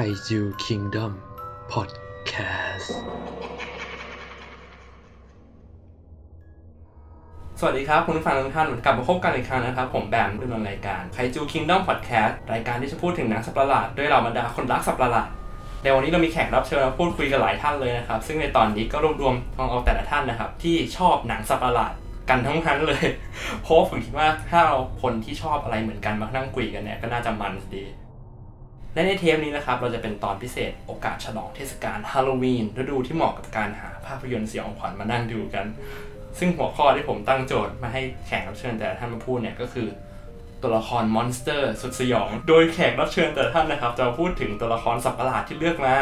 Kaiju Kingdom Podcast สวัสดีครับ คุณผู้ฟังทุกท่านกลับมาพบกันอีกครั้งนะครับ ผมแบมดำเนินรายการ Kaiju Kingdom Podcast รายการที่จะพูดถึงหนังสัประหลาดด้วยเราบรรดาคนรักสัประหลาดในวันนี้เรามีแขกรับเชิญมาพูดคุยกันหลายท่านเลยนะครับ ซึ่งในตอนนี้ก็รวบรวมของเอาแต่ละท่านนะครับ ที่ชอบหนังสัประหลาดกันทั้งนั้นเลยเพราะว่าผมคิดว่าถ้าเราคนที่ชอบอะไรเหมือนกันมานั่งคุยกันเนี่ยก็น่าจะมันดี และในเทปนี้นะครับ เราจะเป็นตอนพิเศษโอกาสฉลองเทศกาลฮาโลวีนฤดูที่เหมาะกับการหาภาพยนตร์สยองขวัญมานั่งดูกัน ซึ่งหัวข้อที่ผมตั้งโจทย์มาให้แขกรับเชิญแต่ละท่านมาพูดเนี่ยก็คือตัวละครมอนสเตอร์สุดสยอง โดยแขกรับเชิญแต่ละท่านนะครับ จะพูดถึงตัวละครสัตว์ประหลาดที่เลือกมา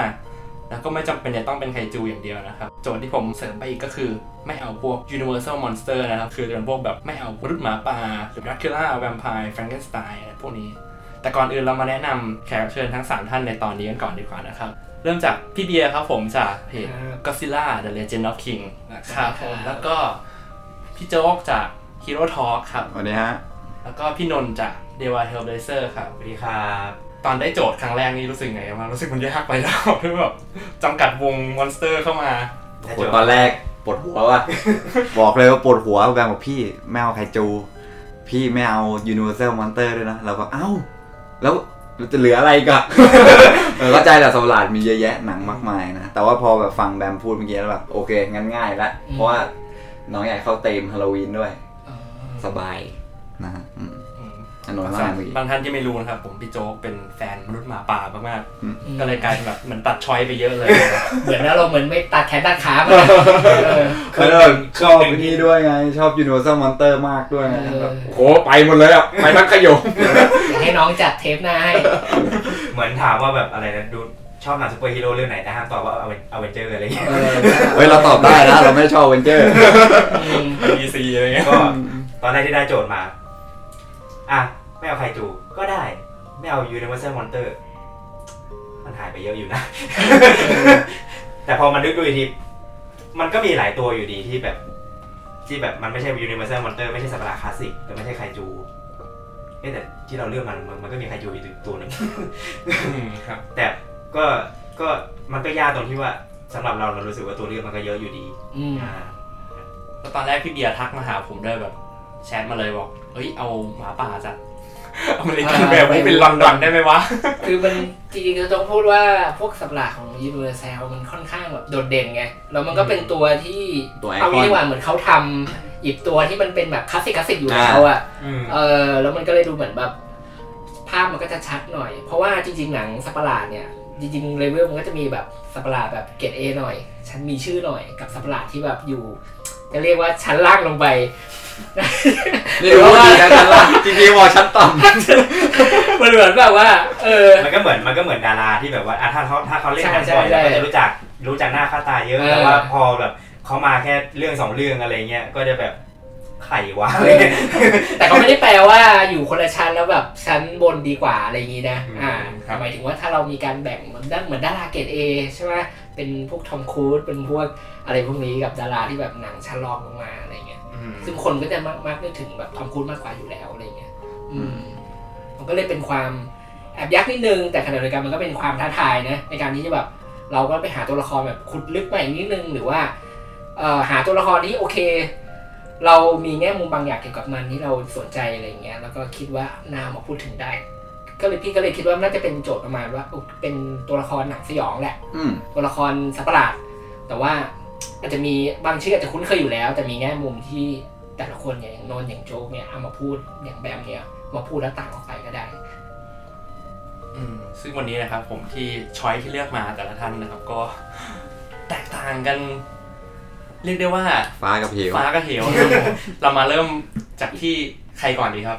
แล้วก็ไม่จำเป็นจะต้องเป็นไคจูอย่างเดียวนะครับ โจทย์ที่ผมเสริมไปอีกก็คือ ไม่เอาพวก universal monster นะครับ คือเป็นพวกแบบไม่เอามนุษย์หมาป่าหรือ Dracula Vampire Frankenstein อะไรพวกนี้ แต่ก่อนอื่นเรามาแนะนำแขกรับเชิญทั้ง 3 ท่านในตอนนี้กันก่อนดีกว่านะครับ เริ่มจากพี่เบียร์ครับผมจากเพจ Godzilla The Legend of King นะครับผมแล้วก็พี่โจ๊กจาก Hero Talk ครับสวัสดีฮะแล้วก็พี่นนท์จาก Deva Hellblazer ครับสวัสดีครับตอนได้โจทย์ครั้งแรกนี่รู้สึกไงบ้างรู้สึกมันยากไปแล้วที่แบบจำกัดวง monster เข้ามาโอ้โหตอนแรกปวดหัวว่ะบอกเลยว่าปวดหัวแบมบอกพี่ไม่เอาไคจู พี่ไม่เอา Universal Monster ด้วยนะเราก็เอ้า แล้วเราจะเหลืออะไรอีกกันเออเข้าใจแหละสัตว์ประหลาดมีเยอะแยะหนังมากมายนะ แต่ว่าพอแบบฟังแบมพูดเมื่อกี้แล้วแบบโอเคงั้นง่ายละเพราะว่าน้องใหญ่เข้าธีมฮาโลวีนด้วย สบายนะฮะ อืมอืมอันนนท์ว่าไงเมื่อกี้ บางท่านที่ไม่รู้นะครับ ผมพี่โจ๊กเป็นแฟนมนุษย์หมาป่ามากอืม ๆก็เลยกลายเป็นแบบเหมือนตัด choice ไปเยอะเลย เหมือนเราเหมือนไม่ตัดแขนตัดขาไปเออ เออชอบนี่ด้วยไง ชอบ Universal Monster มากด้วยไงเออ แบบโอ้โหไปหมดเลยอะ ไปทั้งโขยง อยากให้น้องจัดเทปหน้าให้ เหมือนถามว่าแบบอะไรนะดูชอบหนังซูเปอร์ฮีโร่เรื่องไหนแต่ห้ามตอบว่าเอาเวนเจอร์อะไรอย่างเงี้ยเออเฮ้ย เราตอบได้นะ เราไม่ชอบเวนเจอร์อืม DC อะไรเงี้ย ก็ตอนแรกที่ได้โจทย์มา อะไม่เอาไคจูก็ได้ ไม่เอา Universal Monster มันหายไปเยอะอยู่นะ แต่พอมันนึกดูอีกทีมันก็มีหลายตัวอยู่ดีที่แบบ ที่แบบมันไม่ใช่ Universal Monster ไม่ใช่สัตว์ประหลาดคลาสสิกแต่ไม่ใช่ไคจูเอ๊ะแต่ที่เราเลือกมันมันมันก็มีไคจูอีกตัวหนึ่งอืมครับ แต่ก็ก็มันก็ยากตรงที่ว่าสำหรับเราเรารู้สึกว่าตัวเลือกมันก็เยอะอยู่ดี อืมอ่าแล้วตอนแรกพี่เบียร์ทักมาหาผมด้วยแบบ แชทมาเลยบอกเฮ้ยเอาหมาป่าจาก American Werewolf in London ได้ไหมวะ คือมันจริงๆจะต้องพูดว่าพวกสัตว์ประหลาดของ Universal มันค่อนข้างแบบโดดเด่นไง แล้วมันก็เป็นตัวที่ตัวไอเอาคอนงี้ดีกว่าเหมือนเขาทำหยิบตัวที่มันเป็นแบบคลาสสิกคลาสสิกอยู่แล้วอะอืมเออแล้วมันก็เลยดูเหมือนแบบ ภาพมันก็จะชัดหน่อย เพราะว่าจริง ๆ หนังสัตว์ประหลาดเนี่ย จริงๆเลเวลมันก็จะมีแบบสัตว์ประหลาดแบบเกรดเอหน่อย ฉันมีชื่อหน่อยกับสัตว์ประหลาดที่แบบอยู่ จะเรียกว่าชั้นล่างลงไป นี่รู้ดีนะกันละจริงๆบอกชั้นต่มันเหมือนแบบว่า เออ มันก็เหมือนมันก็เหมือนดาราที่แบบว่าอะถ้าเขาถ้าเขาเล่นหนังใช่บ่อยใช่เราก็จะรู้จักรู้จักหน้าค่าตาเยอะเออแต่ว่าพอแบบเขามาแค่เรื่องสองเรื่องอะไรเงี้ยก็จะแบบไข่วะเออแต่ก็ไม่ได้แปลว่าอยู่คนละชั้นแล้วแบบชั้นบนดีกว่าอะไรอย่างนี้นะอ่าครับหมายถึงว่าถ้าเรามีการแบ่งเหมือนด้านเหมือนดาราเกรดเอใช่ไหมเป็นพวกทอมครูซเป็นพวกอะไรพวกนี้กับดาราที่แบบหนังชั้นรองลงมาอะไรเงี้ยอืม ซึ่งคนก็จะมากมากนึกถึงแบบทอมครูซมากกว่าอยู่แล้วอะไรเงี้ยอืม มันก็เลยเป็นความแอบยากนิดนึง แต่ขณะเดียวกันมันก็เป็นความท้าทายนะ ในการที่จะแบบเราก็ไปหาตัวละครแบบขุดลึกมาอีกนิดนึงหรือว่าเอ่อหาตัวละครที่โอเค เรามีแง่มุมบางอย่างเกี่ยวกับมันที่เราสนใจอะไรเงี้ยแล้วก็คิดว่านามาพูดถึงได้ ก็เลยพี่ก็เลยคิดว่าน่าจะเป็นโจทย์ประมาณว่าอุ๊ยเป็นตัวละครหนังสยองแหละำอืมตัวละครสัตว์ประหลาด แต่ว่า อาจจะมีบางชื่ออาจจะคุ้นเคยอยู่แล้ว แต่มีแง่มุมที่แต่ละคนเนี่ยอย่างนนท์อย่างโจ๊กเนี่ยเอามาพูดอย่างแบมเนี่ยมาพูดแล้วต่างออกไปก็ได้อืมซึ่งวันนี้นะครับผมที่ช้อยที่เลือกมาแต่ละท่านนะครับ ก็แตกต่างกัน เรียกได้ว่าฟ้ากับเหวฟ้ากับเหวนะครับผมเรามาเริ่มจากที่ใครก่อนดีครับ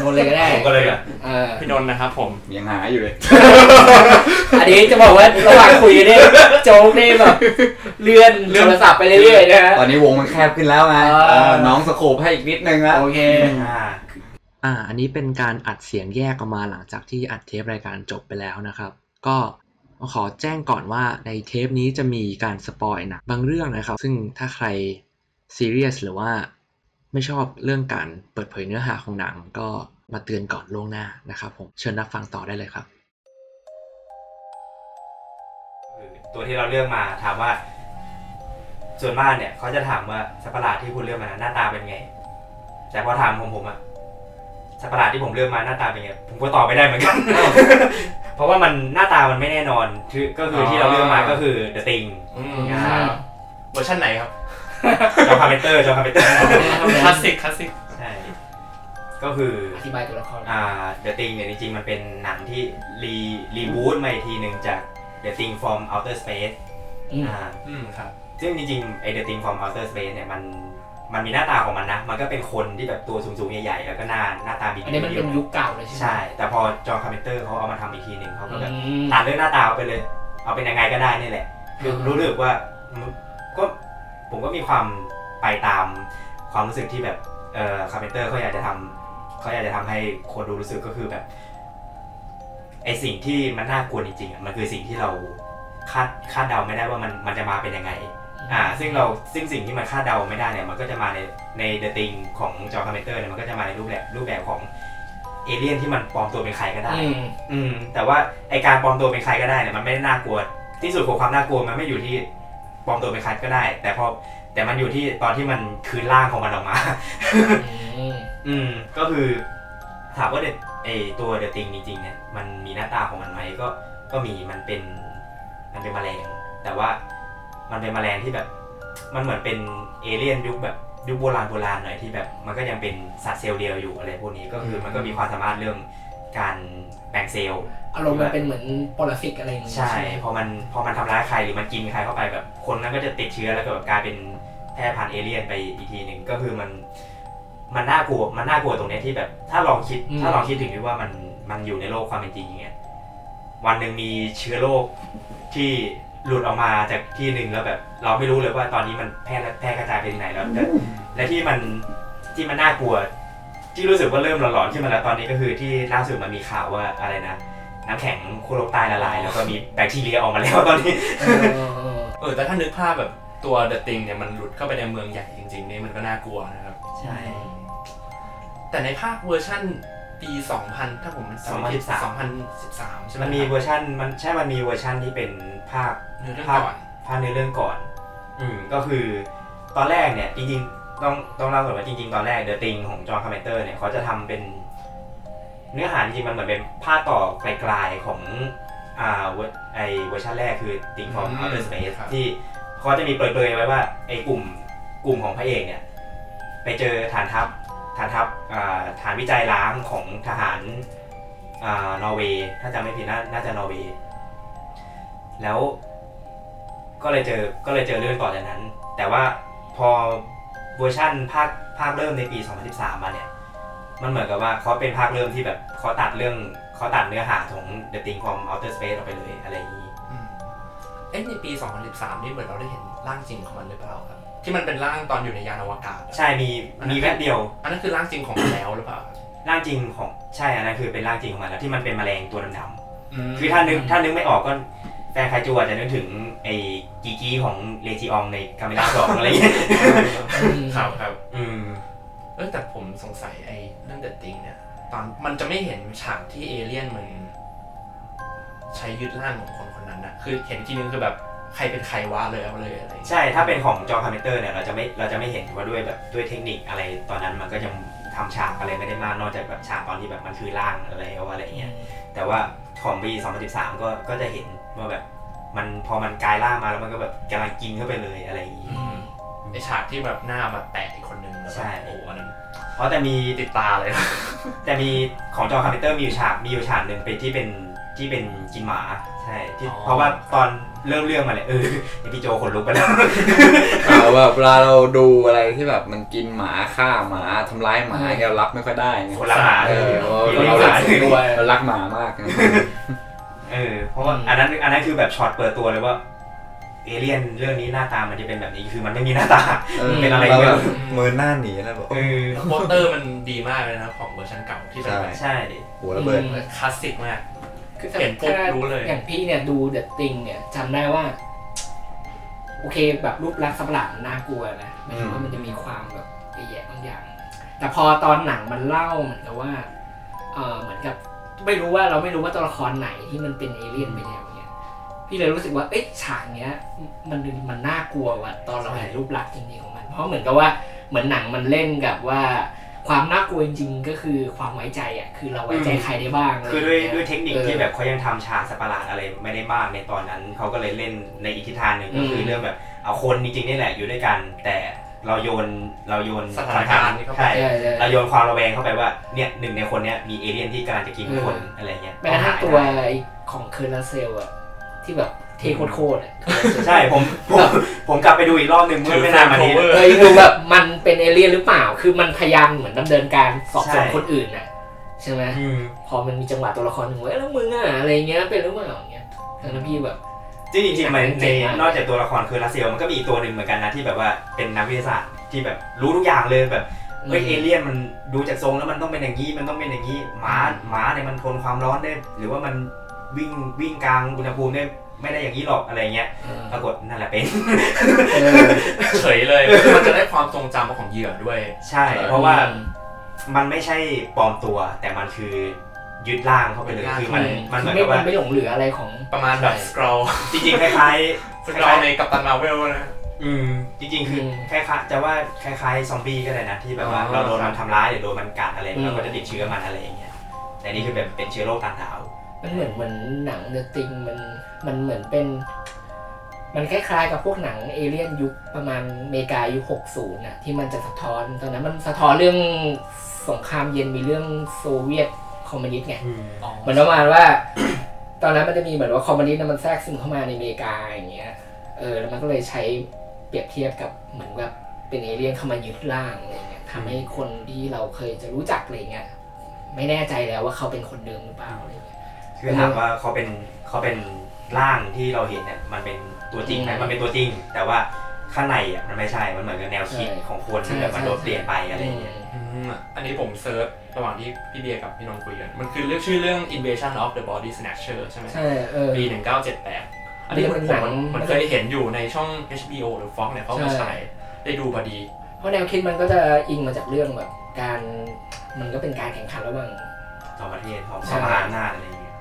นนท์เลยก็ได้ผมก็เลยแบบเออพี่นนท์นะครับผม ยังหาอยู่เลย อันนี้จะบอกว่าระหว่างคุยกันเนี่ยโจ๊กนี่แบบเลื่อนโทรศัพท์ไปเรื่อยๆนะฮะ ตอนนี้วงมันแคบขึ้นแล้วไงเออ เออน้อง scope ให้อีกนิดนึงละโอเค อ่า อ่า อันนี้เป็นการอัดเสียงแยกออกมาหลังจากที่อัดเทปรายการจบไปแล้วนะครับ ก็ขอแจ้งก่อนว่าในเทปนี้จะมีการ spoil หนังบางเรื่องนะครับ ซึ่งถ้าใครซีเรียสหรือว่า ไม่ชอบเรื่องการเปิดเผยเนื้อหาของหนังก็มาเตือนก่อนล่วงหน้านะครับผมเชิญรับฟังต่อได้เลยครับ ตัวที่เราเลือกมาถามว่า ส่วนมากเนี่ยเขาจะถามว่าสัตว์ประหลาดที่คุณเลือกมาหน้าตาเป็นไง แต่พอถามผมผมอะสัตว์ประหลาดที่ผมเลือกมาหน้าตาเป็นไงผมก็ตอบไม่ได้เหมือนกัน เพราะว่ามันหน้าตามันไม่แน่นอนคือก็คือที่เราเลือกมาก็คือ The Thing อืมอ่าครับเวอร์ชันไหนครับ John Carpenter John Carpenter คลาสสิกคลาสสิกใช่ก็คืออธิบายตัวละครอ่า The Thing เนี่ยจริงๆมันเป็นหนังที่ re reboot มาอีกทีหนึ่งจาก The Thing from Outer Space อืมอ่าอืมครับซึ่งจริงๆไอ The Thing from Outer Space เนี่ยมันมันมีหน้าตาของมันนะ มันก็เป็นคนที่แบบตัวสูงๆใหญ่ๆ แล้วก็หน้าหน้าตาบีอันนี้มันเป็นยุคเก่าเลยใช่ไหมใช่ แต่พอ John Carpenter เขาเอามาทำอีกทีหนึ่งเขาก็แบบอืมตัดเรื่องหน้าตาเอาไปเลย เอาเป็นยังไงก็ได้นี่แหละคืออืมรู้สึกว่ามันก็ ผมก็มีความไปตามความรู้สึกที่แบบเอ่อ Carpenter เขาอยากจะทำเขาอยากจะทำให้คนดูรู้สึกก็คือแบบไอสิ่งที่มันน่ากลัวจริงๆอะมันคือสิ่งที่เราคาดคาดเดาไม่ได้ว่ามันมันจะมาเป็นยังไงอ่าซึ่งเราซึ่งสิ่งที่มันคาดเดาไม่ได้เนี่ยมันก็จะมาในใน The Thing ของ John Carpenter เนี่ยมันก็จะมาในรูปแบบรูปแบบของเอเลี่ยนที่มันปลอมตัวเป็นใครก็ได้อืมอืมแต่ว่าไอการปลอมตัวเป็นใครก็ได้เนี่ยมันไม่ได้น่ากลัวที่สุดของความน่ากลัวมันไม่อยู่ที่ ปลอมตัวเป็นใครก็ได้ แต่พอแต่มันอยู่ที่ตอนที่มันคืนร่างของมันออกมา อืมอืมก็คือถามว่าเดไอตัวเดอะติงจริงๆเนี่ยมันมีหน้าตาของมันไหมก็ก็มีมันเป็นมันเป็นแมลง แต่ว่ามันเป็นแมลงที่แบบ มันเหมือนเป็นเอเลี่ยนยุคแบบยุคโบราณโบราณหน่อยที่แบบมันก็ยังเป็นสัตว์เซลล์เดียวอยู่อะไรพวกนี้ก็คือมันก็มีความสามารถเรื่องการ แบ่งเซลล์อารมณ์มันเป็นเหมือนปรสิตอะไรอย่างเงี้ยใช่ไหมพอมันพอมันทำร้ายใครหรือมันกินใครเข้าไปแบบคนนั้นก็จะติดเชื้อแล้วก็แบบกลายเป็นแพร่พันธุ์เอเลี่ยนไปอีกทีหนึ่งก็คือมันมันน่ากลัวมันน่ากลัวตรงเนี้ยที่แบบ ถ้าลองคิดถ้าลองคิดถึงที่ว่ามันมันอยู่ในโลกความเป็นจริงอย่างเงี้ยวันหนึ่งมีเชื้อโรคที่หลุดออกมาจากที่หนึ่งแล้วแบบ เราไม่รู้เลยว่าตอนนี้มันแพร่แพร่กระจายไปที่ไหนแล้วแต่และที่มันที่มันน่ากลัว ที่รู้สึกว่าเริ่มหลอนๆขึ้นมาแล้วตอนนี้ก็คือที่ล่าสุดมันมีข่าวว่าอะไรนะน้ำแข็งขั้วโลกใต้ละลาย แล้วก็มีแบคทีเรียออกมาแล้วตอนนี้เออเออเออเออแต่ถ้านึกภาพแบบตัว The Thing เนี่ยมันหลุดเข้าไปในเมืองใหญ่จริงๆนี่มันก็น่ากลัวนะครับ ใช่ แต่ในภาคเวอร์ชั่นปี 2000 ถ้าผมจำไม่ผิด2013 ใช่ไหมมันมีเวอร์ชันมันใช่ มันมีเวอร์ชันที่เป็นภาคเนื้อเรื่องภาคก่อนภาคในเรื่องก่อน อืมก็คือตอนแรกเนี่ยจริงๆ ต้องต้องเล่าก่อนว่าจริงๆ ตอนแรก The Thing ของ John Carpenter เนี่ยเขาจะทำเป็น เนื้อหาจริงๆมันเหมือนเป็นภาคต่อไกลๆของอ่าเวอร์ไอเวอร์ชันแรกคือ Thing from อืม Outer Space ครับ ที่เขาจะมีเปรยๆไว้ว่าไอ้กลุ่มกลุ่มของพระเอกเนี่ย ไปเจอฐานทัพฐานทัพอ่าฐานวิจัยร้างของทหารอ่านอร์เวย์ถ้าจำไม่ผิดน่าน่าจะนอร์เวย์แล้วก็เลยเจอก็เลยเจอเรื่องต่อจากนั้น แต่ว่าพอ เวอร์ชั่นภาคภาคเริ่มในปี 2013 มาเนี่ย มันเหมือนกับว่าเขาเป็นภาคเริ่มที่แบบเขาตัดเรื่องเขาตัดเนื้อหาของ The Thing from Outer Space ออกไปเลยอะไรอย่างนี้อืมเอ๊ะในปี 2013 นี่เหมือนเราได้เห็นร่างจริงของมันหรือเปล่าครับ ที่มันเป็นร่างตอนอยู่ในยานอวกาศอะใช่มีมีแวบเดียว อันนั้นคือร่างจริงของมันแล้วหรือเปล่าครับร่างจริงของใช่อันนั้นคือเป็นร่างจริงของมันแล้วที่มันเป็นแมลงตัวดำๆมคือถ้านึกถ้านึกไม่ออกก็ แฟนคาจูอาจจะนึกถึงไอ้กีกีของเลจิอองในคาเมล่าสองอะไรอย่างเงี้ยครับครับอืมเออแต่ผมสงสัยไอ้เรื่องเดอะติงเนี่ย ตอนมันจะไม่เห็นฉากที่เอเลี่ยนมัน ใช้ยึดร่างของคนคนนั้นนะคือเห็นทีนึงคือแบบใครเป็นใครวะเลยเอาเลยอะไรอย่างเงี้ยใช่ถ้าเป็นของจอห์นคาร์เพนเตอร์เนี่ยเราจะไม่เราจะไม่เห็นว่าด้วยแบบด้วยเทคนิคอะไรตอนนั้นมันก็ยังทำฉากอะไรไม่ได้มากนอกจากแบบฉากตอนที่แบบมันคือร่างอะไรก็ว่าอะไรอย่างเงี้ยแต่ว่าของปี2013ก็ก็จะเห็น ว่าแบบ มันพอมันกลายร่างมาแล้วมันก็แบบกำลังกินเข้าไปเลยอะไรอย่างงี้อืมไอฉากที่แบบหน้าแบบแตกอีกคนนึงแล้วใช่แบบโอ้โหอันนั้นเพราะแต่มี ติดตาเลยแต่มีของจอห์นคาร์เพนเตอร์มีอยู่ฉากมีอยู่ฉากหนึ่งเป็นที่เป็นที่เป็นกินหมาใช่ที่อ๋อ เพราะว่าตอนเริ่มเรื่องมาเลยเออนี่พี่โจขนลุกไปแล้ว เอาแบบเวลาเราดูอะไรที่แบบมันกินหมาฆ่าหมาทำร้ายหมาเนี่ยเรารับไม่ค่อยได้ไงคนรักหมาเออมีเราเรื่เราองหรัมากด้วยเรารักหมามากนะ เออเพราะว่าอืมอันนั้นอันนั้นคือแบบช็อตเปิดตัวเลยว่า เอเลี่ยนเรื่องนี้หน้าตามันจะเป็นแบบนี้คือมันไม่มีหน้าตาออเป็นอะไรเราไม่แบบรู้มือหน้าหนีแล้วแบบเออโปสเตอร์มันดีมากเลยนะของเวอร์ชันเก่าที่เป็นแบบใช่หัวระเบิดอืมคลาสสิกมากคือเห็นปุ๊บรู้เลยอย่างพี่เนี่ยดูเดอะติงเนี่ยจำได้ว่า โอเคแบบรูปลักษณ์สัตว์ประหลาดมันน่ากลัวนะหมายถึงว่ามันจะมีความแบบแย่ๆบางอย่าง แต่พอตอนหนังมันเล่าเหมือนกับว่าเออเหมือนกับ ไม่รู้ว่าเราไม่รู้ว่าตัวละครไหนที่มันเป็นเอเลี่ยนไปแล้วเนี่ยพพี่เลยรู้สึกว่าเอ๊ะฉากเนี้ย มันมันน่ากลัวว่ะตอนเราเห็นรูปลักษณ์จริงๆของมัน เพราะเหมือนกับว่าเหมือนหนังมันเล่นกับว่า ความน่ากลัวจริงๆก็คือความไว้ใจอะคือเราไว้ใจใครได้บ้างะไรคือด้วยางงี้ด้วยเทคนิคที่แบบเขายังทำฉากสัตว์ประหลาดอะไรไม่ได้มากในตอนนั้นเขาก็เลยเล่นในอีกทิศทางหนึ่งก็คือมเรื่องแบบเอาคนจริงๆนี่แหละอยู่ด้วยกันแต่ เราโยนเราโยนสถานการณ์นี่เข้าไปใช่ใช่ใช่เราโยนความระแวงเข้าไปว่าเนี่ยหนึ่งในคนเนี้ยมีเอเลี่ยนที่กำลังจะกินคนเออออะไรเงี้ยแม้กระทั่งตัวไอ้ของเคิร์ตรัสเซลอะที่แบบเท่โคตรๆอะใช่ผมผมผมกลับไปดูอีกรอบหนึ่งเมื่อไม่นานมานี้ถือเอ้ยดูแบบมันเป็นเอเลี่ยนหรือเปล่า คือมันพยายามเหมือนดำเนินการสอบสวนใช่คนอื่นน่ะใช่ไหมอืมพอมันมีจังหวะตัวละครหนึ่งว่าเอ้ยแล้วมึงอะอะไรเงี้ยเป็นหรือเปล่าอย่างเงี้ยทั้งนั้นพี่แบบ จริงจริงๆมันเจ๋ในงมากนอกจากตัวละครเคิร์ตรัสเซลมันก็มีอีกตัวหนึ่งเหมือนกันนะที่แบบว่าเป็นนักวิทยาศาสตร์ที่แบบรู้ทุกอย่างเลยแบบเฮ้ยเอเลี่ยนมันดูจากทรงแล้วมันต้องเป็นอย่างนี้มันต้องเป็นอย่างนี้หมาหมาเนี่ยมันทนความร้อนได้ หรือว่ามันวิ่งวิ่งกลางอุณหภูมิได้ไม่ได้อย่างนี้หรอกอะไรเงี้ยเออปรากฏนั่นแหละเป็นเออเฉยเลยคือมันจะได้ความทรงจำของเหยื่อด้วย ใช่ เพราะว่ามันไม่ใช่ปลอมตัวแต่มันคือ ยึดร่างเข้าไปเลยยึดร่างคือมันมันเหมือนไม่กับว่ามันไม่หลงเหลืออะไรของ ประมาณแบบใช่สครอลจริงๆคล้ายสครอลในกัปตันมาเวลนะๆอืมจริงๆคืออืมคล้ายๆจะว่าคล้ายๆซอมบี้ก็ได้นะที่แบบว่าอ๋อเราโดนมันทำร้ายหรือโดนมันกัดอะไรอืมเราก็จะติดเชื้อมันอะไรอย่างเงี้ยแต่นี่คือแบบเป็นเชื้อโรคต่างดาวมันเหมือนเหมือนหนัง The Thing มันมันเหมือนเป็น มันคล้ายๆกับพวกหนังเอเลี่ยนยุคประมาณอเมริกายุค60น่ะที่มันจะสะท้อนตอนนั้นมันสะท้อนเรื่องสงครามเย็นมีเรื่องโซเวียต คอมมิวนิสต์ไงเหมือนประมาณว่า ตอนนั้นมันจะมีเหมือนว่าคอมมิวนิสต์น่ะมันแทรกซึมเข้ามาในอเมริกาอย่างเงี้ยเออแล้วมันก็เลยใช้เปรียบเทียบกับเหมือนแบบเป็นเอเลี่ยนเข้ามายึดร่างอะไรเงี้ยทำให้คนที่เราเคยจะรู้จักอะไรเงี้ยไม่แน่ใจแล้วว่าเขาเป็นคนเดิมหรือเปล่าอะไรเงี้ยคือถามว่าเขาเป็นเขาเป็นร่างที่เราเห็นเนี่ยมันเป็นตัวจริงไหมอืมมันเป็นตัวจริง แต่ว่า ข้างในอะมันไม่ใช่ มันเหมือนกับแนวคิดใช่ของคนที่แบบมันโดนเปลี่ยนไปอะไรอย่างเงี้ยอืมอันนี้ผมเซิร์ชระหว่างที่พี่เบียร์กับพี่นนท์คุยกัน มันคือเรื่องชื่อเรื่อง Invasion of the Body Snatcher ใช่ไหมใช่เออปี 1978 อันนี้ผมมันเป็นหนังมันมันเคยเห็นอยู่ในช่อง HBO หรือ Fox เนี่ยเขามาใช่ฉายได้ดูพอดี เพราะแนวคิดมันก็จะอิงมาจากเรื่องแบบการมันก็เป็นการแข่งขันระหว่างสองประเทศของใช่สมหาอำนาจอะไรอย่างเงี้ย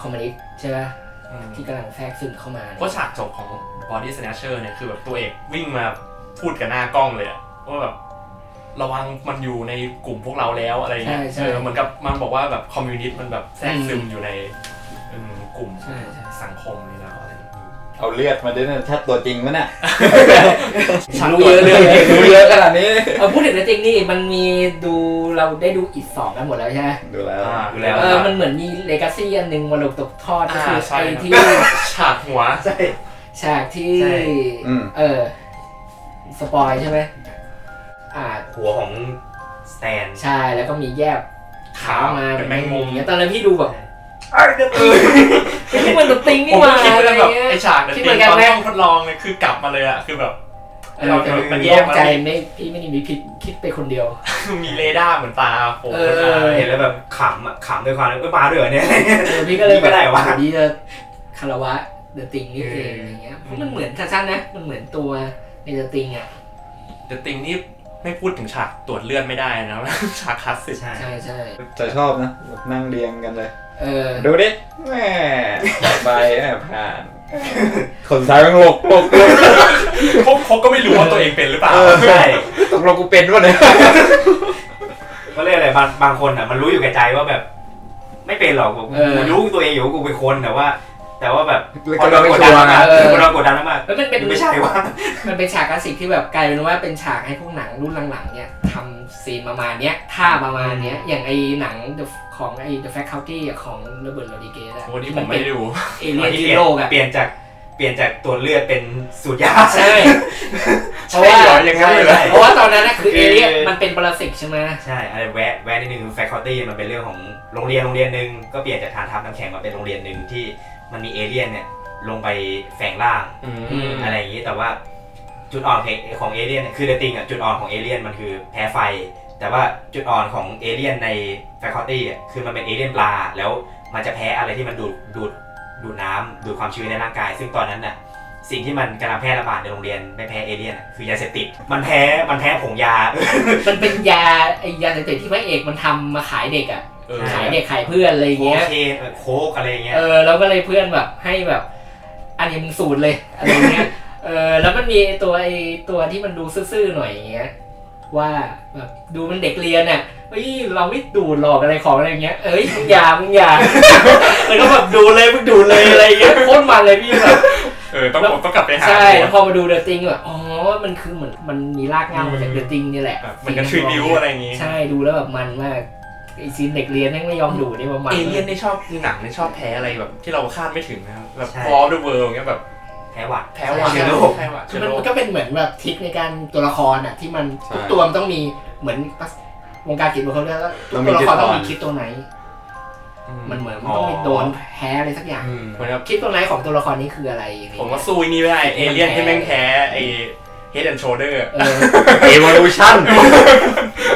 คอมมิวนิสต์ใช่ไหมอืม ที่กำลังแทรกซึมเข้ามาเพราะฉากจบของ Body Snatcher เนี่ยคือแบบตัวเอกวิ่งมาพูดกับหน้ากล้องเลยอะว่าแบบระวังมันอยู่ในกลุ่มพวกเราแล้วอะไรเงี้ยใช่ใช่เออเหมือนกับมันบอกว่าแบบคอมมิวนิสต์มันแบบแทรกซึมอยู่ในอืมกลุ่มใช่ใช่สังคมนี้แล้วอะไรอย่าง เงี้ยเอาเลือดมาด้วยนะชัดตัวจริงวะเนี่ยรู้เยอะเลยรู้เยอะขนาดนี้เออพูดถึงจริงนี่มันมีดูเราได้ดูอีกสองกันหมดแล้วใช่ไหมดูแล้วอ่าดูแล้วเออมันเหมือนมี legacy อันหนึ่งมรดกตกทอดก็คืออ่าใช่ไอ้ครับที่ฉากหัวใช่ฉากที่ใช่อืมเออ spoil ใช่ไหมอ่าหัวของสแตนใช่แล้วก็มีแยบขาขาวมาเป็นแมงมุมเงี้ยตอนนั้นพี่ดูแบบไอ้เด็กไอ้ นี่มันตัวติงนี่ผมหว่าก็คิดอะไรว่าแบบเงี้ย ไอฉากเดคิดติเหมือนกันตอนไหม ห้องทดลองเนี่ยคือกลับมาเลยอะคือแบบเออแต่มันแยกใจไม่พี่ไม่ได้มีผิดคิดไปคนเดียว มีเรดาร์เหมือนตาโผล่เอขึ้นมาอเห็นแล้วแบบขำอะขำด้วยความเอ้ยมาด้วยเหรอเนี่ย เออพี่ก็เลยนี่ก็ได้วะโอ้โหนี่จะคารวะเดอะติงนี่เองอะไรเงี้ยเพราะมันเหมือนสั้นๆนะ มันเหมือนตัวในเดอะติงอะเดติงนี่ไม่พูดถึงฉากตรวจเลือดไม่ได้นะ ฉากคลาสสิกใช่ใช่ใช่จะชอบนะแบบนั่งเรียงกันเลย เออดูดิแหมต่อไปแหมผ่านคนซ้ายมันหลกหลกหลกเขาเขาก็ไม่รู้ว่าตัวเองเป็นหรือเปล่าเออใช่ตกลงกูเป็นวะเนี่ยก็เรียกอะไรบางบางคนอะ มันรู้อยู่แก่ใจว่าแบบ ไม่เป็นหรอกกูเออกูรู้ตัวเองอยู่ว่ากูเป็นคนแต่ว่า แต่ว่าแบบก็เราไม่กดชัดัวร์นนะมากเออพอเรากดดันมากแล้วมันเป็นไม่ใช่ว่ามันเป็นฉากคลาสสิกที่แบบกลายเป็นว่าเป็นฉากให้พวกหนังรุ่นหลังๆเนี่ยทำซีนประมาณเนี้ยท่าประมาณเนี้ยอย่างไอ้หนัง The ของไอ้ The Faculty อะของโรเบิร์ตโรดิเกสอะวันนี้ผมไม่ได้ดูเอเลี่ยนที่ที่โลกอะเปลี่ยนจากเปลี่ยนจากตัวจเลือดเป็นสูตรยาใช่เพใช่ราะว่าเหรออย่างนั้นเลยเหรอใช่เพราะว่าตอนนั้นนะคือคือเอเลี่ยนมันเป็นปรสิตใช่ไหมใช่อะไรแวะแวะนิดนึง faculty มันเป็นเรื่องของโรงเรียนโรงเรียนหนึ่งก็เปลี่ยนจากฐานทัพน้ำแข็งมาเป็นโรงเรียนหนึ่งที่ มันมีเอเลี่ยนเนี่ยลงไปแฝงร่างอืมอะไรอย่างนี้แต่ว่าจุดอ่อนของเอเลี่ยนคือ The Thing อะจุดอ่อนของเอเลี่ยนมันคือแพ้ไฟ แต่ว่าจุดอ่อนของเอเลี่ยนใน faculty อะคือมันเป็นเอเลี่ยนปลาแล้วมันจะแพ้อะไรที่มันดูดดูดดูดน้ำดูดความชื้นในร่างกาย ซึ่งตอนนั้นน่ะสิ่งที่มันกำลังแพร่ระบาดในโรงเรียนไม่แพ้เอเลี่ยนอะคือยาเสพติด มันแพ้มันแพ้ผงยา มันเป็นยาไอยาเสพติดที่พระเอกมันทำมาขายเด็กอะ เออขายเด็กขายเพื่อนอะไรอย่างโคเงี้ย เคนเออโคกอะไรอย่างเงี้ย เออแล้วก็เลยเพื่อนแบบให้แบบอันนี้มึงสูตรเลยอะไรเงี้ย เออแล้วมันมีตัวไอตัวที่มันดูซื่อๆหน่อยอย่างเงี้ยว่าแบบดูมันเด็กเรียนเนี่ยเฮ้ยเราไม่ดูดหลอกอะไรของอะไรเงี้ยเอ้ยมึงอย่ามึงอย่าแล้วก็แบบดูเลยมึงดูเลยอะไรเงี้ยโคตรมันเลยพี่แบบ เออต้องผมต้องกลับไปหาใช่ดูแล้วพอมาดูเดอะติงแบบอ๋อมันคือเหมือนมันมีรากเหง้ามาจากเดอะติงนี่แหละแบบมันกันทริบิวอะไรอย่างงี้ ใช่ดูแล้วแบบมันมาก ไอซีนเด็กเรียนแม่งไม่ยอมดูนี่ว่ามันเอเลี่ยนนี่ชอบหนังนี่ชอบแพ้อะไรแบบที่เราคาดไม่ถึงนะครับแบบใช่ ฟอร์ดเวิร์เงี้ยแบบแพ้หวัด แพ้หวัดเชื้อโรค แพ้หวัดคืเชื้ออมันโรค มันก็เป็นเหมือนแบบทริคในการตัวละครอะที่มันใช่ทุกตัวมันต้องมีเหมือนวงการกีฬาเขาเรียกว่าทุต้องกมีตัวละครต้องมีจุดอ่อน คิดตัวไหน มันเหมือนมันต้องมีอ๋อโดนแพ้อะไรสักอย่างอืมเหมือนแบบคิดตัวไหนของตัวละครนี้คืออะไรอะไรผมเงี้ว่ายสู้ไอ้นี่ไม่ได้เอเลี่ยนที่แม่งแพ้ไอ Head and Shoulder เออ Evolution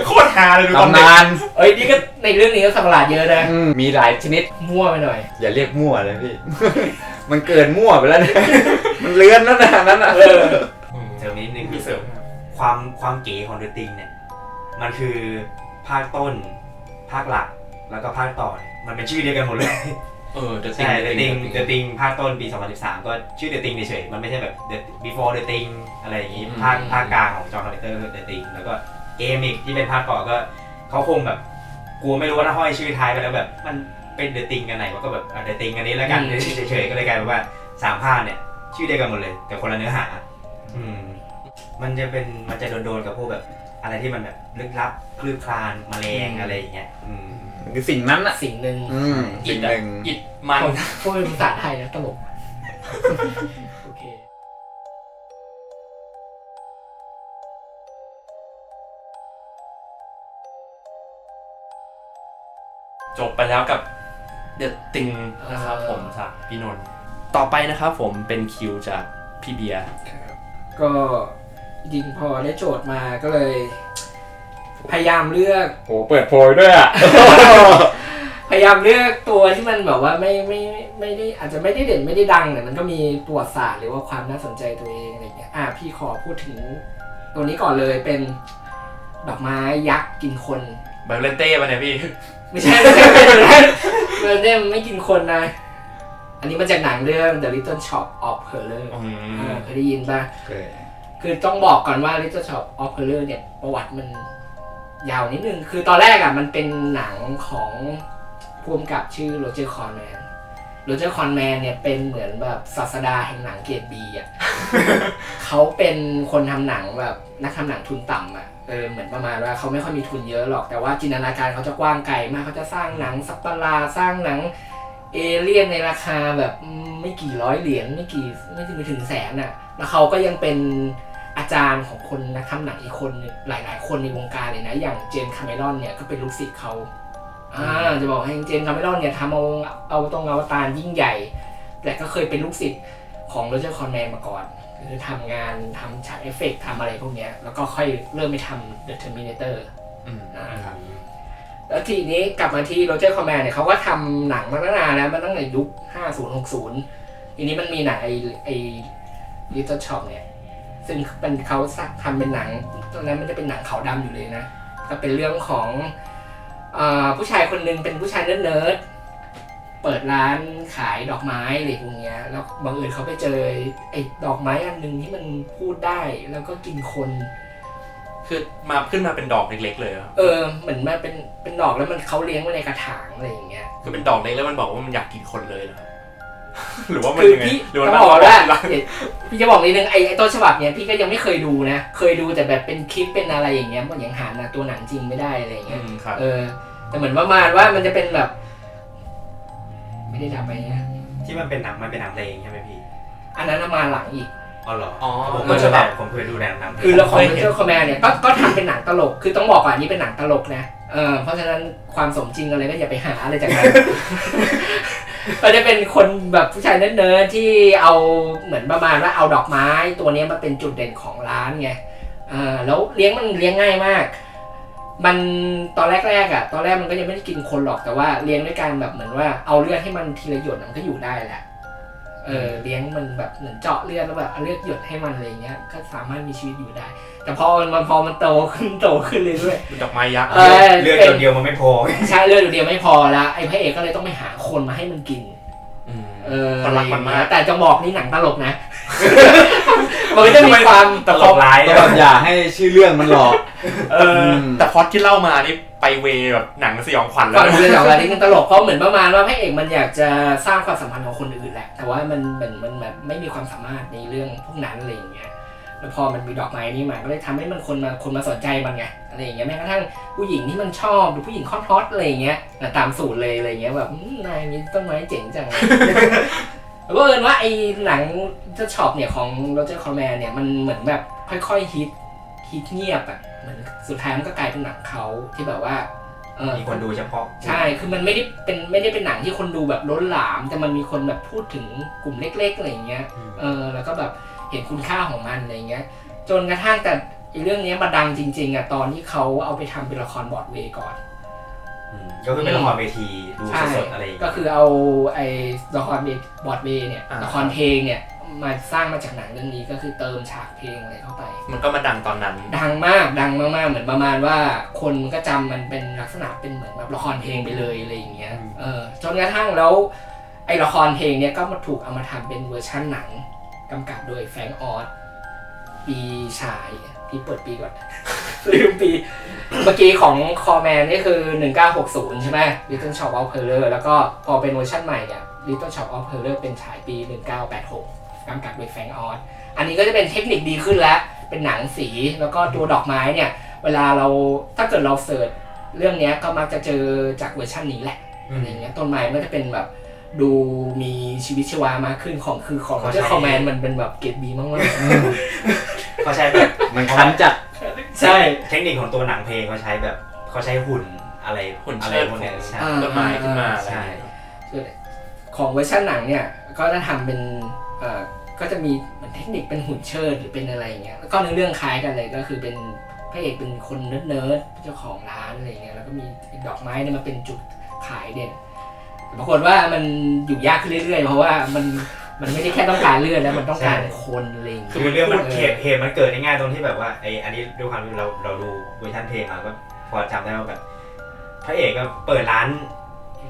โคตรฮาเลยดูตอนตำเด็กนานเอ้ยนี่ก็ในเรื่องนี้ก็สัตว์ประหลาดเยอะนะ อืมมีหลายชนิด มั่วไปหน่อย อย่าเรียกมั่วเลยพี่ มันเกินมั่วไปแล้วเนี่ยมันเลื้อนแล้วนะนั้นอะเออ เสริมนิดนึงมีเสริมครับความความเก๋ของเดอะติงเนี่ย มันคือภาคต้น ภาคหลัก แล้วก็ภาคต่อเนี่ยมันเป็นชื่อเดียวกันหมดเลย เออ The ใช่ Thing The Thing The Thing ภาคต้นปี 2013 ก็ชื่อ The Thing เฉยๆมันไม่ใช่แบบ The Before The Thing อะไรอย่างงี้อืม ภาคภาคกลางของจอห์นคาร์เตอร์คือ The Thing แล้วก็เกมอีกที่เป็นภาคต่อก็เขาคงแบบกูไม่รู้ว่าถ้าห้อยชื่อท้ายไปแล้วแบบ มันเป็น The Thing กันไหนวะก็แบบอะ The Thing อันนี้แล้วกันอืม เฉยๆก็เลยกลายเป็นว่าสามภาคเนี่ย ชื่อเดียวกันหมดเลย แต่คนละเนื้อหา อืม มันจะเป็นมันจะโดนๆกับพวกแบบ อะไรที่มันแบบลึกลับคลืบคลานแมลงอะไรอย่างเงี้ยอืม คือสิ่งนั้นอะ สิ่งหนึ่งอืมอิสิ่ดงหนึ่งอิดมันพูดเป็นภาษาไทยนะตลกโอเคจบไปแล้วกับ The Thing นะครับผมจากพี่นนท์ต่อไปนะครับผมเป็นคิวจากพี่เบียร์ก็จริงๆพอได้โจทย์มาก็เลย พยายามเลือก โหเปิดโพยด้วยอะ พยายามเลือกตัวที่มันแบบว่าไม่ไม่ไม่ได้อาจจะไม่ได้เด่นไม่ได้ดังแต่มันก็มีประวัติศาสตร์หรือว่าความน่าสนใจตัวเองอะไรอย่างเงี้ยอะพี่ขอพูดถึง ตัวนี้ก่อนเลยเป็นดอกไม้ยักษ์กินคนไบเลนเต้ป่ะเนี่ยพี่ ไม่ใช่ไม่ใช่ไม่ใช่ไม่ใช่เบอร์เนมไม่กินคนนะ อันนี้มาจากหนังเรื่อง The Little Shop of Horror อืม อ่าเคยได้ยินป่ะเคยคือต้องบอกก่อนว่า Little Shop of Horror เนี่ย ประวัติมัน ยาวนิดนึง คือตอนแรกอะมันเป็นหนังของผู้กำกับชื่อโรเจอร์คอร์แมนโรเจอร์คอร์แมนเนี่ยเป็นเหมือนแบบศาสดาแห่งหนังเกรดบีอะ เขาเป็นคนทำหนังแบบนักทำหนังทุนต่ำอะ เออเหมือนประมาณว่าเขาไม่ค่อยมีทุนเยอะหรอก แต่ว่าจินตนาการเขาจะกว้างไกลมากเขาจะสร้างหนังสัตว์ประหลาดสร้างหนังเอเลี่ยนในราคาแบบอืมไม่กี่ร้อยเหรียญไม่กี่ไม่ถึงไม่ถึงแสนอะ แล้วเขาก็ยังเป็น อาจารย์ของคนนักทำหนังอีกคนหนึ่งหลาย ๆ คนในวงการเลยนะ อย่างเจมส์คาเมรอนเนี่ยก็เป็นลูกศิษย์เขาอ่าจะบอกให้เจมส์คาเมรอนเนี่ยทำเอาเอาตรงอวตารยิ่งใหญ่ แต่ก็เคยเป็นลูกศิษย์ของโรเจอร์คอร์แมนมาก่อนคือทำงานทำฉากเอฟเฟกต์ทำอะไรพวกเนี้ยแล้วก็ค่อยเริ่มไปทำ The Terminator อืมนะครับแล้วทีนี้กลับมาที่โรเจอร์คอร์แมนเนี่ยเขาก็ทำหนังมาตั้งนานแล้วมันตั้งแต่ยุค 50 60 ทีนี้มันมีหนังไอ้ไอ้ Little Shop เนี่ย ซึ่งเป็นเขาทำเป็นหนังตอนนั้นมันจะเป็นหนังขาวดำอยู่เลยนะ ก็เป็นเรื่องของอาผู้ชายคนหนึงเป็นผู้ชายเนิร์ดๆเปิดร้านขายดอกไม้อะไรพวกเนี้ย แล้วบังเอิญเขาไปเจอไอ้ดอกไม้อันหนึงที่มันพูดได้แล้วก็กินคนคือมาขึ้นมาเป็นดอกเล็ก ๆ เลยเหรอเออเหมือนมาเป็นเป็นดอกแล้วมันเขาเลี้ยงไว้ในกระถางอะไรอย่างเงี้ยคือเป็นดอกเล็กแล้วมันบอกว่ามันอยากกินคนเลยเหรอ หรือว่ามันคือยังไงพี่หรือว่าจะมันบอกว่ารัเดี๋ยวพี่จะบอกนิดนึงไอ้ไอ้ต้นฉบับเนี้ยพี่ก็ยังไม่เคยดูนะ เคยดูแต่แบบเป็นคลิปเป็นอะไรอย่างเงี้ยมันยังหานะตัวหนังจริงไม่ได้อะไรอย่างอืเงี้ย มครับ เออ แต่เหมือนประมาณว่ามันจะเป็นแบบ ไม่ได้ดับไปนะที่มันเป็นหนังมันเป็นหนังเพลงใช่ไหมพี่อันนั้นน่ะมาหลังอีก อ๋อเหรออ๋อ ผมก็ฉบับผมเคยดูหนังหนังเพลงคือละครเคยเ e เห็นอร์คอมแมนเนี่ยก็ก็ทำเป็นหนังตลก คือต้องบอกก่อนอันนี้เป็นหนังตลกนะ เออเพราะฉะนั้นความสมจริงอะไรก็อย่าไปหาอะไรจากนั้น ก็จะเป็นคนแบบผู้ชายเนิร์ดๆที่เอาเหมือนประมาณว่าเอาดอกไม้ตัวนี้มาเป็นจุดเด่นของร้านไงอ่าแล้วเลี้ยงมันเลี้ยงง่ายมาก มันตอนแรกๆอะ ตอนแรกมันก็ยังไม่ได้กินคนหรอกแต่ว่าเลี้ยงด้วยการแบบเหมือนว่าเอาเลือดให้มันทีละหยดมันก็อยู่ได้แหละเออเลี้ยงมันแบบเหมือนเจาะเลือดแล้วแบบเอาเลือดหยดให้มันอะไรเงี้ยก็สามารถมีชีวิตอยู่ได้ แต่พอมันมันพอมันโตขึ้นโตขึ้นเรื่อยเป็นดอกไม้ยักษ์เออ เลือดตัวเดียวมันไม่พอๆใช้เลือดอยู่เดียวไม่พอละไอ้พระเอกก็เลยต้องไปหาคนมาให้มันกินอืมเอออคนรักมันมาก แต่จะบอกนี่หนังตลกนะ มันก็จะมีความตลกร้ายก็แบบอย่าให้ชื่อเรื่องมันหลอกเอออมแต่พล็อดที่เล่ามานี่ไปเวแบบหนังสยองขวัญแล้ก่วอนนะเรื่องของอะไรที่มันตลกเพราะเหมือนประมาณว่าพระเอกมันอยากจะสร้างความสัมพันธ์ของคนอื่นแหละ แต่ว่ามันเหมือนมันแบบไม่มีความสามารถในเรื่องพวกนั้นอะไรอย่างเงี้ย แล้วพอมันมีดอกไม้นี่มาก็เลยทำให้มันคนมาคนมาสนใจมันไงอะไรอย่างเงี้ยแม้กระทั่งผู้หญิงที่มันชอบหรือผู้หญิงฮอตฮอตอะไรอย่างเงี้ยอะตามสูตรเลยอะไรอย่างเงี้ยแบบอืมนายมีต้นไม้เจ๋งจังเลยแล้วก็บังเอิญว่าไอ้หนังเจ้า Shop เนี่ยของโรเจอร์คอร์แมนเนี่ยมันเหมือนแบบค่อยๆฮิตฮิตเงียบอะเหมือนสุดท้ายมันก็กลายเป็นหนังเขาที่แบบว่าเออมีคนดูเฉพาะ ใช่ คือมันไม่ได้เป็นไม่ได้เป็นหนังที่คนดูแบบล้นหลาม แต่มันมีคนแบบพูดถึงกลุ่มเล็กๆอะไรอย่างเงี้ย เออ แล้วก็แบบเห็นคุณค่าของมันอะไรอย่างเงี้ย จนกระทั่งแต่ไอ้เรื่องเนี้ยมาดังจริง ๆอะตอนที่เขาเอาไปทำเป็นละครบอร์ดเวย์ก่อนอืมก็คือเป็นละครเวทีดูใช่สดๆอะไรอย่างก็เงี้ยคือเอาไอ้ละครบอร์ดเวย์เนี่ยอ่าละครเพลงเนี่ยมาสร้างมาจากหนังเรื่องนี้ก็คือเติมฉากเพลงอะไรเข้าไป มันก็มาดังตอนนั้น ดังมากดังมากๆเหมือนประมาณว่า คนก็จำมันเป็นลักษณะเป็นเหมือนแบบละครเพลงไปเลยอะไรอย่างเงี้ยเออจนกระทั่งแล้วไอ้ละครเพลงเนี้ยก็มาถูกเอามาทำเป็นเวอร์ชั่นหนัง กำกับโดยแฟรงก์ออซปีฉายพี่เปิดปีก่อน ลืมปี เมื่อกี้ของคอร์แมนนี่คือ 1960 ใช่ไหม Little Shop of Horror แล้วก็พอเป็นเวอร์ชันใหม่เนี่ย Little Shop of Horror เป็นฉายปี 1986กำกับโดยแฟรงก์ออซอันนี้ก็จะเป็นเทคนิคดีขึ้นแล้ว เป็นหนังสีแล้วก็ตัวดอกไม้เนี่ย เวลาเราถ้าเกิดเรา search เรื่องเนี้ยก็มักจะเจอจากเวอร์ชันนี้แหละอะไรเงี้ยต้นไม้มันก็จะเป็นแบบ ดูมีชีวิตชีวามากขึ้นของคือของโรเจอร์คอร์แมนมันเป็นแบบเกรดบีมากเขาใช้แบบมันคันจัดๆใช่เทคนิคของตัวหนังเพลงเขาใช้แบบเขาใช้หุ่นอะไรหุ่นอะไรเชิดพวกเนี้ยของใช่อ่าต้นไม้ขึ้นมาอะไรใช่ของเวอร์ชันหนังเนี่ยก็จะทำเป็นเอ่อก็จะมีเหมือนเทคนิคเป็นหุ่นเชิดหรือเป็นอะไรอย่างเงี้ยแล้วก็ในอเรื่องคล้ายกันเลยก็คือเป็นพระเอกเป็นคนเนิร์ดๆเจ้าของร้านอะไรเงี้ยแล้วก็มีดอกไม้เนี่ยมาเป็นจุดขายเด่นแต่ ปรากฏว่ามันอยู่ยากขึ้นเรื่อยๆ เพราะว่ามันมันไม่ได้แค่ต้องการเลือดแล้วมันต้องการคนอะไรอย่างเงี้ยคือเรื่องมันเออเหตุเหตุมันเกิดง่ายๆตรงที่แบบว่าไออันนี้ด้วยความที่เราเราดูเวอร์ชันเพลงมาก็พอจำได้ว่าแบบพระเอกก็เปิดร้าน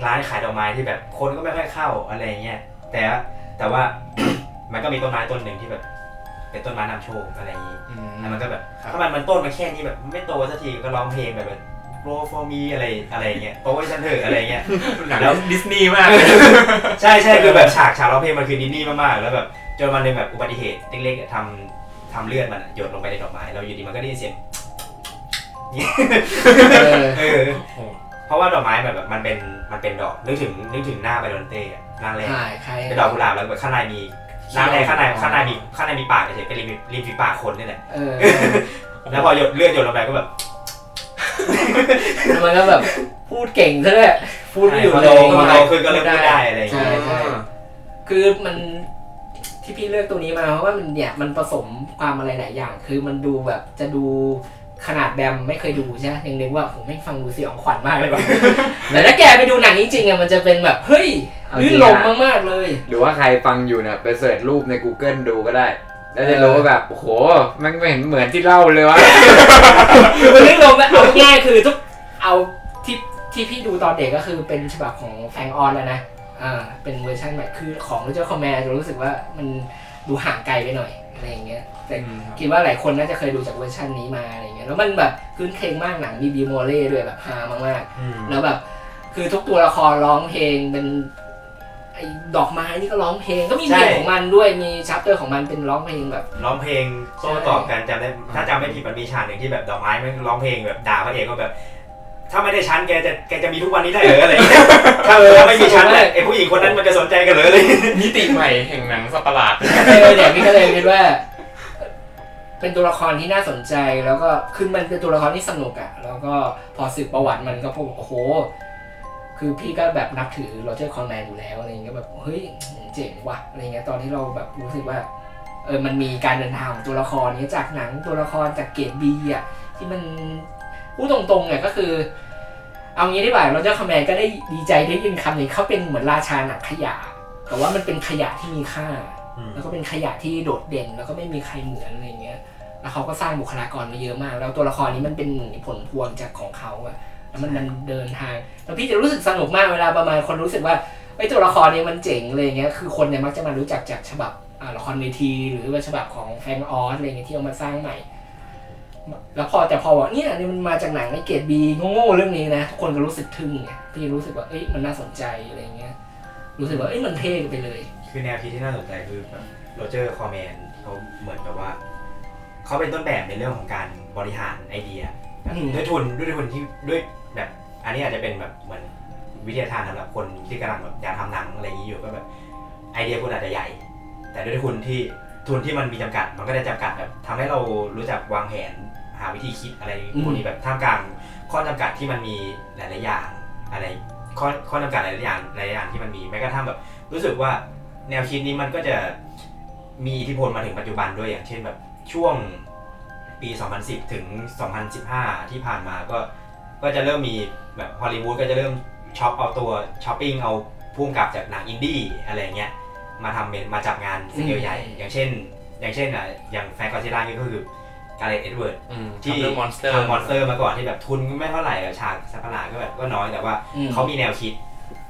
ร้านขายดอกไม้ที่แบบคนก็ไม่ค่อยเข้าอะไรเงี้ยแต่ว่าแต่ว่ามันก็มีต้นไม้ต้นหนึ่งที่แบบ เป็นต้นไม้นำโชคอะไรอย่างงี้อืมแล้วมันก็แบบครับถ้ามันมันต้นมาแค่นี้แบบ ไม่โตสักทีก็ร้องเพลงแบบ โรฟอร์มีอะไรอะไรเงี้ยโตให้ฉันเถอะอะไรเงี้ยหนังดิสนีย์มากเลยใช่ใช่คือแบบฉากฉากร้องเพลงมันคือดิสนีย์มากๆแล้วแบบจนวันหนึ่งแบบอุบัติเหตุเล็กๆอะทำทำเลือดมันอะหยดลงไปในดอกไม้แล้วอยู่ดีมันก็ได้ยินเสียงเออเออเพราะว่าดอกไม้แบบแบบมันเป็นมันเป็นดอกนึกถึงนึกถึงหน้าไบรอนเต้อะร่างแรกใช่ใครเป็นดอกกุหลาบแล้วแบบข้างในมีร่างแรกข้างในข้างในมีข้างในมีปากเฉยๆเป็นริมริมฝีปากคนนี่แหละเออแล้วพอหยดเลือดหยดลงไปก็แบบ แล้วมันก็แบบพูดเก่งซะด้วยพูดไม่อยู่พอเลโตยพอโตขึ้นก็เริ่มพูดได้อะไรอย่างใช่เงี้ยใช่คือมันที่พี่เลือกตัวนี้มาเพราะว่ามันเนี่ยมันผสมความอะไรหลายอย่าง คือมันดูแบบจะดูขนาดแบมไม่เคยดูใช่ไหมยังนึกว่าผมไม่งฟังดูสยองขวัญมากเลยว่ะ แต่ถ้าแกไปดูหนังจริงๆอะมันจะเป็นแบบเฮ้ยเอารื่นรมย์จริงอะมากๆเลย หรือว่าใครฟังอยู่เนี่ยไป search รูปใน Google ดูก็ได้ แล้วจะรู้ว่าแบบโอ้โหมันไม่เห็นเหมือนที่เล่าเลยวะ คือมันรื่นรมย์อะเอาง่ายๆคือทุกเอาที่ที่พี่ดูตอนเด็กก็คือเป็นฉบับของแฟรงก์ออซแล้วนะอ่าเป็นเวอร์ชันใหม่คือของโรเจอร์คอร์แมนจะรู้สึกว่ามันดูห่างไกลไปหน่อยอะไรอย่างเงี้ยแต่คิดว่าหลายคนน่าจะเคยดูจากเวอร์ชันนี้มาอะไรเงี้ยแล้วมันแบบครื้นเครงมากหนังมีบิลเมอร์เรย์ด้วยแบบฮามากอืมๆแล้วแบบคือทุกตัวละครร้องเพลงเป็น ไอ้ดอกไม้นี่ก็ร้องเพลงก็มีเพลงของมันด้วยมี chapter ของมันเป็นร้องเพลงแบบ ร้องเพลงโต้ตอบกันจำได้ถ้าจำไม่ผิดมันมีฉากหนึ่งที่แบบดอกไม้มันร้องเพลงแบบด่าพระเอกก็แบบ ถ้าไม่ได้ฉันแกจะแกจะมีทุกวันนี้ได้เหรออะไรอย่างเงี้ยถ้าถ้าไม่มีฉันเนี่ยไอ้ผู้หญิงคนนั้นมันจะสนใจกันเหรออะไรอย่างเงี้ยมิติใหม่แห่งหนังสัตว์ประหลาดเออเนี่ยพี่ก็เลยคิดว่า เป็นตัวละครที่น่าสนใจแล้วก็คือมันเป็นตัวละครที่สนุกอะแล้วก็พอสืบประวัติมันก็พบโอ้โห คือพี่ก็แบบนับถือโรเจอร์คอนแมนอยู่แล้วอะไรเงี้ยแบบเฮ้ยเจ๋งว่ะอะไรเงี้ยตอนที่เราแบบรู้สึกว่าเออมันมีการเดินทางของตัวละครเนี้ยจากหนังตัวละครจากเกรดบีอะที่มันพูดตรงๆเนี่ยก็คือ เอางี้ดีกว่าโรเจอร์คอร์แมนก็ได้ดีใจได้ยินคำนี้เขาเป็นเหมือนราชาหนังขยะ แต่ว่ามันเป็นขยะที่มีค่า แล้วก็เป็นขยะที่โดดเด่น แล้วก็ไม่มีใครเหมือนอะไรเงี้ยแล้วเขาก็สร้างบุคลากรมาเยอะมาก แล้วตัวละครนี้มันเป็นผลพวงจากของเขาอะแล้ว มันมันเดินทางแล้วพี่จะรู้สึกสนุกมากเวลาประมาณคนรู้สึกว่าไอ้ตัวละครเนี้มันเจ๋งเลยเงี้ยคือคนเนี่ยมักจะมารู้จักจากฉบับอ่าละครเวทีหรือว่าฉบับของแฟรงก์ออซอะไรเงี้ยที่เอามาสร้างใหม่ แล้วพอแต่พอว่าเนี่ยนี่มันมาจากหนังไอ้เกรดบีโง่ๆเรื่องนี้นะทุกคนก็รู้สึกทึ่งไงพี่รู้สึกว่าเอ้ยมันน่าสนใจอะไรเงี้ยรู้สึกว่าเอ้ยมันเท่ไปเลย คือแนวคิดที่น่าสนใจคือแบบโรเจอร์คอร์แมนเขาเหมือนกับว่าเขาเป็นต้นแบบในเรื่องของการบริหารไอเดียแบบอืมด้วยทุนด้วยทุนที่ด้วย แบบอันนี้อาจจะเป็นแบบเหมือนวิทยาทานสำหรับคนที่กำลังแบบอยากทำหนังอะไรอย่างนี้อยู่ก็แบบไอเดียคุณอาจจะใหญ่ แต่ด้วยทุนที่ทุนที่มันมีจำกัด มันก็จะจำกัดแบบทำให้เรารู้จักวางแผนหาวิธีคิดอะไรพวกนี้แบบท่ามกลางข้อจำกัดที่มันมีหลายๆอย่างอะไรข้อข้อจำกัดหลายๆอย่างหลายๆอย่างที่มันมีแม้กระทั่งแบบ รู้สึกว่าแนวคิดนี้มันก็จะมีอิทธิพลมาถึงปัจจุบันด้วยอย่างเช่นแบบช่วงปี 2010 ถึง 2015 ที่ผ่านมาก็ ก็จะเริ่มมีแบบฮอลลีวูดก็จะเริ่มช็อปเอาตัวช้อปปิ้งเอาผู้กำกับจากหนังอินดี้อะไรเงี้ยมาทำเป็นมาจับงานสเกลใหญ่ อย่างเช่น อย่างเช่นอะอย่างแฟนก็อดซิลล่านี่ก็คือการ์เล็ตเอ็ดเวิร์ดอืมที่ทำเรื่อง Monster ทำ Monster มาก่อนที่แบบทุนไม่เท่าไหร่อะฉากสัตว์ประหลาดก็แบบก็น้อยแต่ว่าอืมเขามีแนวคิด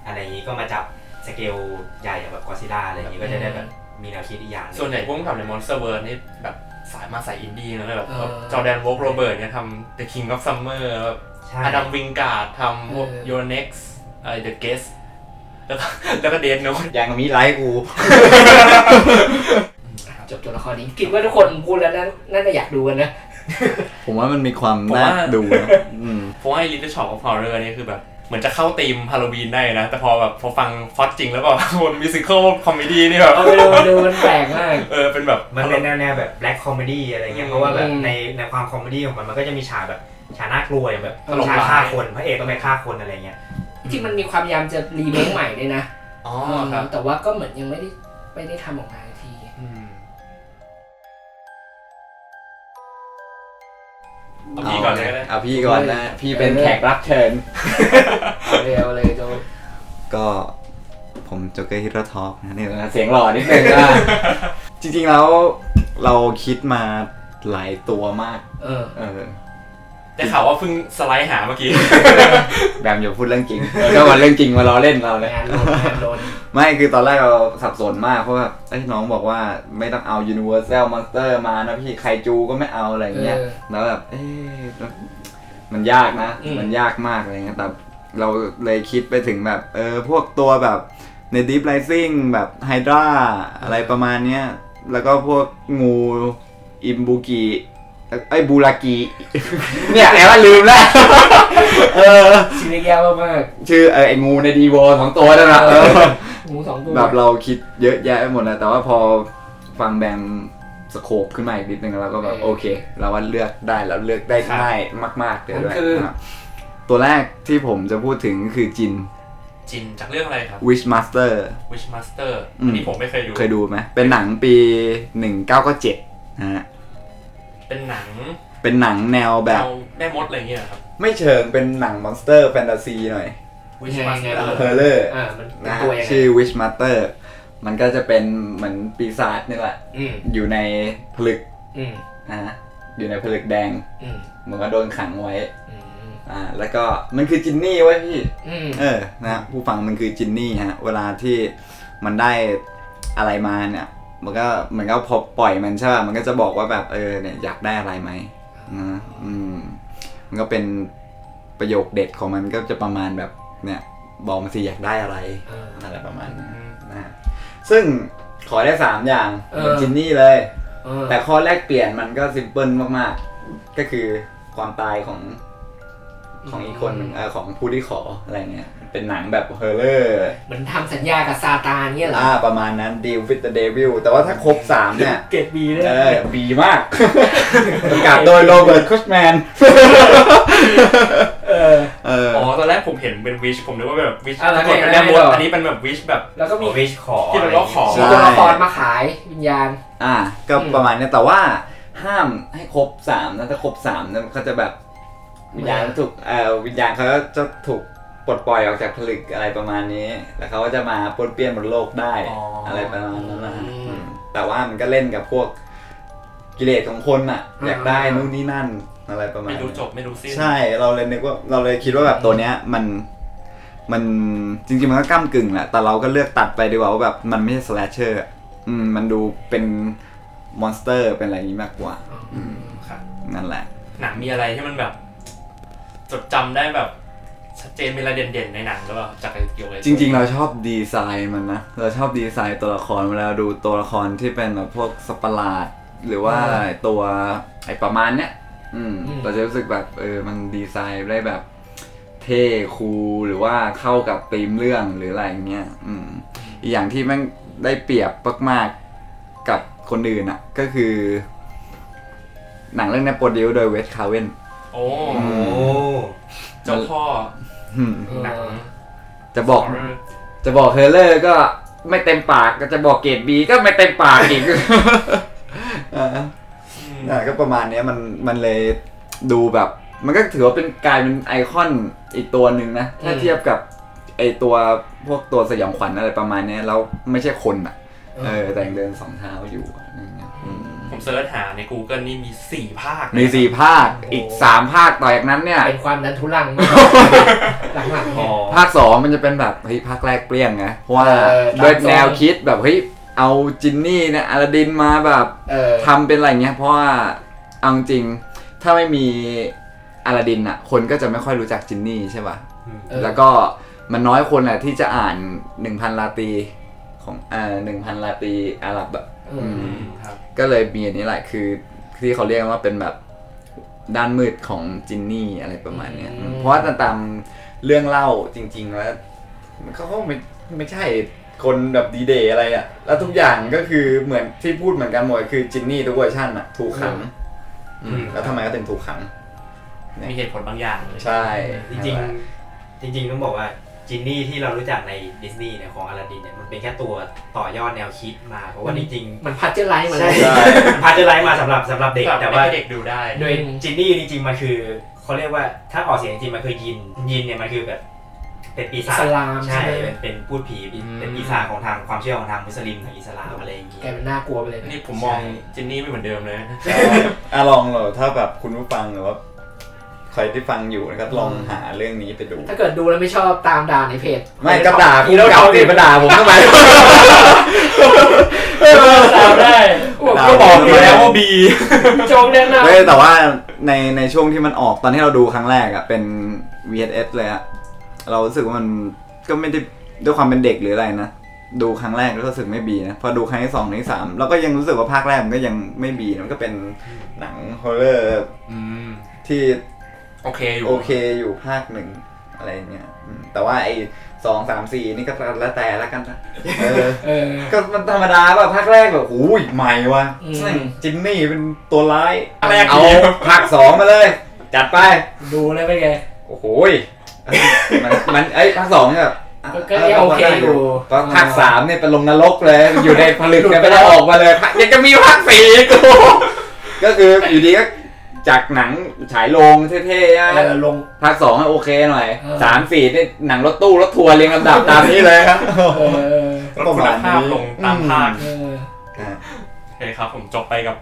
อะไรอย่างนี้ก็มาจับสเกลใหญ่อย่างแบบก็อดซิลล่าอะไรอย่างนี้ก็จะได้แบบมีแนวคิดอีกอย่างงส่วนใหญ่ผู้กำกับใน MonsterVerse นี่แบบสายมาสายอินดี้นะแบบเออจอร์แดนวอจต์โรเบิร์ตส์เนี่ยทำ The King of Summer แบบใช่ อดัมวิงการ์ดทำพวกเออ Your Next อะไร The Guest แล้วก็แล้วก็ Death Note ยังมีไลฟ์กู จบตัวละครนี้คิดว่าทุกคนพูดแล้วน่าน่าจะอยากดูกันนะ ผมว่ามันมีความผมน่าว่าดูนะอืม เพราะว่าไอ้ Little Shop of Horror เนี่ยคือแบบ เหมือนจะเข้าธีมฮาโลวีนได้นะ แต่พอแบบพอฟังฟอสจริงแล้วแบบ บน musical comedy นี่แบบเอาไปดูมาดูมันแปลกมาก เออเป็นแบบ มันเป็นแนวแนวแบบ black comedy อะไรเงี้ยอืมเพราะว่าแบบอืม ในในความ comedy ของมันมันก็จะมีฉากแบบ ฉากน่ากลัวอย่างแบบตลกฉากร้าย ฆ่าคนพระเอกต้องไปฆ่าคนอะไรเงี้ยที่มันมีความพยายามจะรีเมคใหม่ด้วยนะอ๋อครับแต่ว่าก็เหมือนยังไม่ได้ไม่ได้ทำออกมาสักที อืมเอาพี่ก่อนเลยก็ได้ เอาพี่ก่อนนะ พี่เป็นแขกรับเชิญ เอาเร็วเลยโจก็ผมโจเกอร์ฮิโรทอกนะนี่นะเสียงหล่อนิดนึงนะจริงๆแล้วเราคิดมาหลายตัวมาก เออ เออ ได้ข่าวว่าเพิ่งสไลด์หาเมื่อกี้ แบบอย่าพูดเรื่องจริงก็มาเรื่องจริงมาล้อเล่นเราเลยงานโดนงานโดนไม่คือตอนแรกเราสับสนมากเพราะว่าเอ้ยน้องบอกว่าไม่ต้องเอา Universal Monster มานะพี่ไคจูก็ไม่เอาอะไรเงี้ยเออแล้วแบบเอ๊ะมันยากนะอืมมันยากมากอะไรเงี้ยแต่เราเลยคิดไปถึงแบบเออพวกตัวแบบใน Deep Rising แบบไฮดราอะไรประมาณเนี้ยแล้วก็พวกงูอิมบูกิ ไอ้ยบูรากิเนี่ยแอบว่าลืมแล้ว เออ ชื่อเรียกยากมากชื่อเออไอ้งูในดีโวสองตัวนั่นแหละเออๆหมูสองตัวแบบเราคิดเยอะแยะไปหมดแล้วแต่ว่าพอฟังแบมสโคปขึ้นมาอีกนิดนึงแล้วก็แบบโอเค เราว่าเลือกได้แล้วเลือกได้ง่ายมากๆเลยมันด้วยคือนะครับตัวแรกที่ผมจะพูดถึงคือจิน จินจากเรื่องอะไรครับ Wishmaster Wishmaster อืมอันนี้ผมไม่เคยดูเคยดูไหมเป็นหนังปี 1997นะฮะ เป็นหนังเป็นหนังแนวแบบ เอาแม่มดอะไรอย่างเงี้ยเหรอครับไม่เชิงเป็นหนัง monster fantasy หน่อย Wishmaster horror อ่ามันเป็นนะตัวยังไงชื่อ Wishmaster มันก็จะเป็นเหมือนปีศาจนี่แหละ อืมอยู่ในผลึกอืมนะฮะอยู่ในผลึกแดงอืมเหมือนกับโดนขังไว้อืมอ่าแล้วก็มันคือจินนี่ไว้ยพี่ อืม เออนะฮะผู้ฟังมันคือจินนี่ฮะ เวลาที่มันได้อะไรมาเนี่ย มันก็เหมือนก็พอปล่อยมันใช่ป่ะมันก็จะบอกว่าแบบเออเนี่ยอยากได้อะไรไหมนะอืมมันก็เป็นประโยคเด็ดของมันก็จะประมาณแบบเนี่ยบอกมาสิอยากได้อะไรเอออะไรประมาณนั้นอืมนะฮะซึ่งขอได้สามอย่างเออเหมือนจินนี่เลยเออแต่ข้อแรกเปลี่ยนมันก็ simple มากๆ ก็คือความตายของของอีกคนหนึ่งเออของผู้ที่ขออะไรเงี้ย เป็นหนังแบบ horror เหมือนทำสัญญากับซาตานเนี่ยเหรอ อ่าประมาณนั้น Deal with the Devil แต่ว่าถ้าครบสามเนี่ยเกรด B เลยเออ B มาก กำกับโดย Robert Kurtzmanเออ เอออ๋อตอนแรกผมเห็นเป็นวิชผมนึกว่าแบบวิชอะแล้วไงเป็นแม่มดแล้วไงต่ออัอันนี้เป็นแบบ wish แบบ แล้วก็มี wish ขอที่เราร้องขอใช่มีตัวละครมาขายวิญญาณ อ่า ก็อืมประมาณเนี้ยแต่ว่าห้ามให้ครบสามนะถ้าครบสามเนี่ยเขาจะแบบวิญญาณถูกเอ่อวิญญาณเขาจะถูก ปลดปล่อยออกจากผลึกอะไรประมาณนี้ แล้วเขาก็จะมาปนเปี้ยนบนโลกได้อ๋ออ อะไรประมาณนั้นนะฮะอืมอืมแต่ว่ามันก็เล่นกับพวกกิเลสของคนอะอืมอยากได้นู่นนี่นั่นอะไรประมาณไม่รู้นี้ จบไม่รู้สิ้น ใช่เราเลยนึกว่าเราเลยคิดว่าแบบตัวเนี้ยมันมันจริงๆมันก็ก้ากึ่งแหละแต่เราก็เลือกตัดไปดีกว่าว่าแบบมันไม่ใช่ slasher อะอืมมันดูเป็น monster เป็นอะไรอย่างนี้มากกว่าครับ นั่นแหละ หนังมีอะไรที่มันแบบ จดจำได้แบบ ชัดเจนมีอะไรเด่นๆในหนังหรือเปล่าจากไอ้เกี่ยวกับจริง ๆ เราชอบดีไซน์มันนะ เราชอบดีไซน์ตัวละครเวลาดูตัวละครที่เป็นแบบพวกสัตว์ประหลาด หรือว่าตัวไอประมาณเนี้ยอืมอืม เราจะรู้สึกแบบเออมันดีไซน์ได้แบบเท่ cool หรือว่าเข้ากับธีมเรื่องหรืออะไรอย่างเงี้ยอืมอีกอย่างที่แมันได้เปรียบมากๆกับคนอื่นอะ ก็คือ หนังเรื่องนี้ produce โดย Wes Craven โอ้อืโอ้ เจ้าพ่อ อืมหนังจะบอก horror จะบอก horror ก็ไม่เต็มปากก็จะบอกเกรด B ก็ไม่เต็มปากอีกอ่าอืมอ่าก็ประมาณเนี้ยมันมันเลยดูแบบ มันก็ถือว่าเป็นกลายเป็นไอคอนอีกตัวหนึ่งนะ ถ้าอืมเทียบกับไอตัวพวกตัวสยองขวัญอะไรประมาณเนี้ยแล้วไม่ใช่คนอะ เออแต่ยังเดินสองเท้าอยู่อะไรเงี้ยอืม ผมเสิร์ชหาใน Google นี่มีสี่ภาคมีสี่ภาคอีกสามภาคต่อจากนั้นเนี่ย เป็นความดันทุลังมากหลังๆอ๋เนี่อยภาคสองมันจะเป็นแบบเฮ้ยภาคแรกเปรี้ยงไงเพราะว่าเออด้วยตามทรง แนวคิดแบบเฮ้ยเอาจินนี่เนี่ยอลาดินมาแบบเออทำเป็นอะไรเงี้ยเพราะว่าเอาจริงๆถ้าไม่มีอลาดินอะคนก็จะไม่ค่อยรู้จักจินนี่ใช่ป่ะ เออแล้วก็มันน้อยคนแหละที่จะอ่านหนึ่งพันลาตรีของอ่าหนึ่งพันลาตรีอาหรับอะอืมอืมครับ ก็เลยมีอันนี้แหละคือที่เขาเรียกว่าเป็นแบบด้านมืดของจินนี่อะไรประมาณเนี้ยอืมเพราะว่าตามเรื่องเล่าจริง ๆ แล้วเขาก็ไม่ไม่ใช่คนแบบดีเดย์อะไรอะแล้วทุกอย่างก็คือเหมือนที่พูดเหมือนกันหมดคือจินนี่ทุกเวอร์ชันอะถูกขังอืมแล้วทำไมก็ถึงถูกขัง มีเหตุผลบางอย่างเลยใช่ จริงๆจริงๆต้องบอกว่า จินนี่ที่เรารู้จักในดิสนีย์เนี่ยของอลาดินเนี่ยมันเป็นแค่ตัวต่อยอดแนวคิดมาเพราะว่าจริงมันพาสเจอร์ไรซ์ๆมาใช่แล้วมันพาสเจอร์ไรซ์มาสำหรับสำหรับเด็กแบบแต่ไม่ว่าให้เด็กดูได้ โดยจินนี่จริงๆมันคือเขาเรียกว่าถ้าออกเสียงจริงๆมันคือยินยินเนี่ยมันคือแบบเป็นปีศาอิจสลามใช่ใช่ไหม เป็นเป็นพูดผีเป็นปีศาจของทางความเชื่อของทางมุสลิมทางอิสลามอะไรอย่างงี้ แกมันน่ากลัวไปเลยนะนี่ผมมองจินนี่ไม่เหมือนเดิมเลย อะลองเหรอถ้าแบบคุณผู้ฟังหรือว่า ใครที่ฟังอยู่นะครับลองหาเรื่องนี้ไปดู ถ้าเกิดดูแล้วไม่ชอบตามด่าในเพจไม่ก็ด่าคุณกับดิมาด่าผมทำไมตามได้ก็บอกอยู่แล้วว่าบีโจงแน่นอนเฮ้ยแต่ว่าในในช่วงที่มันออกตอนที่เราดูครั้งแรกอะเป็น VHS เลยอะเรารู้สึกว่ามันก็ไม่ได้ด้วยความเป็นเด็กหรืออะไรนะดูครั้งแรกก็รู้สึกไม่บีนะพอดูครั้งที่สองครั้งที่สามเราก็ยังรู้สึกว่าภาคแรกมันก็ยังไม่บีนะมันก็เป็นหนังฮอร์เรอร์อืมที่ โอเคอยู่ โอเคอยู่ภาคหนึ่งอะไรเงี้ยอืมแต่ว่าไอ้สองสามสี่นี่ก็แล้วแต่แล้วกันนะเออ เออ ก็มันธรรมดาแบบภาคแรกแบบโอ้ยใหม่ว่ะอืมแม่งจินนี่เป็นตัวร้ายแรกเอาดีภาคสองมาเลย จัดไป ดูแล้วเป็นไง โอ้โหยมันมันไอ้ยภาคสองเนี่ยแบบก็ก็ยังโอเคอยู่ ตอนภาคสามเนี่ยเป็นลงนรกเลย อยู่ในผลึกเนี่ยไม่ได้ออกมาเลยภาคยังจะมีภาคสี่อีกโอ้โหก็คืออยู่ดีก็ จากหนังฉายโรงเท่ๆเออะอลง ภาคสองอะโอเคหน่อยเออ สามสี่นี่หนังรถตู้รถทัวร์เรียงลำดับตามนี้เลยครับ เออลดคุณภาพลงตามภาคเอออะโอเคครับ ผมจบไปกับ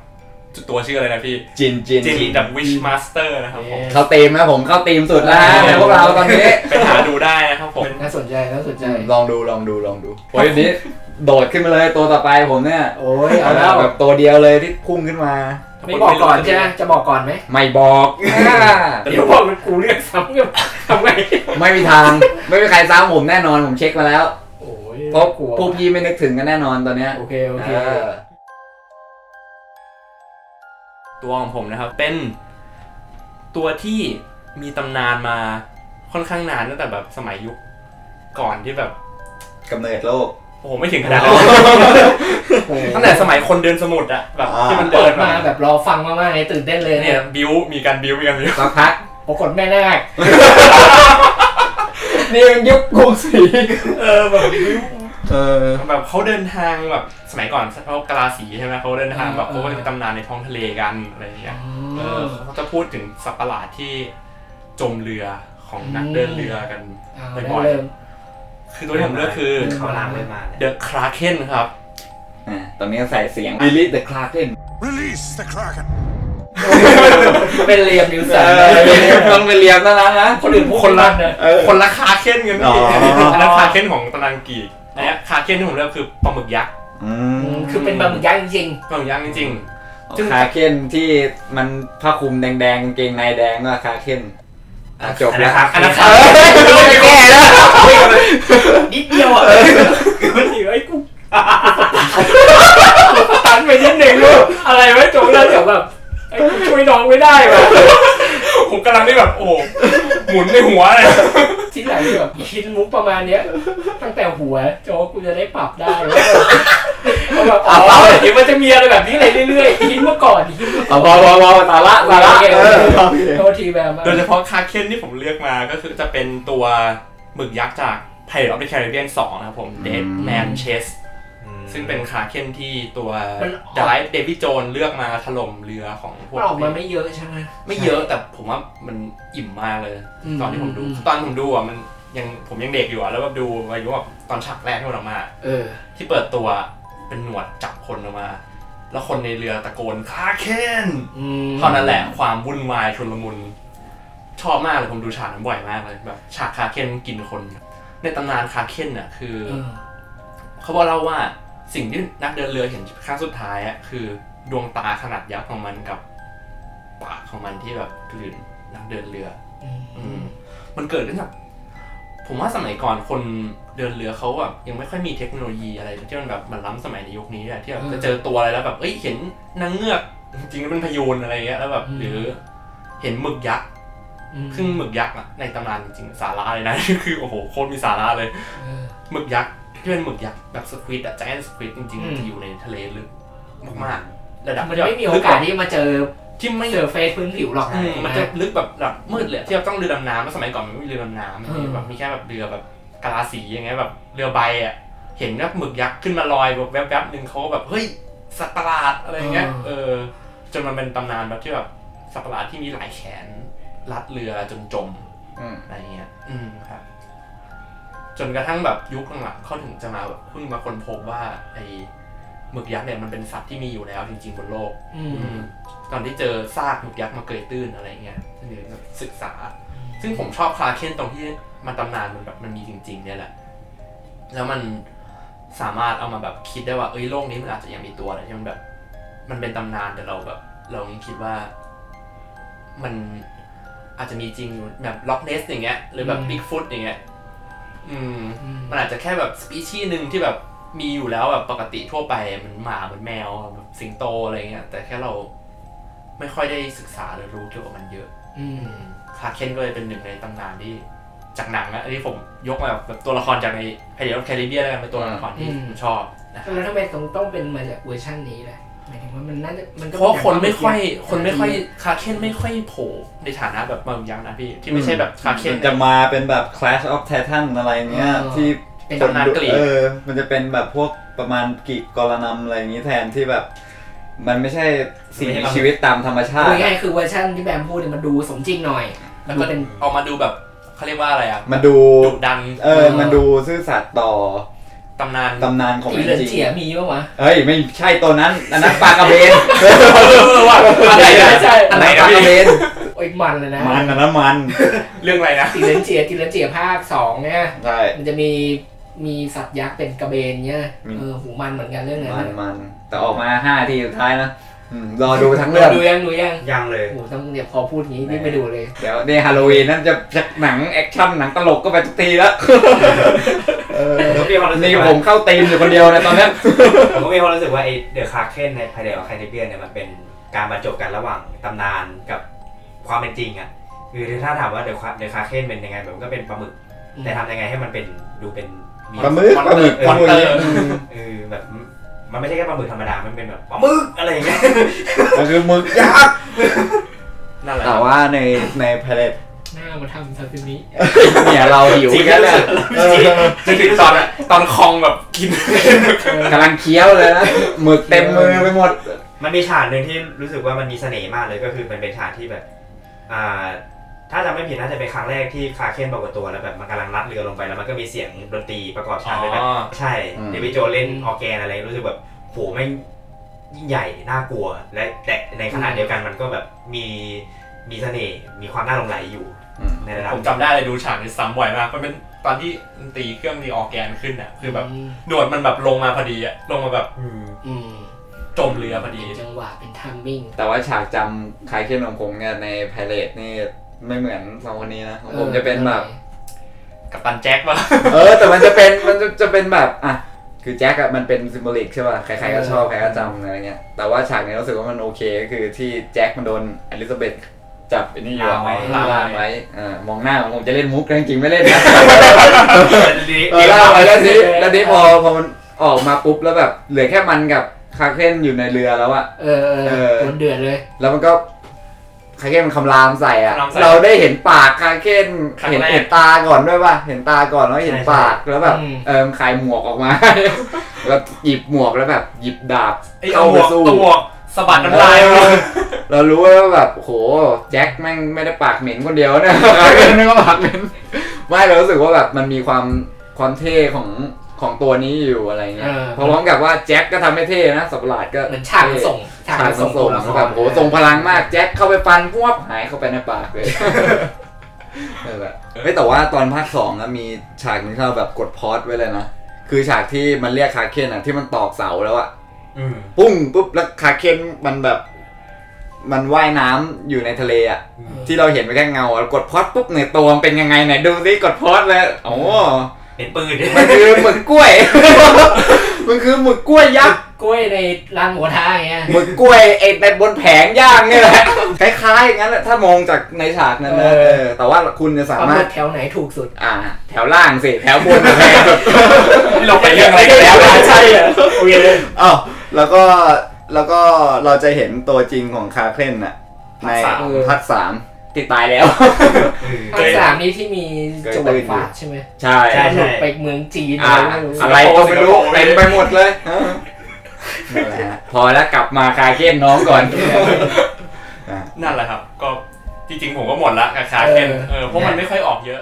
ตัวชื่ออะไรนะพี่จินจินจิน The Wishmaster นะครับผม เข้าธีมนะผมเข้าธีมสุดแล้วฮะเออพวกเราตอนนี้ไปหาดูได้นะครับผม น่าสนใจน่าสนใจ ลองดูลองดูลองดูโอ้ยอันนี้โดดขึ้นมาเลยตัวต่อไปผมเนี่ยโอ้ยเอาแล้ว แบบตัวเดียวเลยที่พุ่งขึ้นมา ไม่บอกก่อนใช่ไหมจะบอกก่อนไหมไม่บอกเดี๋ยวบอกมันกูเรียกซ้ำกับทำไงไม่มีทาง ไม่มีใครซ้ำผมแน่นอนผมเช็คมาแล้วโอ้ยเพราะกลัวพวกพี่ไม่นึกถึงกันแน่นอนตอนเนี้ยโอเคโอเคเออตัวของผมนะครับเป็นตัวที่มีตำนานมาค่อนข้างนานตั้งแต่แบบสมัยยุค ก่อนที่แบบกำเนิดโลก โอ้โหไม่ถึงขนาดนั้นโอ้โหตั้งแต่สมัยคนเดินสมุทรอะแบบอ่าที่มันเปิเดิดนมามาแบบรอฟังมากๆเลยตื่นเต้นเลยเนี่เนี่ยยบิวมีการบิวมีการบิวสักพักปรากฏแม่นาคนี่มันยุคกรุงศรีเออแบบบิวเออแบบเขาเดินทางแบบสมัยก่อนเขากะลาสีใช่ไหมเขาเดินทางแบบเขาก็จะมีตำนานในท้องทะเลกันอะไรอย่างเงี้ย เออเขาจะพูดถึงสัตว์ประหลาดที่จมเรือของนักเดินเรือกัน เอาบ่ได้อยเริ่ม คือตัวที่ผมเลือกคือเขาล่างเลยมาเนี่ย The Kraken ครับอะตอนนี้ก็ใส่เสียง Billy the Kraken Release the Kraken. เป็นเรียมนิวเอสันอต้องไปเรียนซะแล้วนะ คนอื่นพูดคนละไม่ได้นะเออคนละคาเค้นกันอ๋พี่ออันนั้นคาเค้นของตารางกรีกอันเนี้ยคาเค้นที่ผมเลือกคือปลาหมึกยักษ์อือืมมคือเป็นบะหมี่ย่างจริงปลาหมึกยักษ์จริงซึ่งคาเคนที่มันผ้าคลุมแดงๆกางเกงในแดงก็คาเคนอะ จบอันแล้นั้วนครับอันนั้นเออไม่แก้แล้วนิดเดียวอะมันถือไอ้กูตันไปนิดนึงลูกอะไรไว้โจงแล้วเดี๋ยวแบบไอ้กูช่วยน้องไม่ได้ว่ะๆผมกำลังได้แบบโอ้โหหมุนในหัวเลย ที่ไหนแบบคิดมุกประมาณเนี้ย ตั้งแต่หัวโจ๊กกูจะได้ปรับได้ว่าแบบอ๋อเดี๋ยวมันจะมีอะไรแบบนี้เลยเรื่อยๆคิดเมื่อก่อนคิดเมื่อก่อน เอาพอพอพอสาระสาระโอเค เอโอเคอโทษทีแบบมาโดยเฉพาะคาเคนที่ผมเลือกมาก็คือจะเป็นตัวหมึกยักษ์จาก Pirates of the Caribbean 2 นะครับผม Dead Man Chest ซึ่งเป็นคาเคนที่ตัวดายเดวิดโจนเลือกมาถล่มเรือของพวมักนออกมาไม่เยอะใช่ไหมไม่เยอะแต่ผมว่ามันอิ่มมากเลยอืมตอนที่ผมดูอืมตอนผมดูอะมันยังผมยังเด็กอยู่อะแล้วแบบดูอายุแบบตอนฉากแรกที่มันออกมาเออ ที่เปิดตัวเป็นหนวดจับคนออกมา แล้วคนในเรือตะโกนคาเคนอืมเท่านั้นแหละความวุ่นวายชุลมุน ชอบมากเลยผมดูฉากนั้นบ่อยมากเลยแบบฉากคาเคนกินคน ในตำนานคาเคนน่ะคือเออเขาบอกเล่าว่า สิ่งที่นักเดินเรือเห็นครั้งสุดท้ายอะคือดวงตาขนาดยักษ์ของมันกับปากของมันที่แบบกลืนนักเดินเรืออืมอืมมันเกิดขึ้นจากผมว่าสมัยก่อนคนเดินเรือเขาแบบยังไม่ค่อยมีเทคโนโลยีอะไรที่มันแบบมันล้ำสมัยในยุคนี้อะที่แบบจะเจอตัวอะไรแล้วแบบเอ้ยเห็นนางเงือกจริงๆแล้วเป็นพยูนอะไรเงี้ยแล้วแบบหรือเห็นหมึกยักษ์อืมซึ่งหมึกยักษ์อะในตำนานจริงๆสาระเลยนะคือโอ้โหโคตรมีสาระเลยเออหมึกยักษ์ ที่เป็นหมึกยักษ์แบบสควิดอะแจนสควิดจริงๆอืมมันจะอยู่ในทะเลลึกมากๆระดับมันจะไม่มีโอกาสที่มาเจอที่ไม่เจอเฟซพื้นผิวหรอกอืมมันจะลึกแบบระดับมืดเลยอะที่เราต้องเรือดำน้ำแล้วสมัยก่อนมันไม่มีเรือดำน้ำอืมแบบมีแค่แบบเรือแบบกะลาสีอย่างเงี้ยแบบเรือใบอะเห็นแบบหมึกยักษ์ขึ้นมาลอยแบบแวบๆหนึ่งเขาก็แบบเฮ้ยสัตว์ประหลาดอะไรเงี้ยเออจนมันเป็นตำนานแบบที่แบบสัตว์ประหลาดที่มีหลายแขนลัดเรือจนจมอืมอะไรเงี้ย อืมครับ จนกระทั่งแบบยุคหลังๆเขาถึงจะมาแบบเพิ่งมาค้นพบว่าไอ้หมึกยักษ์เนี่ยมันเป็นสัตว์ที่มีอยู่แล้วจริงๆบนโลก อืมอืมตอนที่เจอซากหมึกยักษ์มาเกยตื้นอะไรเงี้ยถึงแบบศึกษา ซึ่งผมชอบคลาเคนตรงที่มันตำนานมันแบบมันมีจริง ๆ เนี่ยแหละ แล้วมันสามารถเอามาแบบคิดได้ว่าเอ้ยโลกนี้มันอาจจะยังมีตัวอะไรที่มันแบบ มันเป็นตำนานแต่เราแบบ เรายังคิดว่า มันอาจจะมีจริงอยู่แบบล็อกเนสอย่างเงี้ยหรือแบบอืมบิ๊กฟุตอย่างเงี้ย อืมอืมมันอาจจะแค่แบบสปีชีส์หนึ่งที่แบบมีอยู่แล้วแบบปกติทั่วไปเหมันหมาเหมันแมวแบบสิงโตอะไรเงี้ยแต่แค่เราไม่ค่อยได้ศึกษาหรือรู้เกี่ยวกับมันเยอะ อืม Kraken ก็เลยเป็นหนึ่งในตำนานที่จากหนังนะอันนี้ผมยกมาแบบแบบตัวละครจากใน Pirates Caribbean แล้วกันเป็นตัวละครที่อืมผมชอบนะแล้วทำไมต้องต้องเป็นมาจากเวอร์ชันนี้ล่ะห มายถึงว่ามันน่าจะมันก็เพราะคนไม่ค่อยเป็คนไม่ค่อย Kraken ไม่ค่อยโผล่ในฐานะแบบหมึกยักษ์นะพี่ ที่ไม่ใช่แบบ Kraken มันจะมาเป็นแบบ Clash of Titan อะไรเงี้ยที่เป็นตำนานกรีกเออ มันจะเป็นแบบพวกประมาณกิกกรนำอะไรอย่างนี้แทนที่แบบมันไม่ใช่สิ่งมีชีวิตตามธรรมชาพูติดง่ายๆคือเวอร์ชันที่แบมพูดเนี่ยมันดูสมจริงหน่อย แล้วก็เป็นออกมาดูแบบเขาเรียกว่าอะไรอะ มันดูดุดัน เออ มันดูซื่อสัตย์ต่อ ตำนาน ตำนานของตีมันเหลือจริงเจียมีปะวะเฮ้ยไม่ใช่ตัวนั้นอันนั้นปลากระเบนเออว่ะอะไรนะใช่อันไหนปนะลากพี่ระเบนโอ้ยมันเลยนะมันอันนั้นมันเรื่องอะไรนะตีเหลือเจียตีเหลือเจียภาคสองเนี่ยใช่มันจะมีมีสัตว์ยักษ์เป็นกระเบนเนี่ยมีเออหูมันเหมือนกันเรื่องนั้นมันนะมันแต่ออกมาห้าทีสุดท้ายนะอืมรอดูทั้งเรื่องดูยังดูยังยังเลยโอ้โหต้องเนี่ยพอพูดงี้นี่ไปดูเลย เดี๋ยวนี่ฮาโลวีนนั่นจะจากหนังแอคชั่นหนังตลกก็ไปทุกทีแล้วเออ ผมมีความรู้สึกนี่ว่าผมเข้าธีมอยู่คนเดียวนะตอนเนี้ย ผมก็มีความรู้สึกว่าไอ้ The Kraken ใน Pirates Caribbean เนี่ยมันเป็นการบรรจบกันระหว่างตำนานกับความเป็นจริงอะคือถ้าถามว่า The The Kraken เป็นยังไงแบบมันก็เป็นปลาหมึก แต่ทำยังไงให้มันเป็นดูเป็นมี ปลาหมึกปลาหมึก monster อืมเออแบบมันไม่ใช่แค่ปลาหมึกธรรมดา มันเป็นแบบปลาหมึกอะไรอย่างเงี้ย มันคือหมึกยักษ์นั่นแหละแต่ว่าในใน พาเลตหน้ามาทำซาซิมิเนี่ยเราหิวกันแหละเออจนถึงตอนอะตอนคองแบบกินกำลังเคี้ยวเลยนะหมึกเต็มมือไปหมด มันมีฉากหนึ่งที่รู้สึกว่ามันมีเสน่ห์มากเลยก็คือมันเป็นฉากที่แบบ อ่า ถ้าจำไม่ผิดน่าจะเป็นครั้งแรกที่ Kraken ปรากฏตัวแล้วแบบมันกำลังลัดเรือลงไปแล้วมันก็มีเสียงดนตรีประกอบฉากเลยแบบอ๋อใช่อืม Davy Jones เล่นออร์แกนอะไรรู้สึกแบบโหแม่งยิ่งใหญ่น่ากลัว และแต่ในขณะเดียวกันมันก็แบบมีมีเสน่ห์มีความน่าหลงใหลอยู่อืม ในระดับผมจำได้เลยดูฉากนี้ซ้ำบ่อยมากมันเป็นตอนที่มันตีเครื่องตีออร์แกนขึ้นอะ คือแบบหนวดมันแบบลงมาพอดีอะลงมาแบบอืมอืมจมเรือพอดี เป็นจังหวะเป็น timing แต่ว่าฉากจำคลายเข้มของผมเนี่ยใน Pirates นี่ไม่เหมือนสองคนนี้นะของผมออจะเป็นแบบกัปตันแจ็คป่ะเออ แต่มันจะเป็นมันจะจะเป็นแบบอะคือแจ็คอะมันเป็น symbolic ใช่ป่ะใครๆก็ชอบใครก็จำอะไรเงี้ยแต่ว่าฉากนี้รู้สึกว่ามันโอเคก็คือที่แจ็คมันโดนอลิซาเบธ จับไอ้นี่อยู่ล่ามไว้ล่ามล่ามไว้ไว้อ่ามองหน้าผมจะเล่นมุกแต่จริงๆไม่เล่นนะดีเออล่ามไว้แล้วนี้แล้วนี้พอพอมันออกมาปุ๊บแล้วแบบเหลือแค่มันกับคาเคนอยู่ในเรือแล้วอะเออเอเอออโดนเดือดเลย แล้วมันก็คาเคนมันคำรามใส่อะคำรามใส่เราได้เห็นปากคาเคนครั้งเห็นแรกเห็นตาก่อนด้วยป่ะเห็นตาก่อนแล้วเห็นปากแล้วแบบอืมเออมันคลายหมวกออกมา แล้วหยิบหมวกแล้วแบบ หยิบดาบไอ้เอาเข้าหมไปวกสู้เอาหมวก สะบัดน้ำลายเอมาอเรารู้ว่าแบบโหแจ็คแม่งไม่ได้ปากเหม็นคนเดียวเนี่ยคาเคนไม่ก็ปากเหม็นไม่เรารู้สึกว่าแบบมันมีความความเท่ของของตัวนี้อยู่อะไรเงี้ยเออพร้อมกับว่าแจ็คก็ทำให้เท่นะสัตว์ประหลาดก็เหมือนฉากมันส่งฉากมันส่งส่งตัวละครแบบโหทรงพลังมากแจ็คเข้าไปฟันพวบหายเข้าไปในปากเลยนั่นแหละเฮ้ยแต่ว่าตอนภาคสองนะมีฉากหนึงที่เราแบบกดพอดไว้เลยนะคือฉากที่มันเรียกคาเคนอะที่มันตอกเสาแล้วอะอืม ปุ้งปุ๊บแล้วคาเคนมันแบบ มันว่ายน้ำอยู่ในทะเลอะที่เราเห็นไปแค่เงาอะกดพอดปุ๊บในยตัวมันเป็นยังไงไหนดูซิกดพอดเลยโอ้เห็นปืนมันคือหมึกกล้วย มันคือหมึกกล้วยยักษ์กล้วยในร้านหมูกระทะอย่างเงี้ยหมึกกล้วยไอ้ในบนแผงย่างนี่แหละคล้ายๆอย่างนั้นแหละถ้ามองจากในฉากนั้นนะเออเออแต่ว่าคุณจะปสาลาหมารมึถกแถวไหนถูกสุด อ่า แถวล่างสิแถวบนแพงสุดเราไปเรื่องอะไรไม่กันใช่แล้วใช่อะโอเคเลยอ้าว แล้วก็แล้วก็เราจะเห็นตัวจริงของคาเคลนน่ะในภาคสามที่ตายแล้ว ภาคสามนี้ที่มีเคยโจตื่รนอยู่ฟ้าใช่ไหมใช่ ใช่ หลุดไปเมืองจีนอ่าอะไรไม่รู้อะไรก็ไม่รู้เต็มไปหมดเลยเออนั่นแหละฮะพอแล้วกลับมาคาเคลนน้องก่อน อะ นั่นแหละครับ ก็จริงๆผมก็หมดละกับคาเคนเออเพราะมันไม่ค่อยออกเยอะ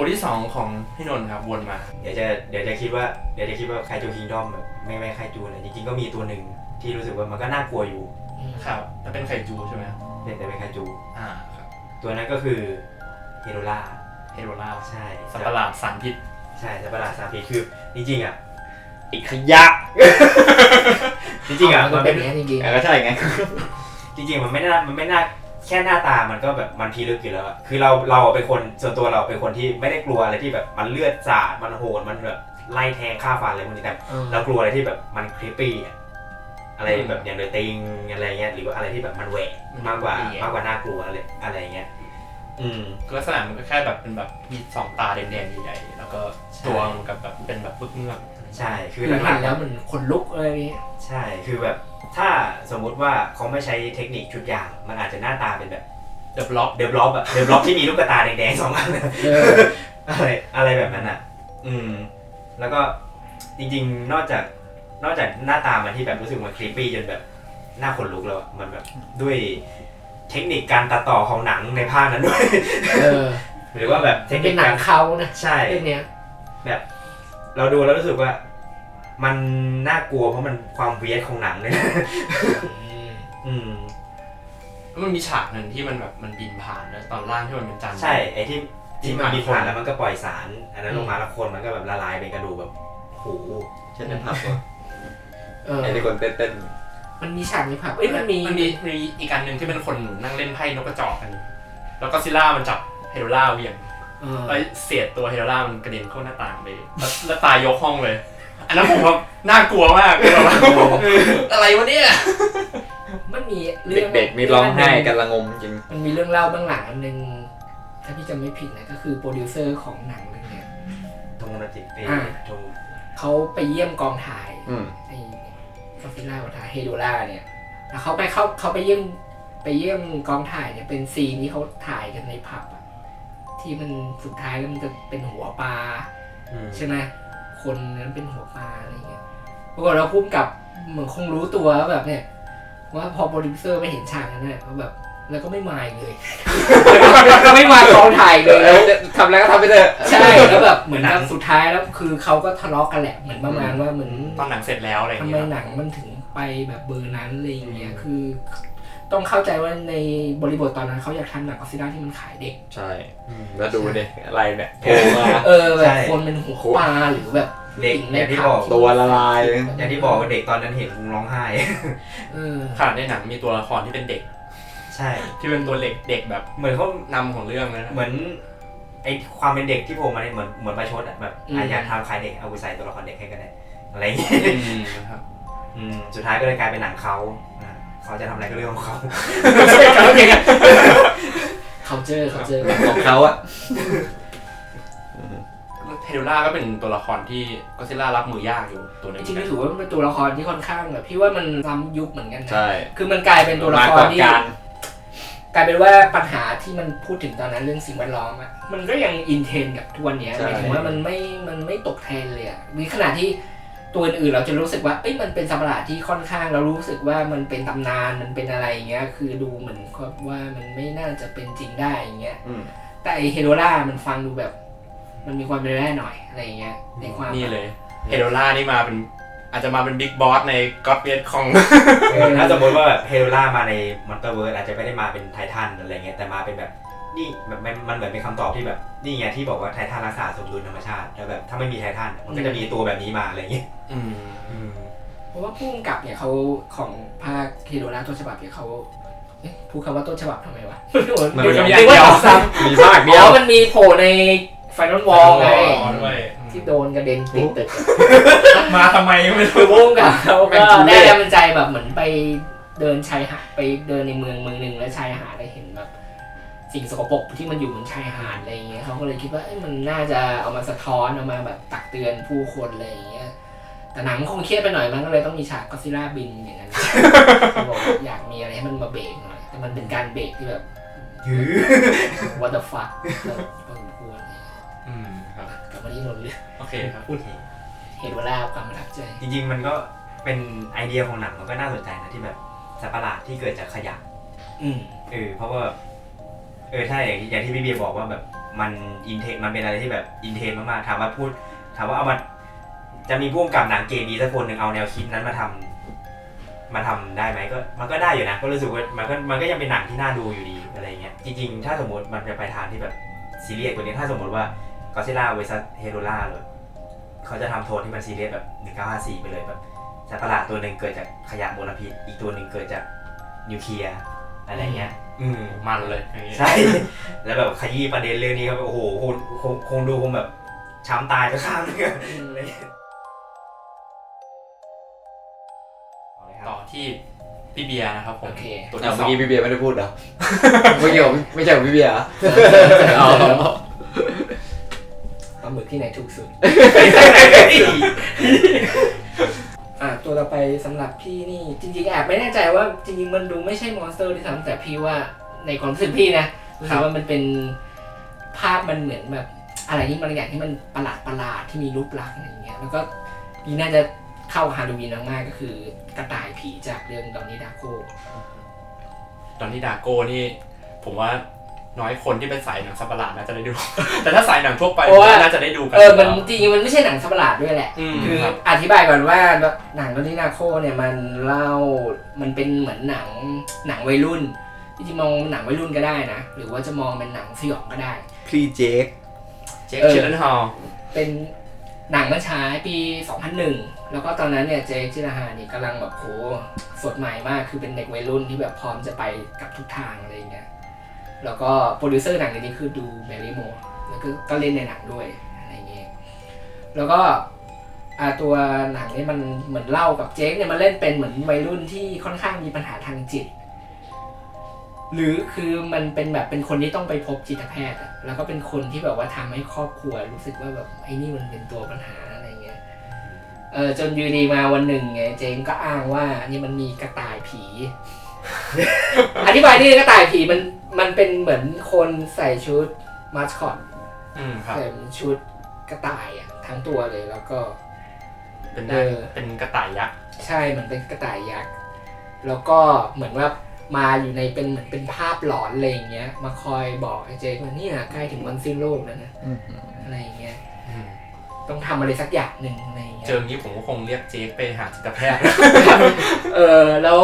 ตัวที่สองของพี่นนท์ครับวนมา เดี๋ยวจะเดี๋ยวจะคิดว่าเดี๋ยวจะคิดว่าไคจูคิงดอมแบบไม่ไม่ไคจูเลยจริงๆก็มีตัวหนึ่งที่รู้สึกว่ามันก็น่ากลัวอยู่อืมครับ แต่เป็นไคจูใช่ไหมแต่แต่เป็นไคจู อ่าครับ ตัวนั้นก็คือเฮโรล่าเฮโรล่าใช่สัตว์ประหลาดสารพิษใช่สัตว์ประหลาดสามพีคือจริงๆอะอีกขยะจริงๆอะมันก็มันเป็เป็นนอย่างนี้นจริงเออก็ใช่ไงจริงๆมันไม่น่ามันไม่น่า แค่หน้าตามันก็แบบมันพีลึกอยู่แล้วอะคือเราเราเป็นคนส่วนตัวเราเป็นคนที่ไม่ได้กลัวอะไรที่แบบมันเลือดสาดมันโหดมันแบบไล่แทงฆ่าฟันอะไรพวกนี้แต่ๆเออเรากลัวอะไรที่แบบมันคลิปปี้อะอะไรแบบอย่างเดอะติงอะไรเงี้ยหรือว่าอะไรที่แบบมันแหวกมากกว่ามากกว่าน่ากลัวอะไรอะไรเงี้ยอืมลักษณะมันก็แค่แบบเป็นแบบมีสองตาแดงๆใหญ่ๆแล้วก็ตัวมันกับแบบเป็นแบบบึกเงือก ใช่คือคือหเห็ลันกแล้วมันขนลุกอะไรอย่างเงี้ยๆใช่ คือแบบถ้าสมมุติว่าเขาไม่ใช้เทคนิคชุดยาง มันอาจจะหน้าตาเป็นแบบเดอะบล็อกเดบล็อบอะเดบล็อบที่มีลูกตาแดงๆสองอัน เออ อะไรอะไรแบบนั้นอะ อืม แล้วก็จริงๆ นอกจาก นอกจากหน้าตามันที่แบบรู้สึกมันคลิปปี้จนแบบหน้าขนลุกแล้วอะมันแบบด้วยเทคนิคการตัดต่อของหนังในภาคนั้นด้วย เออหรือว่าแบบเทคนิเป็คนหนักางรเขานะใช่ เรื่องเนี้ย เราดูแล้วรู้สึกว่า มันน่ากลัวเพราะมันความเวียดของหนังเลยนะอืมแล้วมันมีฉากหนึ่งที่มันแบบมันบินผ่านนะตอนล่างที่มันเป็นจานใช่ไอ้ที่ที่มันที่มีมาผ่านคนแล้วมันก็ปล่อยสาร อันนั้นลงมาแล้วคนมันก็แบบละลายเป็นกระดูกแบบโหเช่นในผับวะเออไอ้ที่คนเต้นมันมีฉากในผับเอ้ยมันมีมันมีมีอีกอันหนึ่งที่เป็นคนนั่งเล่นไพ่นกกระจอกกัน แล้วก็ซิลล่ามันจับHedorah เหวี่ยง เออแล้วเศษตัว Hedorah มันกระเด็นเข้าหน้าต่างไปแล้วแล้วตายยกห้องเลย อันนั้นผมว่าน่ากลัวมากคือแบบว่าเอออะไรวะเนี่ย มันมีๆเรื่องเด็กๆมีร้องไห้กันละงมจริง มันมีเรื่องเล่าเบื้องหลังอันหนึ่งถ้าพี่จำไม่ผิดนะก็คือโปรดิวเซอร์ของหนังเรื่องเนี้ย ตรงนาจิเอ้ยอ่าตรงเขาไปเยี่ยมกองถ่าย อืม ไอ้กอฟิล่ากองถ่าย Hedorah เนี่ย แล้วเขาไปเขาเขาไปเยี่ยมไปเยี่ยมกองถ่ายเนี่ยเป็นซีนที่เขาถ่ายกันในผับอะ ที่มันสุดท้ายแล้วมันจะเป็นหัวปลาอืมใช่ไหมคนนั้นเป็นหัวปลาอะไรเงี้ยปรากฏเราพุ่มกับเหมือนคงรู้ตัวว่าแบบเนี่ย ว่าพอโปรดิวเซอร์ไม่เห็นฉากนั้นเนี่ยเขาแบบ แล้วก็ไม่มาอีกเลยไม่มากองถ่ายเลยแล้วทำอะไรก็ทำไปเถอะใช่แล้วแบบเหมือนกับสุดท้ายแล้วคือเขาก็ทะเลาะกันแหละเหมือนประมาณว่าเหมือนตอนหนังเสร็จแล้วอะไรอย่างทำเงี้ไมยหนังมันถึงไปแบบเบอร์นั้นอะไรอย่างเงี้ยคือ ต้องเข้าใจว่าในบริบทตอนนั้นเขาอยากทำหนังออสซิล่าที่มันขายเด็ก ใช่แล้วดูดิอะไรเนี่ยโผล่มาเออแบบใช่คนเป็นหัวปลาหรือแบบเด็กสิ่อย่างที่ผับอกตัวละลายอย่างที่บอกว่าเด็กตอนนั้นเห็นคงร้องไห้ เออขนาดในหนังมีตัวละครที่เป็นเด็ก ใช่ ที่เป็นตัวเด็กเด็กแบบเหมือนเขานำของเรื่องเลยนะเหมือนไอความเป็นเด็กที่โผล่มาเนี่ยเหมือนเหมือนประชดอะแบบอืมอะอยากทำคล้ายเด็กเอาไปใส่ตัวละครเด็กให้ก็ได้อะไรอย่างเงี้ยอืมนะครับอืมสุดท้ายก็เลยกลายเป็นหนังเขาอะ เขาจะทำอะไรก็เรื่องของเขาเขาเก่งอะเขาเจอเขาเจอของเขาอะเฮโดล่าก็เป็นตัวละครที่ก็ซิล่ารับมือยากอยู่ตัวหนึงจริงๆก็ถือว่ามันเป็นตัวละครที่ค่อนข้างแบบพี่ว่ามันซ้ำยุคเหมือนกันนะ ใช่คือมันกลายเป็นตัวละครที่มาก่อนการกลายเป็นว่าปัญหาที่มันพูดถึงตอนนั้นเรื่องสิ่งแวดล้อมอะมันก็ยังอินเทนกับทุกวันเนี้ยใช่ หมายถึงว่ามันไม่มันไม่ตกเทรนเลยอะมีขณะที่ ตัวอื่นๆเราจะรู้สึกว่าเอ้ยมันเป็นสัตว์ประหลาดที่ค่อนข้างเรารู้สึกว่ามันเป็นตำนานมันเป็นอะไรอย่างเงี้ย คือดูเหมือนกับว่ามันไม่น่าจะเป็นจริงได้อย่างเงี้ยอืมแต่ไอ Hedorah มันฟังดูแบบ มันมีความเป็นไปได้หน่อยอะไรอย่างเงี้ยในความนี่เลย Hedorah นี่มาเป็นอาจจะมาเป็น big boss ในก็อดเวทของเออถ้าสมมติว่าแบบ Hedorah มาใน MonsterVerse อาจจะไม่ได้มาเป็นไททันอะไรเงี้ยแต่มาเป็นแบบ นี่แบบมันมันเหมือนเป็นคำตอบที่แบบนี่ไงที่บอกว่าไททันรักษาสมดุลธรรมชาติแล้วแบบถ้าไม่มีไททันมันก็จะมีตัวแบบนี้มาอะไรเงี้ยอืมเพราะว่าผู้กำกับเนี่ยเขาของภาคเฮโดล่าต้นฉบับเนี่ยเขาเอ๊ะพูดคำว่าต้นฉบับทำไมวะมันดูมีคำอนึย่างกว่าเดียวต่อซ้ำมีภาคเดีอ๋ยวอมันมีโผล่ในไฟนอลวอลไงอ๋อด้วยที่โดนกระเด็นติดตึก มาทำไมก็ไม่คือรู้พุ่งกับเขาแม่ก็งทุเรศได้แรงบันดาลใจแบบเหมือนไปเดินชายหาดไปเดินในเมืองเมืองหนึ่งแล้วชายหาดได้เห็นแบบ สิ่งสกปรกที่มันอยู่บนชายหาดอะไรอย่างเงี้ยเขาก็เลยคิดว่าเอ้ยมันน่าจะเอามาสะท้อนเอามาแบบตักเตือนผู้คนอะไรอย่างเงี้ยแต่หนังคงเครียดไปหน่อยมันก็เลยต้องมีฉากก็ซิล่าบินอย่างนั้นเขาบอกว่าอยากมีอะไรให้มันมาเบรกหน่อยแต่มันเป็นการเบรกที่แบบหือ what the fuck แบบพอสมควรอืมครับกลับมาที่นนท์เลยโอเคครับพูดทีเห็นเวลาความประทับใจจริง ๆ มันก็เป็นไอเดียของหนังมันก็น่าสนใจนะที่แบบสัตว์ประหลาดที่เกิดจากขยะอืมเออเพราะว่า เออถ้าอย่างที่อย่างที่พี่เบียร์บอกว่าแบบมันอินเทนมันเป็นอะไรที่แบบอินเทนมากๆถามว่าพูดถามว่าเอามาจะมีผู้กำกับหนังเกมดีสักคนหนึ่งเอาแนวคิดนั้นมาทำมาทำได้ไหมก็มันก็ได้อยู่นะ ก็รู้สึกว่ามันก็มันก็ยังเป็นหนังที่น่าดูอยู่ดีอะไรเงี้ยจริง ๆ ถ้าสมมติมันจะไปทางที่แบบซีเรียสกว่านี้ถ้าสมมติว่า Godzilla versus Hedorah เลยเขาจะทำโทนที่มันซีเรียสแบบ1954ไปเลยแบบสัตว์ประหลาดตัวหนึ่งเกิดจากขยะมลพิษอีกตัวหนึ่งเกิดจากนิวเคลียร์อะไรเงี้ย อืมมันเลยอย่างงี้ใช่ แล้วแบบขยี้ประเด็นเรื่องนี้ครับโอ้โหคงคงคงดูคงแบบช้ำตายไปข้างนึงอะอะไรเงี้ยเอาเลยคต่อที่พี่เบียร์นะครับผมโอเคตัวอะที่สเมื่อองกี้พี่เบียร์ไม่ได้พูดเหรอ เมื่อกี้ผมไม่ใช่ของพี่เบียร์เหรอเอาปลาหมึกที่ไหนถูกสุดอะ ตัวต่อไปสำหรับพี่นี่ จริงๆแอบไม่แน่ใจว่าจริงๆมันดูไม่ใช่ monster ที่ทำแต่พี่ว่าในความรู้สึกพี่นะรู้สึกว่ามันเป็นภาพมันเหมือนแบบ อะไรที่มันอย่างที่มันประหลาดประหลาดๆที่มีรูปลักษณ์อะไรอย่างเงี้ยแล้วก็พี่น่าจะเข้าฮาโลวีนมากๆก็คือกระต่ายผีจากเรื่องดอนนี่ดาโกดอนนี่ดาโก้นี่ ผมว่า น้อยคนที่เป็นสายหนังสัตว์ประหลาดน่าจะได้ดู แต่ถ้าสายหนังทั่วไปผมว่า น่าจะได้ดูกันเออมันจริงๆมันไม่ใช่หนังสัตว์ประหลาดด้วยแหละ อืมคือครับอธิบายก่อนว่าหนังโดนินาโคเนี่ยมันเล่ามันเป็นเหมือนหนังหนังวัยรุ่นจริงๆมองหนังวัยรุ่นก็ได้นะ หรือว่าจะมองเป็นหนังสยองก็ได้ พรีเจคเจคเออ Gyllenhaalเป็นหนังมันฉายปี 2001 แล้วก็ตอนนั้นเนี่ย Jake Gyllenhaal นี่กำลังแบบโหสดใหม่มากคือเป็นเด็กวัยรุ่นที่แบบพร้อมจะไปกับทุกทางอะไรอย่างเงี้ย แล้วก็โปรดิวเซอร์หนังเรื่องนี้คือ Drew Barrymore แล้วก็ก็เล่นในหนังด้วยอะไรเงี้ยแล้วก็ตัวหนังนี่มันเหมือนเล่ากับเจคเนี่ยมันเล่นเป็นเหมือนวัยรุ่นที่ค่อนข้างมีปัญหาทางจิต หรือคือมันเป็นแบบเป็นคนที่ต้องไปพบจิตแพทย์อะแล้วก็เป็นคนที่แบบว่าทำให้ครอบครัวรู้สึกว่าแบบไอ้นี่มันเป็นตัวปัญหาอะไรเงี้ยเออจนอยูดีมาวันหนึ่งไงเจงก็อ้างว่านี่มันมีกระต่ายผี อธิบายนี่กระต่ายผีมันมันเป็นเหมือนคนใส่ชุดมาสคอตอืมครับ ใส่ชุดกระต่ายอะทั้งตัวเลยแล้วก็ เป็นได้เออ เป็นกระต่ายยักษ์ ใช่เหมือนเป็นกระต่ายยักษ์ แล้วก็เหมือนว่ามาอยู่ในเป็นเหมือนเป็นภาพหลอนอะไรอย่างเงี้ย มาคอยบอกไอ้เจคว่าเนี่ยใกล้ถึงวันสิ้นโลกแล้วนะอะไรอย่างเงี้ย อืมต้องทำอะไรสักอย่างหนึ่งอะไรอย่างเงี้ย เจออย่างนี้ผมก็คงเรียกเจคไปหาจิตแพทย์ เออแล้ว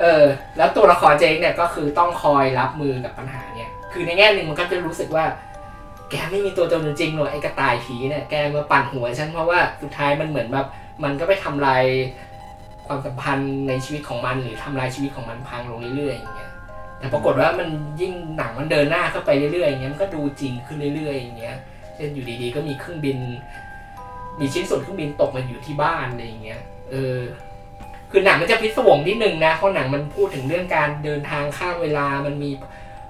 เออ แล้วตัวละครเจคเนี่ยก็คือต้องคอยรับมือกับปัญหาเนี่ย คือในแง่หนึ่งมันก็จะรู้สึกว่า แกไม่มีตัวตนจริงหรอกไอ้กระต่ายผีเนี่ย แกมาปั่นหัวฉันเพราะว่าสุดท้ายมันเหมือนแบบมันก็ไปทำลายความสัมพันธ์ในชีวิตของมันหรือทำลายชีวิตของมันพังลงเรื่อยๆอย่างเงี้ย แต่ปรากฏว่ามันยิ่งหนังมันเดินหน้าเข้าไปเรื่อยๆอย่างเงี้ยมันก็ดูจริงขึ้นเรื่อยๆอย่างเงี้ย เช่นอยู่ดีๆ ก็มีเครื่องบิน มีชิ้นส่วนเครื่องบินตกมาอยู่ที่บ้านอะไรอย่างเงี้ย เออ คือหนังมันจะพิศวงนิดนึงนะเพราะหนังมันพูดถึงเรื่องการเดินทางข้ามเวลามันมี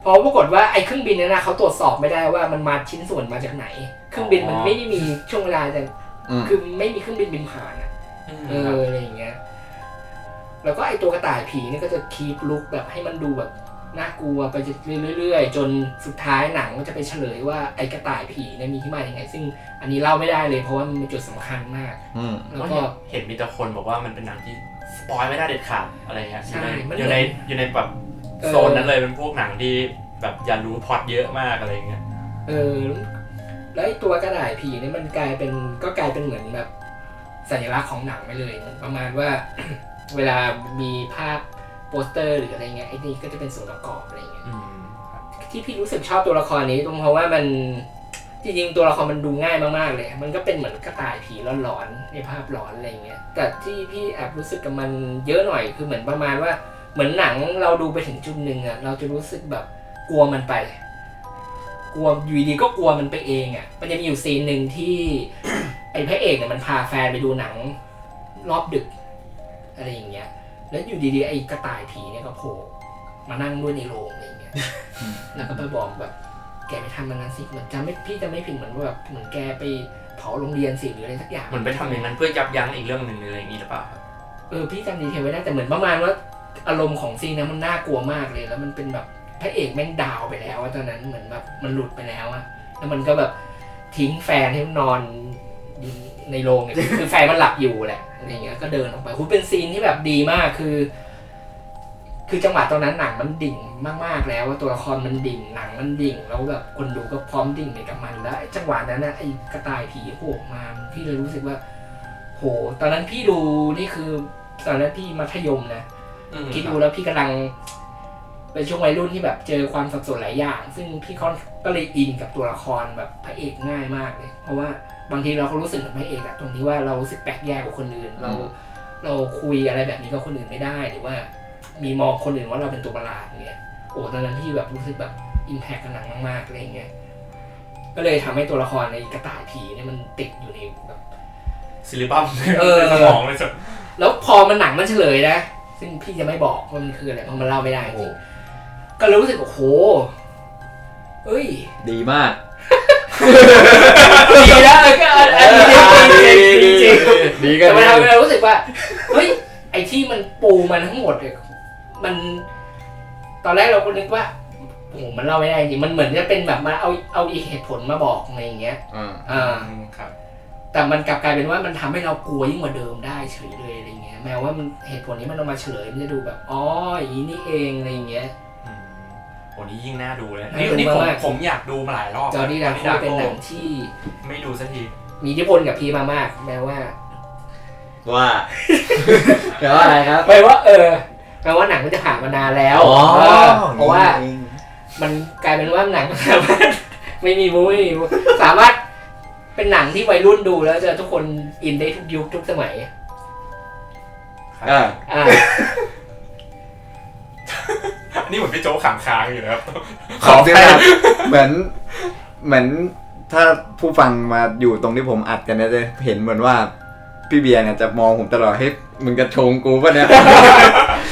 เพราะปรากฏว่าไอ้เครื่องบินเนี่ยนะเขาตรวจสอบไม่ได้ว่ามันมาชิ้นส่วนมาจากไหน เครื่องบินมันไม่ได้มีช่วงเวลาแต่อืมคือไม่มีเครื่องบินบินผ่านอะเอออะไรอย่างเงี้ย แล้วก็ไอ้ตัวกระต่ายผีเนี่ยก็จะคีปลุกแบบให้มันดูแบบน่ากลัวไปเรื่อยๆจนสุดท้ายหนังมันจะไปเฉลยว่าไอ้กระต่ายผีเนี่ยมีที่มาอย่างไง ซึ่งอันนี้เล่าไม่ได้เลยเพราะว่ามันเป็นจุดสำคัญมากอืมแล้วก็ก็เห็นมีแต่คนบอกว่ามันเป็นหนังที่ สปอยไม่ได้เด็ดขาดอะไรเงี้ยใช่อยู่ในมันอยู่ในอยู่ในแบบเออโซนนั้นเลยเป็นพวกหนังที่แบบอย่ารู้พล็อตเยอะมากอะไรเงี้ยเออแล้วไอ้ตัวกระต่ายผีเนี่ยมันกลายเป็นก็กลายเป็นเหมือนแบบสัญลักษณ์ของหนังไปเลยเหมือนประมาณว่า เวลามีภาพโปสเตอร์หรืออะไรเงี้ยไอ้นี่ก็จะเป็นส่วนประกอบอะไรเงี้ยอืมครับที่พี่รู้สึกชอบตัวละครนี้ตรงเพราะว่ามัน จริงๆตัวละครมันดูง่ายมากๆเลย มันก็เป็นเหมือนกระต่ายผีหลอนๆในภาพหลอนอะไรเงี้ย แต่ที่พี่แอบรู้สึกกับมันเยอะหน่อยคือเหมือนประมาณว่า เหมือนหนังเราดูไปถึงจุดหนึ่งอะเราจะรู้สึกแบบกลัวมันไป กลัวอยู่ดีๆก็กลัวมันไปเองอะ่ะมันจะมีอยู่ซีนหนึ่งที่ไอ้พระเอกเนี่ยมันพาแฟนไปดูหนังรอบดึก อะไรอย่างเงี้ย แล้วอยู่ดีๆไอ้กระต่ายผีเนี่ยก็โผล่มานั่งด้วยในโรงอะไรอย่างเงี้ย แล้วก็ไปบอกแบบ แกไปทำมันนั้นสิเหมือนจะไม่พี่จะไม่ผิดเหมือนว่าแบบเหมือนแกไปเผาโรงเรียนสิหรืออะไรสักอย่างเหมือนไปทำอย่างนั้นเพื่อยับยั้งอีกเรื่องหนึ่งอะไรอย่างนี้หรือเปล่าครับเออพี่จำดีเทลไม่ได้แต่เหมือนประมาณว่าอารมณ์ของซีนนั้นมันน่ากลัวมากเลยแล้วมันเป็นแบบพระเอกแม่งดาวไปแล้วอะตอนนั้นเหมือนแบบมันหลุดไปแล้วอะแล้วมันก็แบบทิ้งแฟนให้นอนอยู่ในโรงเนี่ยคือแฟนมันหลับอยู่แหละอะไรเงี้ยก็เดินออกไปคุณเป็นซีนที่แบบดีมากคือ คือจังหวะตอนนั้นหนังมันดิ่งมาก ๆ แล้วว่าตัวละครมันดิ่งหนังมันดิ่ง แล้วแบบคนดูก็พร้อมดิ่งไปกับมัน แล้วไอ้จังหวะนั้นนะไอ้กระต่ายผีโผล่มาพี่เลยรู้สึกว่า โห ตอนนั้นพี่ดูนี่คือตอนนั้นพี่มัธยมนะอืมคิดดูแล้วพี่กำลังเป็นช่วงวัยรุ่นที่แบบเจอความสับสนหลายอย่าง ซึ่งพี่ค่อนก็เลยอินกับตัวละครแบบพระเอกง่ายมากเลย เพราะว่าบางทีเราก็รู้สึกเหมือนพระเอกอะตรงที่ว่าเรารู้สึกแปลกแยกกว่าคนอื่นเรา เราคุยอะไรแบบนี้กับคนอื่นไม่ได้หรือว่า มีมองคนอื่นว่าเราเป็นตัวประหลาดเนี่ยโอ้ตอนนั้นพี่แบบรู้สึกแบบอิมแพคกับหนังมากๆอะไรเงี้ยก็เลยทำให้ตัวละครในกระต่ายผีเนี่ยมันติดอยู่ในแบบซิลิบัมเออในสมองเลยสุดแล้วพอมันหนังมันเฉลยนะ ซึ่งพี่จะไม่บอกว่ามันคืออะไรเพราะมันเล่าไม่ได้จริงก็เลยรู้สึกโอ้โหเอ้ย ดีมากดีนะเออก็อันนี้ดีจริงดีจริงดีกัแต่นมันทำให้เรารู้สึกว่าเฮ้ยไอ้ที่มันปูมันทั้งหมดเนี่ย มัน ตอนแรกเราก็นึกว่าโอ้โหมันเล่าไม่ได้จริงมันเหมือนจะเป็นแบบมาเอาเอาอีกเหตุผลมาบอกอะไรอย่างเงี้ย อ่าอ่าอืมครับ แต่มันกลับกลายเป็นว่ามันทำให้เรากลัวยิ่งกว่าเดิมได้เฉยเลยอะไรเงี้ยแม้ว่ามันเหตุผลนี้มันเอามาเฉลยมันจะดูแบบอ๋ออย่างนี้นี่เองอะไรอย่างเงี้ย อืมโหนี่ยิ่งน่าดูเลยน่านี่ดูนี่ผมมาก ผมอยากดูมาหลายรอบจอร์ดี้ดาจโคเป็นหนังที่ไม่ดูสักทีมีอิทธิพลกับพี่มามาก แม้ว่าว่า แปลว่าอะไรครับ แปลว่า เออ แปลว่าหนังมันจะผ่านมานานแล้วอ๋อเออเพราะว่ามันกลายเป็นว่าหนังสามารถไม่มีมูไม่มีมูสามารถเป็นหนังที่วัยรุ่นดูแล้วจะทุกคนอินได้ทุกยุคทุกสมัยอ่าอ่าอันนี้เหมือนพี่โจ๊กขังค้างอยู่นะครับขอพี่ครับเหมือนเหมือนถ้าผู้ฟังมาอยู่ตรงที่ผมอัดกันเนี่ยจะเห็นเหมือนว่า พี่เบียร์เนี่ยจะมองผมตลอดให้ยมึงจะชงกูป่ะเนี่ย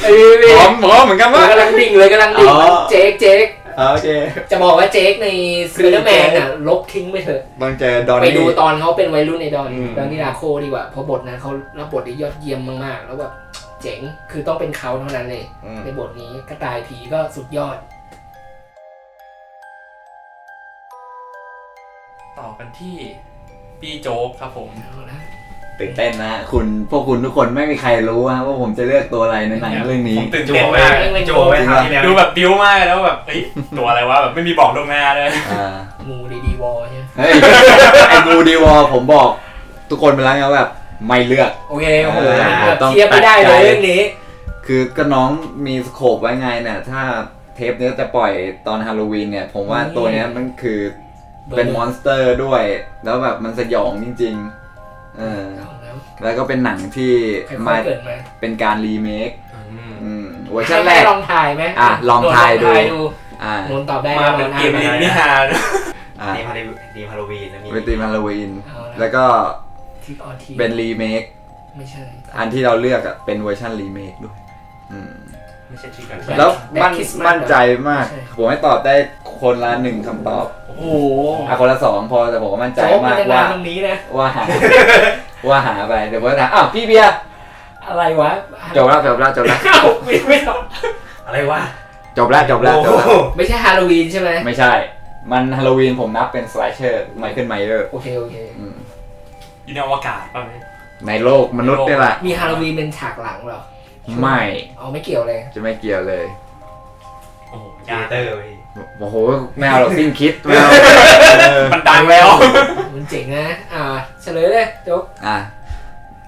ไอ้พี่พร้อมพร้อมเหมือนกันว่า กำลังดิ่งเลยกำลังดิ่งอ๋อ เจ๊กเจ๊กโอเค จะบอกว่าเจ๊กในสไปเดอร์แมนอะลบทิ้งไปเถอะ ต้องเจอดอนไปนี่ ดูตอนเขาเป็นวัยรุ่นในดอนอืม Donnie Darko ดีกว่าเพราะบทนั้นเขารับบทได้ยอดเยี่ยมมากๆ แล้วแบบเจ๋งคือต้องเป็นเขาเท่านั้นเลย อืมในบทนี้กระต่ายผีก็สุดยอด ต่อกันที่พี่โจ๊กครับผม เอาละ ตื่นเต้นนะคุณพวกคุณทุกคนไม่มีใครรู้นะว่าผมจะเลือกตัวอะไรในหนังเรื่องนี้ ผมตื่นโจเต้นไว้มากโจไว้คราวที่แล้วดูแบบบิ้วมากแล้วแบบเอ้ยตัวอะไรวะแบบไม่มีบอกลวงหน้าเลยอ่างูดีดีวอลใช่ไหมเฮ้ยไอ้งูดีวอลผมบอก ทุกคนไปแล้วไงว่าแบบไม่เลือกโอเคโอ้โหเออต้องเทียบไม่ได้เลตัดยใจเรื่องนี้ คือก็น้องมีสโคปไว้ไงเนี่ยถ้าเทปเนี้ยจะปล่อยตอนฮาโลวีนเนี่ย ผมว่าอืมตัวเนี้ยมันคือเป็นมอนสเตอร์ด้วย แล้วแบบมันสยองจริง ๆ เออ เอาแล้วแล้วก็เป็นหนังที่ค่มาอยๆเกิดมาเป็นการรีเมคอืมอืมเวอร์ชันแรก ให้ลองถ่ายไหมอะลองถ่ายดูลองถ่ายดูอ่านนท์ตอบได้มานะเป็นนนท์เกมอ่านลิ้นมานี่ฮาอ่าดีฮาโลวีนดีฮาโลวีนแล้วมีเป็นตีมฮาโลวีนเอาละแล้วก็ทิกออนทีเป็นรีเมค ไม่ใช่อันที่เราเลือกอะเป็นเวอร์ชันรีเมคด้วย อืม ไม่ใช่ชื่อกันแล้ว Black มั่น Christmas มั่นใจมาก ใช่ครับผมให้ตอบได้คนละหนึ่งคำตอบโอ้โหอะคนละสองพอแต่ผมก็มั่นใจโจ๊กมากนจะว่าตรงนี้นะ ว่าหา ว่าหาไปเดี๋ยวผมจะถามอ้าวพี่เบียร์อะไรวะจบแล้วจบแล้วจบแล้วเอ้าไม่ไม่ตอบอะไรวะจบแล้วจบแล้วจบโอ้แล้วโหไม่ใช่ฮาโลวีนใช่ไหมไม่ใช่ มันฮาโลวีนผมนับเป็นสไลเชอร์ไมเคิลไมเออร์โอเคโอเค อยู่ในอวกาศป่ะเนี่ยในโลกมนุษย์นี่แหละ มีฮาโลวีนเป็นฉากหลังเหรอ ไม่เอาไม่เกี่ยวเลย จะไม่เกี่ยวเลยโอ้โหยายากเตอร์เว้ยโอ้โหไม่เอาหรอกสิ้นคิดไม่เอาเออมันดังแล้ว มันเจ๋งนะ อ่าเฉลยเลยโจ๊กอะ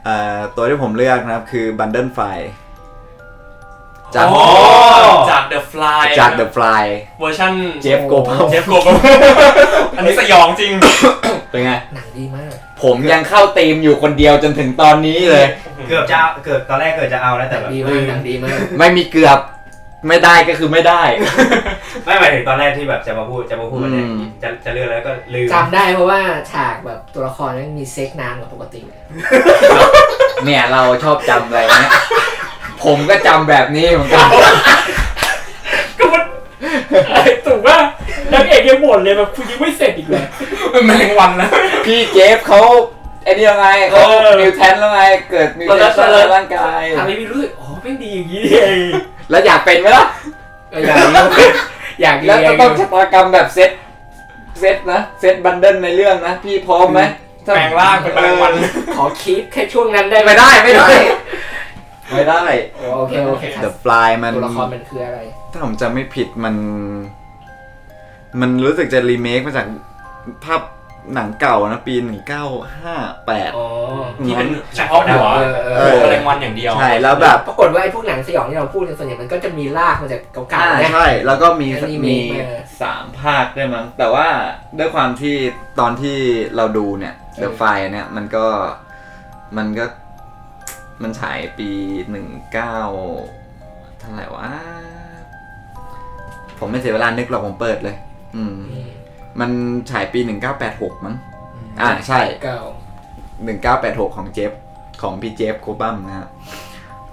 เอ่อตัวที่ผมเลือกนะครับคือ Brundlefly จากอ๋อจาก The Fly จาก The Fly เวอร์ชัน Jeff Gold Jeff Goldblumอันนี้สยองจริง เป็นไง หนังดีมาก ผมยังเข้าธีมอยู่คนเดียวจนถึงตอนนี้เลย เกือบจะเอาเกือบตอนแรกเกือบจะเอาแล้วหแต่นังแบบดีมากหนังดีมากไม่มีเกือบไม่ได้ก็คือไม่ได้ ไม่หมายถึงตอนแรกที่แบบจะมาพูดจะมาพูดวันเนี้ยอืม จะจะเลือกแล้วก็ลืมจำได้เพราะว่าฉากแบบตัวละครนั้นมีเซ็กนานกว่าปกติ เนี่ยเราชอบจำอะไรเนี้ยผมก็จำแบบนี้เหมือนกัน ก็มันถูกว่า นางเอกยังบ่นเลยแบบคุณยังไม่เสร็จอีกเลยแมลงวันแล้วพี่เจฟเขาไอ้นี่ยังไงเขาเออ มิวแทนแล้วไงเกิดมิวตอนแทนั้นนสร้างร่างกายทำให้พี่รู้สึกอ๋อไม่งดีอย่างนี้นี่เองแล้วอยากเป็นไหมล่ะเอออย่างนี้อย่างนี้แล้วจะต้องชะตากรรมแบบเซตเซตนะเซตบันเดิลในเรื่องนะพี่พร้อมไหมถ้แปลงร่างเป็นแมลงวันขอคิดแค่ช่วงนั้นได้หไม่ได้ไม่ได้ไม่ได้ โอเคโอเค The Fly มัน ตัวละครมันคืออะไร ถ้าผมจำไม่ผิดมัน มันรู้สึกจะรีเมคมาจากภาพหนังเก่านะปี 1958 อ๋อที่เป็นเฉพาะหัวเออเออเออแมลงวันอย่างเดียว ใช่ แล้วแบบปรากฏว่าไอ้พวกหนังสยองที่เราพูดกันส่วนใหญ่มันก็จะมีลากมาจากเก่าอ่าๆนะใช่ แล้วก็มีแล้วรีเมมีคมาสามภาคด้วยมั้ง แต่ว่าด้วยความที่ตอนที่เราดูเนี่ย The Fly เนี่ยมันก็มันก็มันฉายปีหนึ่งเก้าเท่าไหร่วะ ผมไม่เสียเวลานึกหรอกผมเปิดเลย อืมอืม มันฉายปี 1986 มั้ง อ่าใช่ เก่า1986 ของ Jeff ของพี่ Jeff Goldblum นะฮะ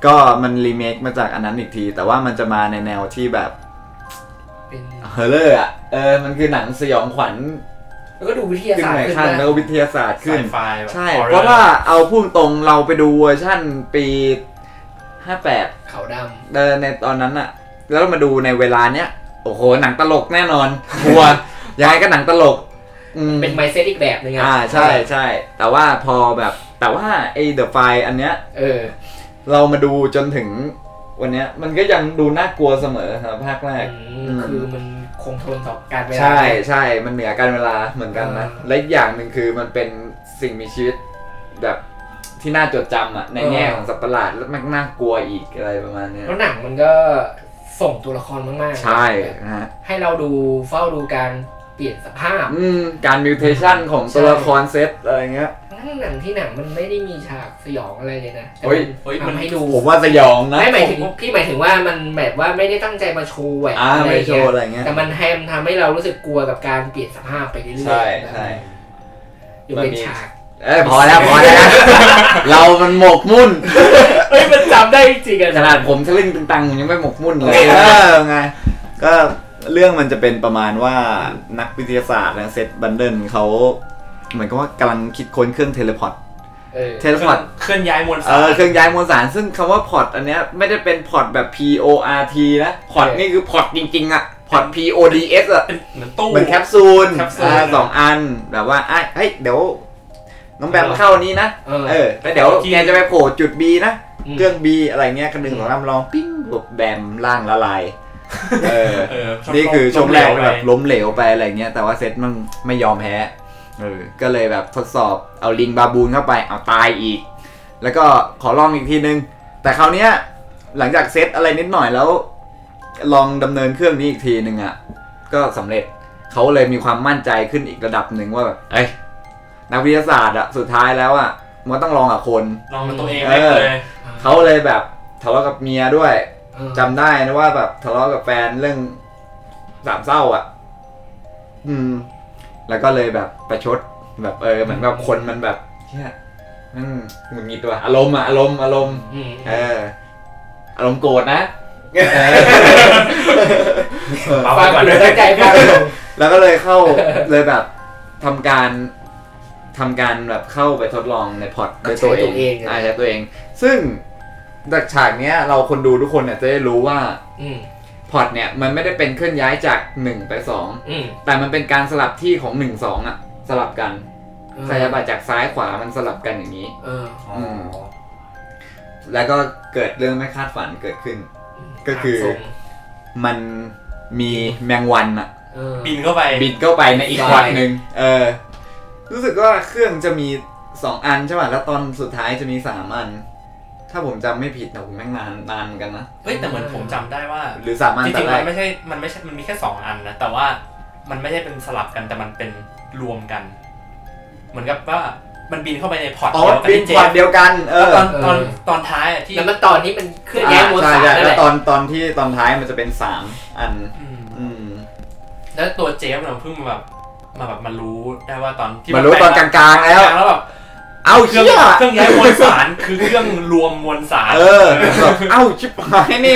ก็มันรีเมคมาจากอันนั้นอีกที แต่ว่ามันจะมาในแนวที่แบบเป็น horror อะ เออ มันคือหนังสยองขวัญ แล้วก็ดูวิทยาขึ้นศาสตหร์น่อยขึ้นขั้นนะแล้วก็วิทยาศาสตร์ขึ้นไฟแบบ ใช่ horror เพราะว่าเอาพุ่งตรงเราไปดูเวอร์ชั่นปี 58เขาดเออในตอนนั้นอะแล้วมาดูในเวลาเนี้ย โอ้โหหนังตลกแน่นอนทัวร์ยังไงก็หนังตลกอืมำเป็นไมเซ็ตอีกแบบนึงะอ่าใช่ใช่แต่ว่าพอแบบแต่ว่าไอ้เดอะไฟอันเนี้ยเออ เรามาดูจนถึงวันเนี้ยมันก็ยังดูน่ากลัวเสมอสำหรับภาคแรก อืม คือมันคงทนต่อการเวลา ใช่ใช่มันเหนือการเวลาเหมือนกันนะเออและอีกอย่างหนึ่งคือมันเป็นสิ่งมีชีวิตแบบที่น่าจดจำอะในแง่ของสัตว์ประหลาดแล้วมันน่ากลัวอีกอะไรประมาณเนี้ย แล้วหนังมันก็ ส่งตัวละครมากๆใช่นะฮะให้เราดูเฝ้าดูการเปลี่ยนสภาพ อืมการมิวเทชันของตัวละครเซตอะไรเงี้ยทั้งหนังที่หนังมันไม่ได้มีฉากสยองอะไรเลยนะแต่เฮ้ยเฮ้ยมันมันทำให้ดูผมว่าสยองนะไม่หมายถึงพี่หมายถึงว่ามันแบบว่าไม่ได้ตั้งใจมาโชว์แหวกอ่าอะไรไม่โชเงี้ว์ยอะไรเงี้ยแต่มันแฮมทำให้เรารู้สึกกลัวกับการเปลี่ยนสภาพไปเรื่อยๆใช่ใช่อยู่เป็นฉาก เอ้ยพอแล้วพอแล้วเรามันหมกมุ่น เฮ้ยมันจำได้จริงๆอะขนาดผมทะลึ่งตึงตังยังไม่หมกมุ่นเลย เออไงก็เรื่องมันจะเป็นประมาณว่านักวิทยาศาสตร์นะ Seth Brundle เขาเหมือนกับว่ากำลังคิดค้นเครื่อง teleport เออ teleport เคลื่อนย้ายมวลสาร เออเครื่องย้ายมวลสารซึ่งคำว่าพอร์ตอันเนี้ยไม่ได้เป็นพอร์ตแบบ P O R T นะพอร์ตนี่คือพอร์ตจริงๆอะพอร์ต P O D S อะเป็นเหมือนตู้ เหมือนแคปซูลแคปซูล อ่าสองอันแบบว่าอะเฮ้ยเดี๋ยว น้องแบมเข้านี้นะเออเออแล้วเดี๋ยวที่แกจะไปโผล่จุด B นะอืมเครื่อง B อะไรเงี้ยกระดึงสองลำลองปิ้งแบบแบมล่างละลายเออเออนี่คือช่วงแรกล้มเหลวแบบไปล้มเหลวไปอะไรเงี้ยแต่ว่าเซตมันไม่ยอมแพ้เออก็เลยแบบทดสอบเอาลิงบาบูนเข้าไปเอาตายอีก แล้วก็ขอลองอีกทีนึง แต่คราวเนี้ยหลังจากเซตอะไรนิดหน่อยแล้ว ลองดำเนินเครื่องนี้อีกทีนึงอะก็สำเร็จเขาเลยมีความมั่นใจขึ้นอีกระดับหนึ่งว่าแบบเอ้ย นักวิทยาศาสตร์อะสุดท้ายแล้วอะมันต้องลองกับคน ลองกับตัวเองเอเล่นอเลยเขาเลยแบบทะเลาะกับเมียด้วยเออจำได้นะว่าแบบทะเลาะกับแฟนเรื่องสามเศร้าอะ อืม แล้วก็เลยแบบประชดแบบเออเหมือนแบบคนมันแบบเชี่ยมันหงุดหงิดตัวอารมณ์อะอารมณ์อารมณ์อืมเอออารมณ์โกรธนะเบาไปฟังก่อนดูเลยตั้งใจฟังอยู่แล้วก็เลยเข้าเลยแบบทำการ ทำการแบบเข้าไปทดลองใน pod ด้วยตัวเองอ่าใช้ตัวเอง ซึ่งจากฉากเนี้ยเราคนดูทุกคนเนี่ยจะได้รู้ว่าอืม pod เนี่ยมันไม่ได้เป็นเคลื่อนย้ายจากหนึ่งไปสองอืมแต่มันเป็นการสลับที่ของหนึ่งสองอะสลับกันสายบัตรจากซ้ายขวามันสลับกันอย่างนี้เอออ๋อแล้วก็เกิดเรื่องไม่คาดฝันเกิดขึ้น ก็คือส่งมันมีแมงวันอะเออบินเข้าไปบินเข้าไปในอีกใช่พอร์ตหนึ่งเออ รู้สึกว่าเครื่องจะมีสองอันใช่ป่ะแล้วตอนสุดท้ายจะมีสามอัน ถ้าผมจำไม่ผิดนะผมแม่งนานนานเหมือนกันนะ เฮ้ยแต่เหมือนผมจำได้ว่าหรือสามอันจแต่ริงๆแรมันกไม่ใช่มันไม่ใช่มันมีแค่สองอันนะแต่ว่ามันไม่ใช่เป็นสลับกันแต่มันเป็นรวมกัน เหมือนกับว่ามันบินเข้าไปใน pod อ๋อเดียวกันบินที่ pod เดียวกันเออตอนตอนตอนท้ายอะที่แล้วมันตอนนี้มันเคลื่อนย้ายมวลใช่สารใช่นั่นแล้แหวละตอนตอนที่ตอนท้ายมันจะเป็นสามอัน อืมอืม แล้วตัว Jeff เราเพิ่งมาแบบ มาแบบมารู้ได้ว่าตอนที่มารู้ตอนกลางๆแล้วแล้วแบบเอ้าเชี่ยเครื่องเครื่องย้ายมวลสารคือเครื่องรวมมวลสารเออแบบเอ้าชิบหายนี่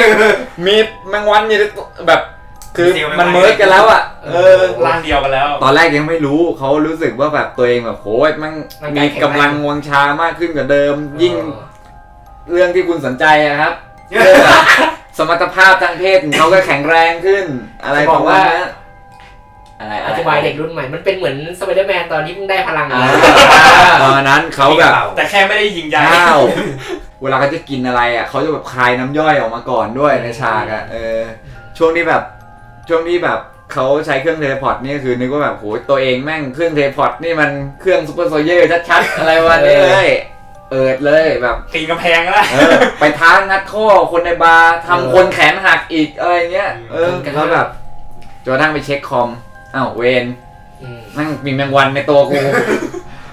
มีแมงวันอยู่ในตัวแบบคือมันเมิร์กกันแล้วอะเออร่างเดียวกันแล้ว ตอนแรกยังไม่รู้เขารู้สึกว่าแบบตัวเองแบบโหยมันมีกำลังวังชามากขึ้นกว่าเดิม ยิ่งเรื่องที่คุณสนใจอะครับเรื่องแบบสมรรถภาพทางเพศของเขาก็แข็งแรงขึ้น อะไรประมาณนั้น อะไรอธิบายเด็กรุ่นใหม่ มันเป็นเหมือนสไปเดอร์แมนตอนที่เพิ่งได้พลังอ่าอะตอนนั้นเขาแบบแต่แค่ไม่ได้ยิงใหญ่ข้าวเวลาเขาจะกินอะไรอะเขาจะแบบคายน้ำย่อยออกมาก่อนด้วยในฉากอะเออช่วงที่แบบช่วงที่แบบเขาใช้เครื่อง teleport นี่คือนึกว่าแบบโหตัวเองแม่งเครื่อง teleport นี่มันเครื่อง super soldier ชัดๆอะไรวะนี่เลยเอิดเลยแบบปีนกำแพงแล้วเออไปท้างัดข้อคนในบาร์ทำคนแขนหักอีกอะไรเงี้ยเออเขาแบบจนกระทั่งไปเช็คคอม อ้าวเวรอืมนั่งมีแมงวันในตัวกู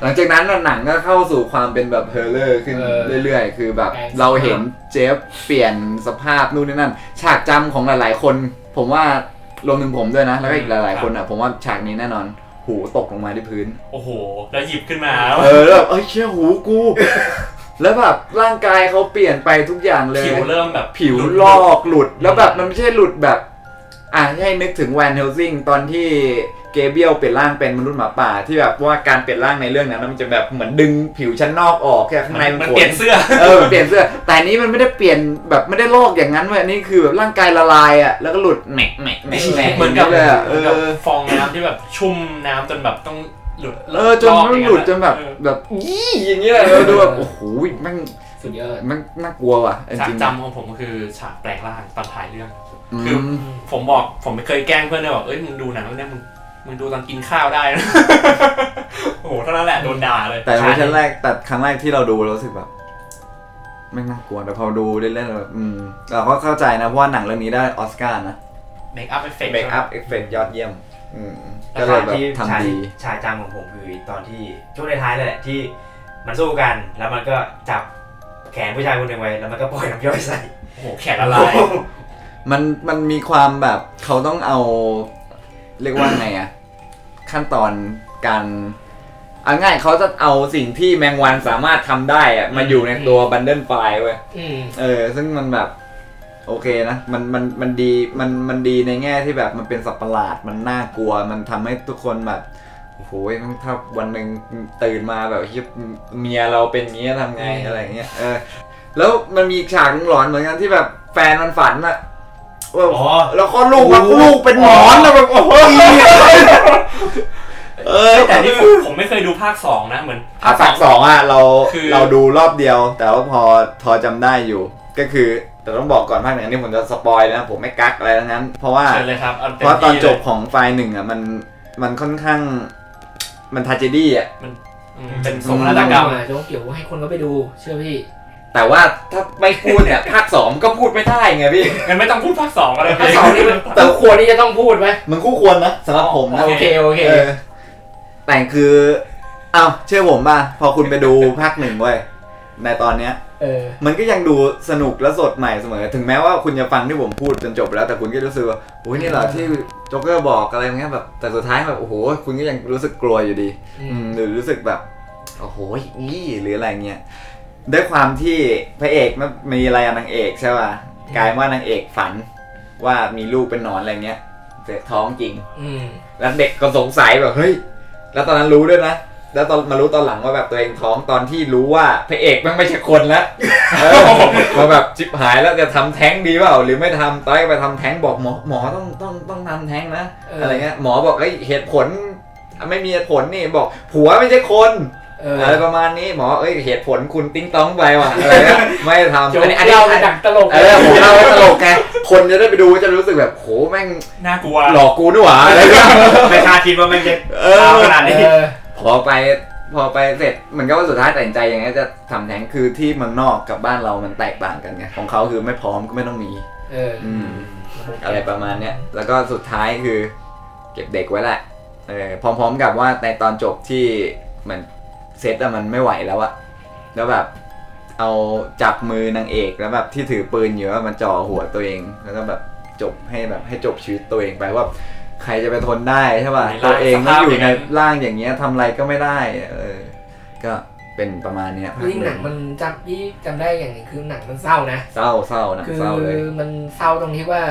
หลังจากนั้นน่ะหนังก็เข้าสู่ความเป็นแบบ horror ขึ้นเออเรื่อยๆ คือแบบแปลงเราเห็น Jeff เปลี่ยนสภาพนู่นนี่นั่น ฉากจำของหลายๆ คน ผมว่ารวมถึงผมด้วยนะ แล้วก็อีกหลายๆ คนอะ ผมว่าฉากนี้แน่นอน หูตกลงมาที่พื้น โอ้โห แล้วหยิบขึ้นมา เออแล้วแบบเอ้ยเชี่ยหูกู แล้วแบบร่างกายเขาเปลี่ยนไปทุกอย่างเลย ผิวเริ่มแบบผิวหลุดลอกหลุด แล้วแบบมันไม่ใช่หลุดแบบ อะให้นึกถึงแวนเฮลซิงตอนที่เกเบียลเปลี่ยนร่างเป็นมนุษย์หมาป่าที่แบบว่าการเปลี่ยนร่างในเรื่องนั้นมันจะแบบเหมือนดึงผิวชั้นนอกออกแค่ข้างในมันขเปลี่ยนเสื้อ เออมันเปลี่ยนเสื้อ แต่อันนี้มันไม่ได้เปลี่ยนแบบไม่ได้ลอกอย่างนั้นเว้ยอันนี่คือแบบร่างกายละลายอะแล้วก็หลุดแหมกแหมกแหมกแหมกเหมือนกับเลยอะเหเอมือนกับอฟองน้ำที่แบบชุ่มน้ำจนแบบต้องหลุดเออจนมันหลุดจนแบบเออแบบยี่อย่างเงี้ยเออดูแบบโอ้โหแมัน สุดยอด มันน่ากลัวว่ะจฉากริงๆ จำของผมก็คือฉากแปลงร่างตอนท้ายเรื่องอืมคือ ผมบอกผมเคยแกล้งเพื่อนเลยบอกเอ้ยมึงดูหนังเรื่องนี้มึงมึงดูตอนกินข้าวได้นะ โอ้โหเท่านั้นแหละโดนด่าเลยแต่เวอร์ชันแรกแต่ครั้งแรกที่เราดูเรารู้สึกแบบแม่งน่ากลัวแต่พอดูเล่นๆเราแบบอืมเราก็เข้าใจนะเพราะว่าหนังเรื่องนี้ได้ออสการ์นะ makeup effect makeup effect ยอดเยี่ยม อืมแล้วก็เลยแบบที่ฉากทำดี ฉากจำของผมคือตอนที่ช่วงท้ายๆเลยแหละที่มันสู้กัน แล้วมันก็จับ แขนผู้ชายคนหนึ่งไว้แล้วมันก็ปล่อยน้ำย่อยใส่โอ้โหแขนละลายมันมันมีความแบบเขาต้องเอา เรียกว่าไงอะขั้นตอนการเอาง่ายเขาจะเอาสิ่งที่แมงวันสามารถทำได้อะมาอยู่ในตัวบันเดิลไฟล์เว้ย อืม เออ ซึ่งมันแบบ โอเคนะ มันมันมันดีมันมันดีในแง่ที่แบบมันเป็นสัตว์ประหลาดมันน่ากลัว มันทำให้ทุกคนแบบ โอ้โหถ้าวันหนึ่งตื่นมาแบบเฮียเมียเราเป็นอย่างงี้ทำไงอืมอะไรอย่างเงี้ยเออแล้วมันมีอีกฉากหนึ่งหลอนเหมือนกันที่แบบแฟนมันฝันอะว่าอ๋อแล้วก็ลูกมาลูกเป็นหมอนอะแบบโอ้โหเอเออแต่นี่ผมไม่เคยดูภาคสองนะเหมือนภาคสองอะเราคือเราดูรอบเดียว แต่ว่าพอทอจำได้อยู่ ก็คือแต่ต้องบอกก่อนภาคหนึ่งอันนี้ผมจะสปอยนะผมไม่กักอะไรทั้งนั้น เพราะว่าเชิญเลยครับาเพต็มราะตอนที่จลบยของไฟล์หนึ่งอะมันมันค่อนข้าง มันทาเจดี้อะอืมเป็นสมรรถกรรมมาโจ๊กเกี่ยวให้คนก็ไปดูเชื่อพี่ แต่ว่าถ้าไม่พูดเนี่ยภาคสองก็พูดไม่ได้ไงพี่ งั้นไม่ต้องพูดภาคสองก็เลยภาคสองนี่มันแต่แต่ควรที่จะต้องพูดไหมมันคู่ควรนะสำหรับผมนะโอเคโอเคเออแต่คือ เอาเชื่อผมป่ะพอคุณไปดูภาคหนึ่งเว้ยในตอนเนี้ย เออ มันก็ยังดูสนุกและสดใหม่เสมอ ถึงแม้ว่าคุณจะฟังที่ผมพูดจนจบแล้วแต่คุณก็รู้สึกว่าโอ้ยนี่เหรอที่โจ๊กเกอร์บอกอะไรอย่างเงี้ยแบบแต่สุดท้ายแบบโอ้โหคุณก็ยังรู้สึกกลัวอยู่ดี อืมอืมหรือรู้สึกแบบโอ้โหนี่หรืออะไรเงี้ยด้วยความที่พระเอกมันมีอะไรกับนางเอกใช่ป่ะกลายว่านางเอกฝันว่ามีลูกเป็นหนอนอะไรเงี้ยแต่ท้องจริง อืม แล้วเด็กก็สงสัยแบบเฮ้ย แล้วตอนนั้นรู้ด้วยนะ แล้วตอนมารู้ตอนหลังว่าแบบตัวเองท้องตอนที่รู้ว่าพระเอกมันไม่ใช่คนแล้วเออมาแบบจิบหายแล้วจะทำแท้งดีเปล่าหรือไม่ทำตอนแรกไปทำแท้งบอกหมอหมอต้องต้องต้องทำแท้งนะเออออะไรเงี้ยหมอบอกเอ้ยเหตุผล ไม่มีเหตุผลนี่บอกผัวไม่ใช่คนเอออะไรประมาณนี้หมอเอ้ยเหตุผลคุณติ้งต้องไปว่ะอะไรเงี้ยไม่ทำโจ๊กอันนี้อันนี้เล่าอันดักตลกเออผมเล่าไว้ตลกไงคนจะได้ไปดูจะรู้สึกแบบโหแม่งน่ากลัวหลอกกูนี่หว่าอะไรเงี้ยไม่คาดคิดว่ามันจะเออยาวขนาดนี้เออ พอไปพอไปเสร็จเหมือนกับว่าสุดท้ายตัดสินใจยังไงจะทำแท้งคือที่เมืองนอกกับบ้านเรามันแตกต่างกันไงของเขาคือไม่พร้อมก็ไม่ต้องมีเอออืมอะไรประมาณเนี้ยแล้วก็สุดท้ายคือ เก็บเด็กไว้แหละเออพร้อมๆกับว่าในตอนจบที่เหมือนเซตอะมันไม่ไหวแล้วอะแล้วแบบเอาจับมือนางเอกแล้วแบบที่ถือปืนอยู่ว่ามันจ่อหัวตัวเอง แล้วก็แบบจบให้แบบให้จบชีวิตตัวเองไปว่า ใครจะไปทนได้ใช่ป่ะในร่างตัวเองก็อยู่สภาพอย่างในนั้น ร่างอย่างเงี้ยทำอะไรก็ไม่ได้เออก็เป็นประมาณเนี้ยนี่หนังมันจำที่จำได้อย่างหนึงคือหนังมันเศร้านะ เศร้าเศร้าหนังคือเศร้าเลย มันเศร้าตรงที่ว่า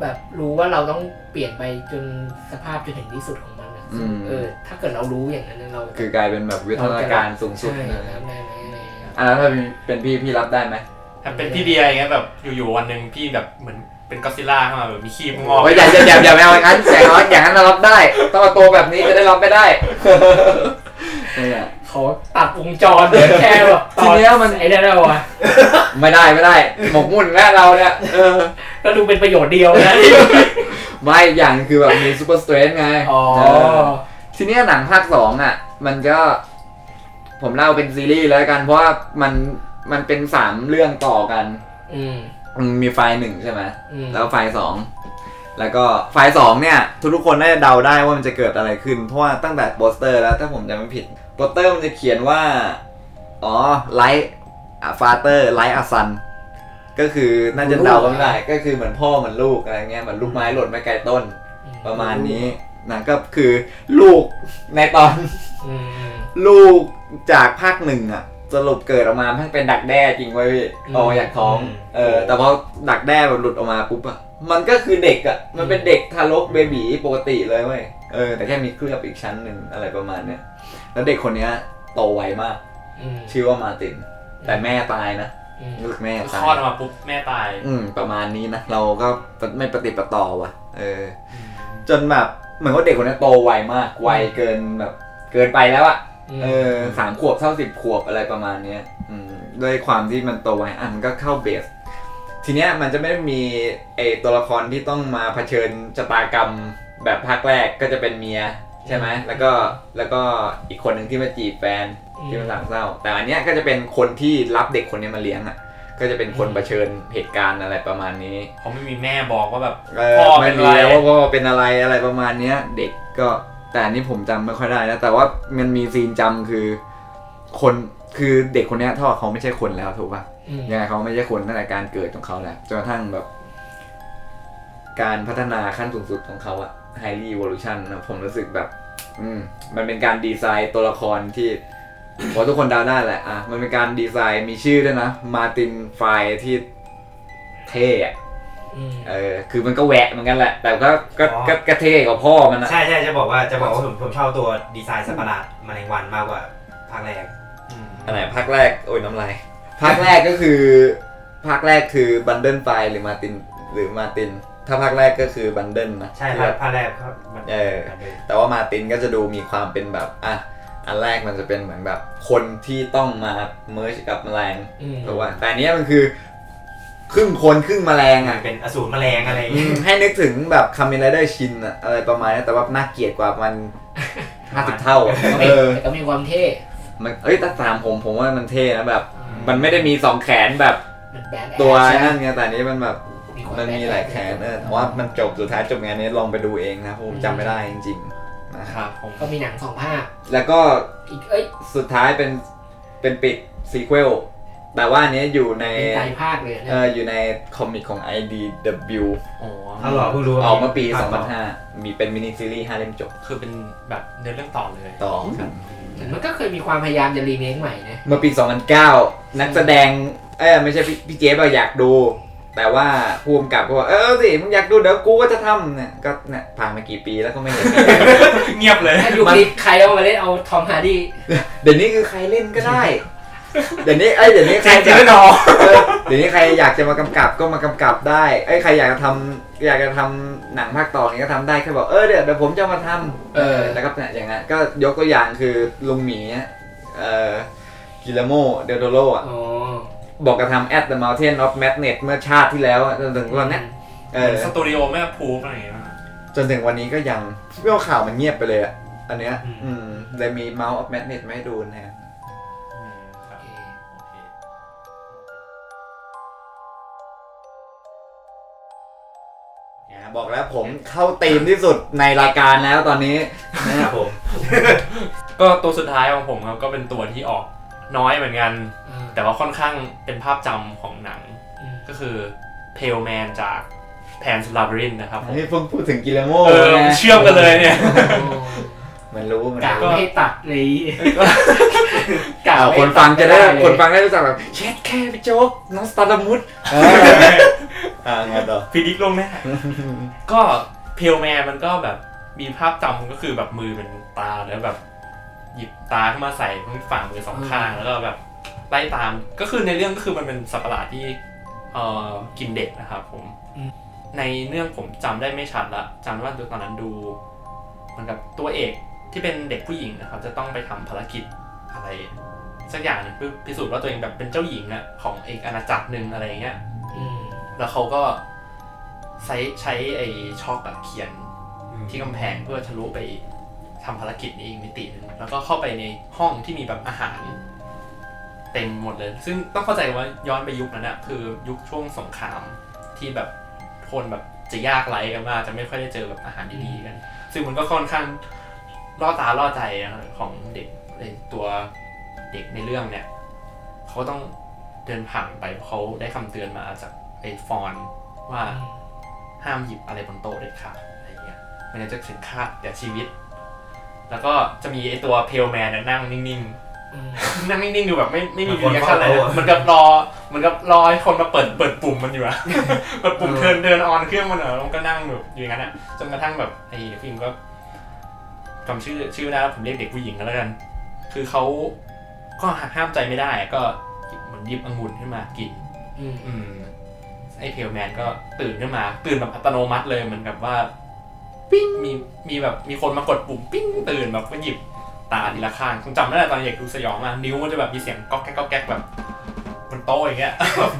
แบบรู้ว่าเราต้องเปลี่ยนไปจนสภาพจนถึงที่สุดของมันอะซึ่งอืม เออ ถ้าเกิดเรารู้อย่างนั้นนะเราคือกลายเป็นแบบวิทยาการสูงสุดใช่นะรับได้ไหมอะไรอย่างเงี้ยอะแล้วถ้าเป็นเป็นพี่พี่รับได้ไหมถ้าเป็นพี่เบียร์อย่างเงี้ยแบบอยู่ๆวันหนึ่งพี่แบบเหมือน เป็นก็อดซิลล่าเข้ามาแบบมีขี้งอกโอ้ยอย่าอย่าอย่าอย่าไปเอาอย่างนั้นอย่างนั้นอย่างนั้นเรารับได้ ต้องเอาตัวแบบนี้จะได้รับไม่ได้เนี่ย เขาตัดวงจรเหลือแค่แบบตทีอนเนี้ยมัน ไอ้นั่นแล้วอะไม่ได้ไม่ได้ หมกมุ่นแล้วเราเนี่ยเออก็ดูเป็นประโยชน์เดียวนะไม่อย่างคือแบบมีซูเปอร์สเตรนไงอ๋อ เออทีเนี้ยหนังภาคสองอะ มันก็ ผมเล่าเป็นซีรีส์แล้วกัน เพราะว่ามันมันเป็นสามเรื่องต่อกัน อืมอื มมีไฟล์หนึ่งใช่ไหมอืม แล้วไฟล์สองแล้วก็ไฟล์สองเนี่ย ทุกๆคนน่าจะเดาได้ว่ามันจะเกิดอะไรขึ้น เพราะว่าตั้งแต่โปสเตอร์แล้วถ้าผมจำไม่ผิดโปสเตอร์มันจะเขียนว่า อ๋อ like father like a son ก็คือน่าจะเดากันไม่ได้ก็คือเหมือนพ่อเหมือนลูกอะไรเงี้ยเหมือนลูกไม้หล่นไม่ไกลต้น ประมาณนี้นะก็คือลูกในตอน อืม ลูกจากภาคหนึ่งอะ สรุปเกิดออกมามันเป็นดักแด้จริงเว้ยพี่อืมออกมาจากท้องอืมเออ แต่พอดักแด้แบบหลุดออกมาปุ๊บอะมันก็คือเด็กอะมันเป็นเด็กทารกเบบีปกติเลยเว้ย เออ แต่แค่มีเคลือบอีกชั้นหนึ่งอะไรประมาณเนี้ย แล้วเด็กคนเนี้ยโตไวมาก อืมชื่อว่ามาร์ติน แต่แม่ตายนะอืมลูกแม่คตาลอดอยอกมาปุ๊บแม่ตายอืม ประมาณนี้นะ เราก็ไม่ปฏิดปะต่อว่ะ เออ จนแบบเหมือนว่าเด็กคนนี้โตไวมาก ไวเกินแบบ เกินไปแล้วอะม เออสามขวบเท่าสิบขวบอะไรประมาณเนี้ยอืมด้วยความที่มันโตไวอะมันก็เข้าเบส ทีเนี้ยมันจะไม่ได้มีไอตัวละครที่ต้องมาเผชิญชะตากรรมแบบภาคแรกก็จะเป็นเมียใช่ไหมแล้วก็แล้วก็อีกคนหนึ่งที่มาจีบแฟนที่มันหลังเศร้า แต่อันเนี้ยก็จะเป็นคนที่รับเด็กคนนี้มาเลี้ยงอะก็จะเป็นคนเผชิญเหตุการณ์อะไรประมาณนี้เขาไม่มีแม่บอกว่าแบบเออพ่อไม่เป็นมีอะไรแล้วว่าพ่อเป็นอะไรอะไรประมาณเนี้ย เด็กก็ แต่อันนี้ผมจำไม่ค่อยได้นะ แต่ว่ามันมีซีนจำคือ คนคือเด็กคนเนี้ยถ้าเขาไม่ใช่คนแล้วถูกป่ะอืมยังไงเขาไม่ใช่คนตั้งแต่การเกิดของเขาแหละจนกระทั่งแบบ การพัฒนาขั้นสูงสุดของเขาอะ highly evolution นะผมรู้สึกแบบ อืม มันเป็นการดีไซน์ตัวละครที่พอทุกคนเดาได้แหละอะมันเป็นการดีไซน์มีชื่อด้วยนะ มาตินไฟที่เท่อะอืม เออคือมันก็แหวะเหมือนกันแหละ แต่ก็ก็อ๋อ ก็ก็เท่กว่าพ่อมันนะใช่ใช่จะบอกว่าจะบอกว่าผมผมชอบตัวดีไซน์สัตว์ประหลาดแมลงวันมากกว่าภาคแรกอืมอันไหนภาคแรกโอ้ยน้ำลายภาคแรกก็คือ ภาคแรกคือ Brundlefly หรือ Martin หรือ Martin ถ้าภาคแรกก็คือ Brundle นะใช่ที่ภาคแบบ ภาคแรกครับมันเออแต่ว่า Martin ก็จะดูมีความเป็นแบบอะอันแรกมันจะเป็นเหมือนแบบคนที่ต้องมา merge กับแมลง อืม ถูกป่ะแต่อันเนี้ยมันคือ ครึ่งคนครึ่งแมลงมัอะนเป็นอสูรแมลงอะไรอย่างอืเงี้ย มให้นึกถึงแบบคามินไรเดอร์ชินอะอะไรประมาณนี้แต่ว่าน่าเกลียดกว่ามันห้าสิบเท่าอะก็เอมีอแต่ก็มีความเท่มันเอ้ยแต่ตามผมผมว่ามันเท่นะแบบมันไม่ได้มีสองแขนแบบมันแบดแอดตัวใช่ไหมนั่นไงแต่อันนี้มันแบบมีความมันมีหลายแขนเออแต่ว่ามันจบสุดท้ายจบงานนี้ลองไปดูเองนะเพราะผมจำไม่ได้จริงๆนะคครับรับผมก็มีหนังสองภาคแล้วก็อีกเอ้ยสุดท้ายเป็นเป็นปิดซีควล แต่ว่าอันนี้อยู่ในเป็นไตรภาคเลยเอนะออยู่ในคอมิกของ IDW โอ้ถ้าหล่อเพิ่งรู้ออกมาปีภคต่อ2005 มีเป็นมินิซีรีส์5เล่มจบ คือเป็นแบบเนื้อเรื่องต่อเลยต่อกันแต่มันก็เคยมีความพยายามจะรีเมคใหม่นะ เมื่อปี 2009 นักแสดง เอ้ยไม่ใช่พี่พี่เจ๊บอะอยากดู แต่ว่าภูมิกับก็บอกเออสิมึงอยากดูเดี๋ยวกูก็จะทำเนี่ยก็เนี่ยผ่านมากี่ปีแล้วก็ไม่เห็นเงียบเลยถ้ายุคนี้ใครเอามาเล่นเอา Tom Hardy เดี๋ยวนี้คือใครเล่นก็ได้ เดี๋ยวนี้เอ้ยเดี๋ยวนี้ใครจริงๆแล้วเนาะเออเดี๋ยวนี้ใครอยากจะมากำกับก็มากำกับได้เอ้ยใครอยากจะทำอยากจะทำหนังภาคต่อนี้ก็ทำได้แค่บอกเออเดี๋ยวเดี๋ยวผมจะมาทำเออแล้วก็เนี่ยอย่างนั้นก็ยกตัวอย่างคือลุงหมีเนี่ยเอ่อ Guillermo del Toro อะอ๋อบอกจะทำ At the Mountain of Madness เมื่อชาติที่แล้วอะจนถึงวันเนี้ยเออสตูดิโอไม่พูฟอะไรอย่างเงี้ย จนถึงวันนี้ก็ยังเรื่องข่าวมันเงียบไปเลยอะอันเนี้ยอืมอืมเลยมี Mount of Madness ไม่ดูแทนอื บอกแล้วผมเข้าตีมที่สุดในรายการแล้วตอนนี้นะครับผม ก็ตัวสุดท้ายของผมครับก็เป็นตัวที่ออกน้อยเหมือนกันอืมแต่ว่าค่อนข้างเป็นภาพจำของหนัง อืม ก็คือเพลแมนจากแพนสลาบรินนะครับผมนี่เพิ่งพูดถึงกิลโมเออเชื่อมกันเลยเนี่ย มันรู้มันกะรู้ไม่ให้ตัดเลยกะอ้าวไม่คนให้ฟังจะได้เลยคนฟังได้รู้จักแบบเช็ดแค่พี่โจ๊กน้องสตาร์ดมุดอ่าไงต่อฟิดิกลงแน่ก็เพลแมนมันก็แบบมีภาพจำก็คือแบบมือเป็นตาแล้วแบบ หยิบตาขึ้นมาใส่ฝ่ามือสองข้างแล้วก็แบบไล่ตามก็คือในเรื่องก็คือมันเป็นสัตว์ประหลาดที่เอ่อกินเด็กนะครับผม ในเรื่องผมจำได้ไม่ชัดละจำได้ว่าตอนนั้นดูเหมือนกับตัวเอก ที่เป็นเด็กผู้หญิงนะครับจะต้องไปทำภารกิจอะไร สักอย่างหนึงเพื่อพิสูจน์ว่าตัวเองแบบเป็นเจ้าหญิงอะของอีกอาณาจักรหนึ่งอะไรอย่างเงี้ยอืมแล้วเขาก็ใช้ใช้ไอ้ช็อกอะเขียนที่กำแพงเพื่อทะลุไปทำภารกิจนี้อีกมิติหนึงแล้วก็เข้าไปในห้องที่มีแบบอาหารเต็มหมดเลย ซึ่งต้องเข้าใจว่าย้อนไปยุคนั้นอะคือยุคช่วงสงครามที่แบบคนแบบจะยากไร้กันมากจะไม่ค่อยได้เจอแบบอาหารดีๆกัน ซึ่งมันก็ค่อนข้าง ล่อตาล่อใจนะครับของเด็กไอ้ตัวเด็กในเรื่องเนี่ย เขาต้องเดินผ่านไปเพราะเขาได้คำเตือนมาจากไอ้ Faun ว่าห้ามหยิบอะไรบนโต๊ะเด็ดขาดอะไรเงี้ยไม่งั้นจะถึงฆาตแก่ชีวิต แล้วก็จะมีไอ้ตัว Pale Man นั่งนิ่งอืมๆนั่งนิ่งๆอยู่แบบไม่ไม่มีเหมือนคนรีแอคชั่นอะไรเฝ้านะโต๊ะเหมือนกับรอเหมือนกับรอให้คนมาเปิดเปิดปุ่มมันอยู่อะเปิดปุ่ม turn turn on เครื่องมันอะแล้วมันก็นั่งแบบอยู่อย่างนั้นอะจนกระทั่งแบบไอ้ฟิล์มก็ จำชื่อชื่อไม่ได้แล้วผมเรียกเด็กผู้หญิงก็แล้วกัน คือเขาก็หักห้ามใจไม่ได้ก็เหมือนหยิบองุ่นขึ้นมากินอืมอืมไอ้เพลแมนก็ตื่นขึ้นมา ตื่นแบบอัตโนมัติเลยเหมือนกับว่า ปิ้งมีมีแบบมีคนมากดปุ่มปิ้งตื่นแบบก็หยิบตาทีละข้างผมจำไม่ได้ตอนเด็กดูสยองมากนิ้วมันจะแบบมีเสียงก๊อกแก๊กก๊อกแก๊กแบบบนโต๊ะอย่างเงี้ยแบบ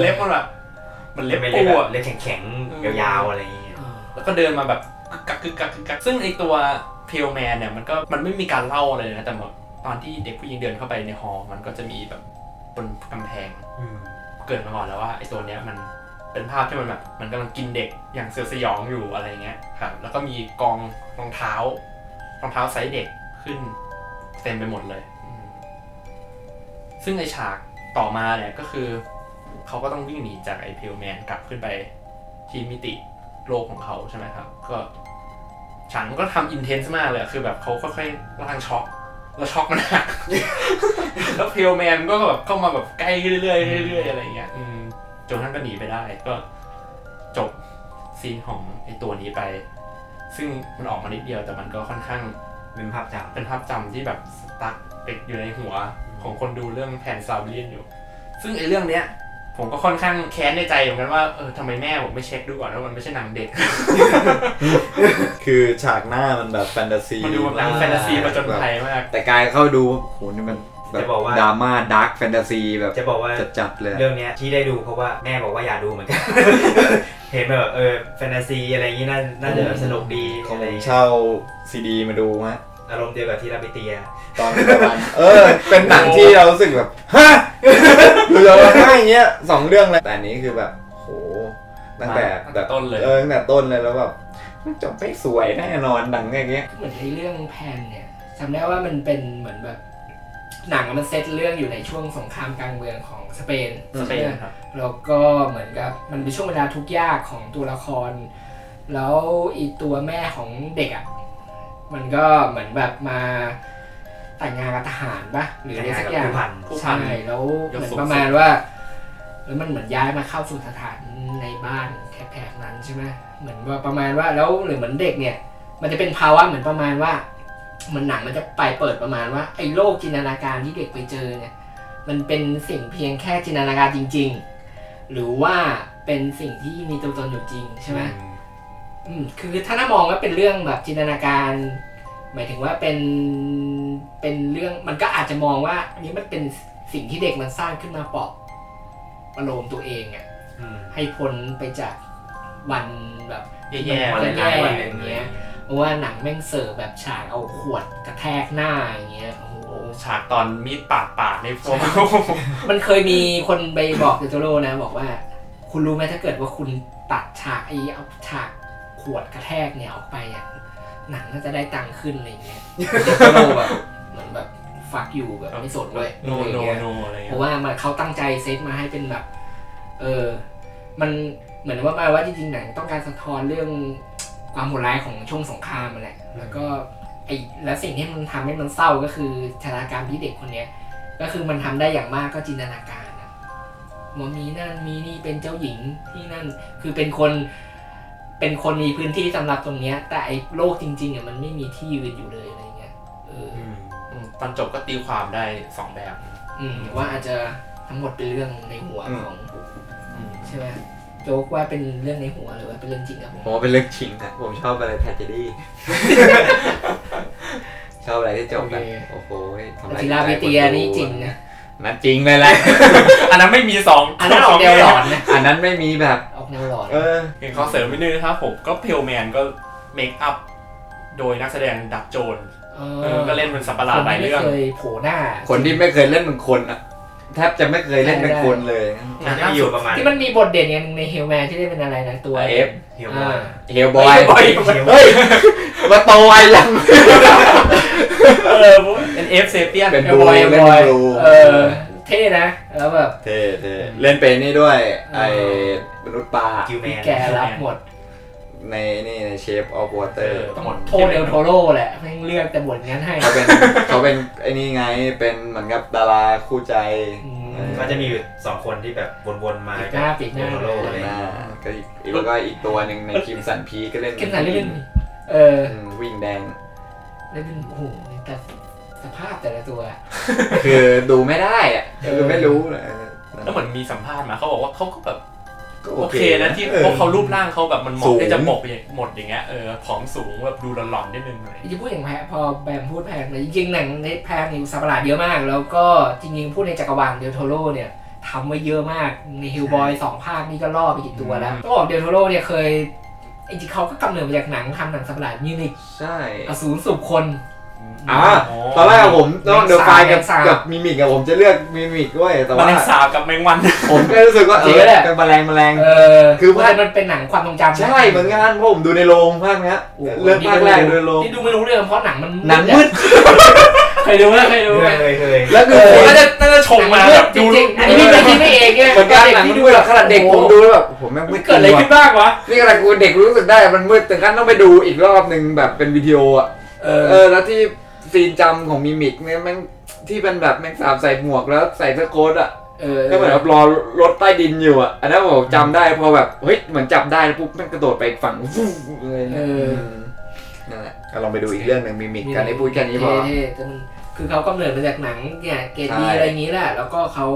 เล็บมันแบบมันเล็บเป็นปูเล็บแบบอะเล็บแข็งอืมๆยาวๆอะไรอย่างเงี้ยอ่าแล้วก็เดินมาแบบกึกกักกึกกักกึกกักซึ่งไอตัว Pale Man เนี่ยมันก็มันไม่มีการเล่าเลยนะ แต่แบบตอนที่เด็กผู้หญิงเดินเข้าไปในฮอลล์มันก็จะมีแบบบนกำแพงเกิดมาก่อนแล้วว่าไอ้ตัวเนี้ยมันเป็นภาพที่มันแบบมันกำลังกินเด็กอย่างเสียวสยองอยู่อะไรเงี้ยครับแล้วก็มีกองรองเท้ารองเท้าไซส์เด็กขึ้นเต็มไปหมดเลยอืมซึ่งไอฉากต่อมาเนี่ยก็คือเขาก็ต้องวิ่งหนีจากไอ Pale Man กลับขึ้นไปที่มิติโลกของเขาใช่ไหมครับ ก็ ฉากมันก็ทำอินเทนส์มากเลยอะคือแบบเขาค่อยๆล่างช็อกแล้วช็อกมันหักแล้วเพลแมนก็แบบเข้ามาแบบใกล้เรื่อยๆเรื่อยๆอะไรเงี้ยอืมจนท่านก็หนีไปได้ก็จบซีนของไอตัวนี้ไป ซึ่งมันออกมานิดเดียวแต่มันก็ค่อนข้างเป็นภาพจเป็นภาพจำที่แบบสตั๊กติดอยู่ในหัวของคนดูเรื่องแผนซาบเลียนอยู่ ซึ่งไอเรื่องเนี้ย ผมก็ค่อนข้างแค้นในใจเหมือนกันว่าเออทำไมแม่ผมไม่เช็คดูก่อนว่ามันไม่ใช่หนังเด็ก คือฉากหน้ามันแบบแฟนตาซีมันดูแบบหนังแฟนตาซีประจนภัยมาก แต่กายเข้าดูโอ้โหนี่มันแบบจะบอกว่าดราม่าดาร์กแฟนตาซีแบบจะบอกว่าจัดๆเลยเรื่องเนี้ยที่ได้ดูเพราะว่าแม่บอกว่าอยากดูเหมือนกัน เห็นแบบเออแฟนตาซีอะไรอย่างงี้น่าน่าจะสนุกดีของอะไรผมเช่าซีดีมาดูมะอารมณ์เดียวกับที่เราไปเตีย ตอนประมาณเออ เป็นหนังที่เรารู้สึกแบบฮะดูเราห้อย่างเงี้ยสองเรื่องเลยแต่อันนี้คือแบบโหตั้งแต่ตั้งแบแต่บต้นเลย เออตั้งแต่ต้นเลยแล้วแบบมันจบไม่สวยแน่นอนหนังอย่างเงี้ยเหมือนในเรื่องแพนเนี่ยจำได้ว่ามันเป็นเหมือนแบบหนังมันเซตเรื่องอยู่ในช่วงสงครามกลางเมืองของสเปนสเปนใช่ไหมครับแล้วก็เหมือนกับมันเป็นช่วงเวลาทุกข์ยากของตัวละคร แล้วอีตัวแม่ของเด็กอะมันก็เหมือนแบบมา แต่งงานกับทหารปะหรืออะไรสักอย่างผู้พันผู้พันใช่แล้วยกเหมือนสูงประมาณว่าแล้วมันเหมือนย้ายมาเข้าสู่สถานในบ้านแถบๆนั้นใช่ไหมเหมือนว่าประมาณว่าแล้วหรือเหมือนเด็กเนี่ย มันจะเป็นภาวะเหมือนประมาณว่าเหมันหนังมันจะไปเปิดประมาณว่าไอ้โลกจินตนาการที่เด็กไปเจอเนี่ย มันเป็นสิ่งเพียงแค่จินตนาการจริง ๆ หรือว่าเป็นสิ่งที่มีตัวตนอยู่จริงใช่ไหมอืมคือถ้าถ้ามองว่าเป็นเรื่องแบบจินตนาการ หมายถึงว่าเป็น เป็นเรื่องมันก็อาจจะมองว่า อันนี้มันเป็นสิ่งที่เด็กมันสร้างขึ้นมาปลอบประโลมตัวเองอะอืมให้พ้นไปจากวันแบบแย่ๆวันอะไรแย่ๆวันๆหอนึ่งย่างเลเงี้ยยเพราะว่าหนังแม่งเสิร์ฟแบบฉากเอาขวดกระแทกหน้าอย่างเงี้ยโอ้โหฉากตอนมีดปาดปากในโฟมมันเคยมีคนไปบอกเดโตโร่นะ บอกว่า คุณรู้ไหมถ้าเกิดว่าคุณตัดฉากไอ้เอาฉากขวดกระแทกเนี่ยออกไปอะ หนังน่าจะได้ตังค์ขึ้นอะไรเงี้ยเดโตโร่แบบเหมือนแบบฟักอยู่แบบไม่สนเลยโนอะไรโนเงี้ยโนอะไรเพเงี้ยราะว่ามันเขาตั้งใจเซตมาให้เป็นแบบ เออ มันเหมือนว่ามาว่าจริงๆหนังต้องการสะท้อนเรื่องความโหดร้ายของช่วงสงครามมาแหละ แล้วก็ไอ้แล้วสิ่งที่มันทำให้มันเศร้าก็คือชะตากรรมที่เด็กคนเนี้ย ก็คือมันทำได้อย่างมากก็จินตนาการอะว่ามีนั่นมีนี่เป็นเจ้าหญิงที่นั่นคือเป็นคน เป็นคนมีพื้นที่สำหรับตรงเนี้ย แต่ไอ้โลกจริงๆอะมันไม่มีที่ยืนอยู่เลยอะไรเงี้ยเออออืมตอนจบก็ตีความได้สองแบบ อืมว่าอาจจะทั้งหมดเป็นเรื่องในหัวอืมของอืมใช่ไหมโจ๊กว่าเป็นเรื่องในหัวหรือว่าเป็นเรื่องจริงครับผมผมว่าเป็นเรื่องจริงนะผมชอบอะไรแทจดี้ชอบอะไรที่จบแบบโอ้โหทำแต่ร้ายศิลาเบเตียนี่จริงนะนั่นจริงเลยแหละอันนั้นไม่มีสองอันนั้นออกแนวหลอนนะอันนั้นไม่มีแบบ ออกแนวหลอนเออเห็นเขาเสริมนิดนึงนะครับผมก็เพลแมนก็เมคอัพโดยนักแสดงดักโจนเอเออก็เล่นเป็นสัตว์ประหลาดหลายเรื่อง คนที่ไม่เคยโผล่หน้า คนที่ไม่เคยเล่นเป็นคนอะแทบจะไม่เคยเล่นเป็นคนเลยมันจะมีอยู่ประมาณที่มันมีบทเด่นอย่างหนึ่งในเฮลแมนที่ได้เป็นอะไรนะตัวเอฟเฮียวอ่าเฮลบอย Hellboy เฮ้ยมาโตไวยังเออเป็นเอฟเซเปียนเป็นเฮลบอยเล่นบอยบลูเออ เท่นะ แล้วแบบ เท่เท่เล่นเป็นนี่ด้วยเออไอ้มนุษย์ปลาคิวแมนแกรับหมด ในนี่ในเชฟออฟวอเตอร์ต้องโทษเดลโทโร่แหละแม่งเลือกแต่บทงั้นให้เขาเป็นเขาเป็นไอ้นี่ไงเป็นเหมือนกับดาราคู่ใจอืมเออก็จะมีอยู่สองคนที่แบบวนๆมาปิดหน้าปิดหน้าโโลอะไรหน้าก็อีกอีกแล้วก็อีกตัวหนึ่งในคิมสันพีก็เล่นเข้มสันเล่นเอออืมวิ่งแดงเล่นเป็นโอ้โหแต่ส ภาพแต่ละตัว คือดูไม่ได้อะคือไม่รู้เลยแล้วเหมือนมีสัมภาษณ์มาเขาบอกว่าเขาก็แบบก็โอเคนะที่ออพวกเขารูปร่างเขาแบบมันเหสูมาะงที่จะหมกอย่างหมดอย่างเงี้ยเออผอมสูงแบบดูหลอนๆนิดนึงหน่อยจะพูดอย่างแพพอแบมพูดแพงแต่จริงๆหนังในแพงนี่สัตว์ประหลาดเยอะมาก แล้วก็จริงๆพูดในจักรวาลเดลโทโร่เนี่ยทำไว้เยอะมากในฮิลบอยสองภาคนี่ก็ล่อไปกี่ตัวแล้วต้องบอกเดลโทโร่เนี่ยเคยจริงๆเขาก็กำเนิดมาจากหนังทำหนังสัตว์ประหลาดมิวนิกใช่อสูรสุบคน อ่าตอนแรกอะผมต้องแมงสาบเดอะไฟกับแมงสาบกับมิมิกอะผมจะเลือกมิมิกด้วยแต่แมว่าลงสาบกับแมงวัน ผมก็รู้สึกว่าเอจริงอแหละเป็นแมลงแมลง เออคือเพราะมันเป็นหนังความทรงจำนะใช่เหมือนกันเพราะผมดูในโรงภาคเนี้ยโอ้โหเลือกภาคแรกดูในโรงที่ดูไม่รู้เรื่องเพราะหนังมันหนังมืดเคยดูไหมเคยดูเคไหมยเคยเคย แล้วคือเอผมอน่าจะน่าจะชมมาแบบจดูริงๆอันนี้พี่ไม่คิดไม่เองไงเหมือนกันหนังมันมืดขนาดเด็กผมดูแล้วแบบผมแม่งมืดเกิดอะไรขึ้นบ้างวะ นี่ขนาดกูเด็กรู้สึกได้มันมืดถึงขั้นต้องไปดูอีกรอบหนึ่งแบบเป็นวิดีโออะเอเออแล้วที่ ซีนจำของ Mimic เนี่ยแม่งที่เป็นแบบแม่งสามใส่หมวกแล้วใส่เสื้อโค้ทอะเออก็เหมือนแบบรอรถใต้ดินอยู่อะอันนั้นผมจำได้พอแบบเฮ้ยเหมือนจับได้แล้วปุ๊บแม่งกระโดดไปอีกฝั่งฟูเลยเออนั่นแหละก็ลองไปดูอีกเรื่องหนึ่ง Mimic กันให้พูดแค่นี้พอ เท่ๆแต่มันคือเขากำเนิดมาจากหนังเนี่ยเกรดดีใช่ อะไรอย่างนี้แหละ แล้วก็เขา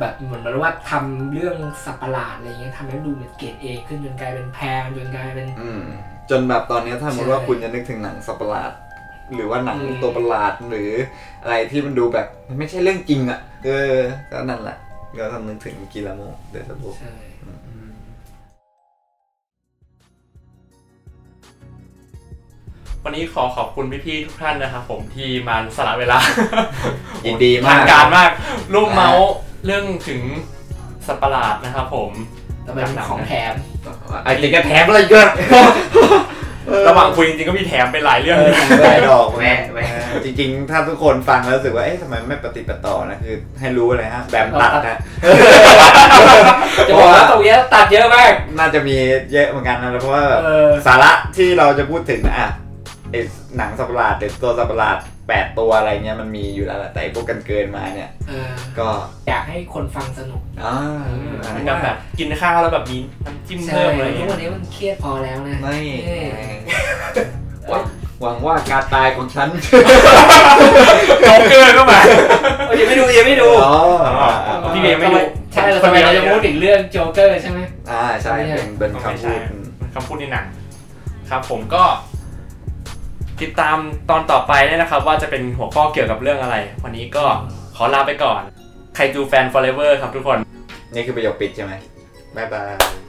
แบบเหมือนว่าทำเรื่องสัตว์ประหลาดอะไรเงี้ยทำให้ดูเป็นเกรดเอขึ้นจนกลายเป็น Pan จนกลายเป็น อืมจนแบบตอนนี้ถ้าสมมติว่าใช่คุณจะนึกถึงหนังสัตว์ประหลาด หรือว่าหนังอืมตัวประหลาดหรืออะไรที่มันดูแบบมันไม่ใช่เรื่องจริงอะเออก็นั่นแหละก็ต้องนึกถึงกิลาโมเดลโบใช่วันนี้ขอขอบคุณพี่ๆทุกท่านนะครับผมที่มาสละเวลายินดีมากทางการมากร่วมเมาส์เรื่องถึงสัตว์ประหลาดนะครับผมแต่มันเป็นของแถมไอ้จริงก็แถมอะไรเยอะ ระหว่างคุยจริงๆก็มีแถมไปหลายเรื่องได้ดอกแวะแวะจริงๆ ถ้าทุกคนฟังแล้วรู้สึกว่า เอ๊ะทำไมไม่ปฏิบัติต่อนะ คือให้รู้เลยฮะ แบบตัดนะจะบอกว่าตรงเนี้ยตัดเยอะมาก น่าจะมีเยอะเหมือนกันนะ เพราะว่าแบบเออสาระที่เราจะพูดถึงอะไอหนังสัตว์ประหลาดหรือตัวสัตว์ประหลาด แปดตัวอะไรเงี้ยมันมีอยู่แล้วแหละแต่ไอ้พวกกันเกินมาเนี่ย เออก็อยากให้คนฟังสนุกอ่าเหมือนกับแบบกินข้าวแล้วแบบมีน้ำจิ้มใช่เพิ่มอะไรอย่างทุเงี้กยวันนี้มันเครียดพอแล้วนะ ไม่เออหวังหวังว่าการตายของฉันโจ๊กเกอร์ก็มาเออยังไม่ดูยังไม่ดู อ๋อพี่เบียร์ไม่ดูใช่แล้วทำไมเราจะพูดถึงเรื่องโจ๊กเกอร์ใช่ไหม อ่าใช่เป็นเป็นไม่คำพูใช่ดมันคำพูดในหนังครับผมก็ ติดตามตอนต่อไปเนี่ยนะครับ ว่าจะเป็นหัวข้อเกี่ยวกับเรื่องอะไร วันนี้ก็ขอลาไปก่อน ใครดูแฟน forever ครับทุกคน นี่คือประโยคปิดใช่ไหมบ๊ายบาย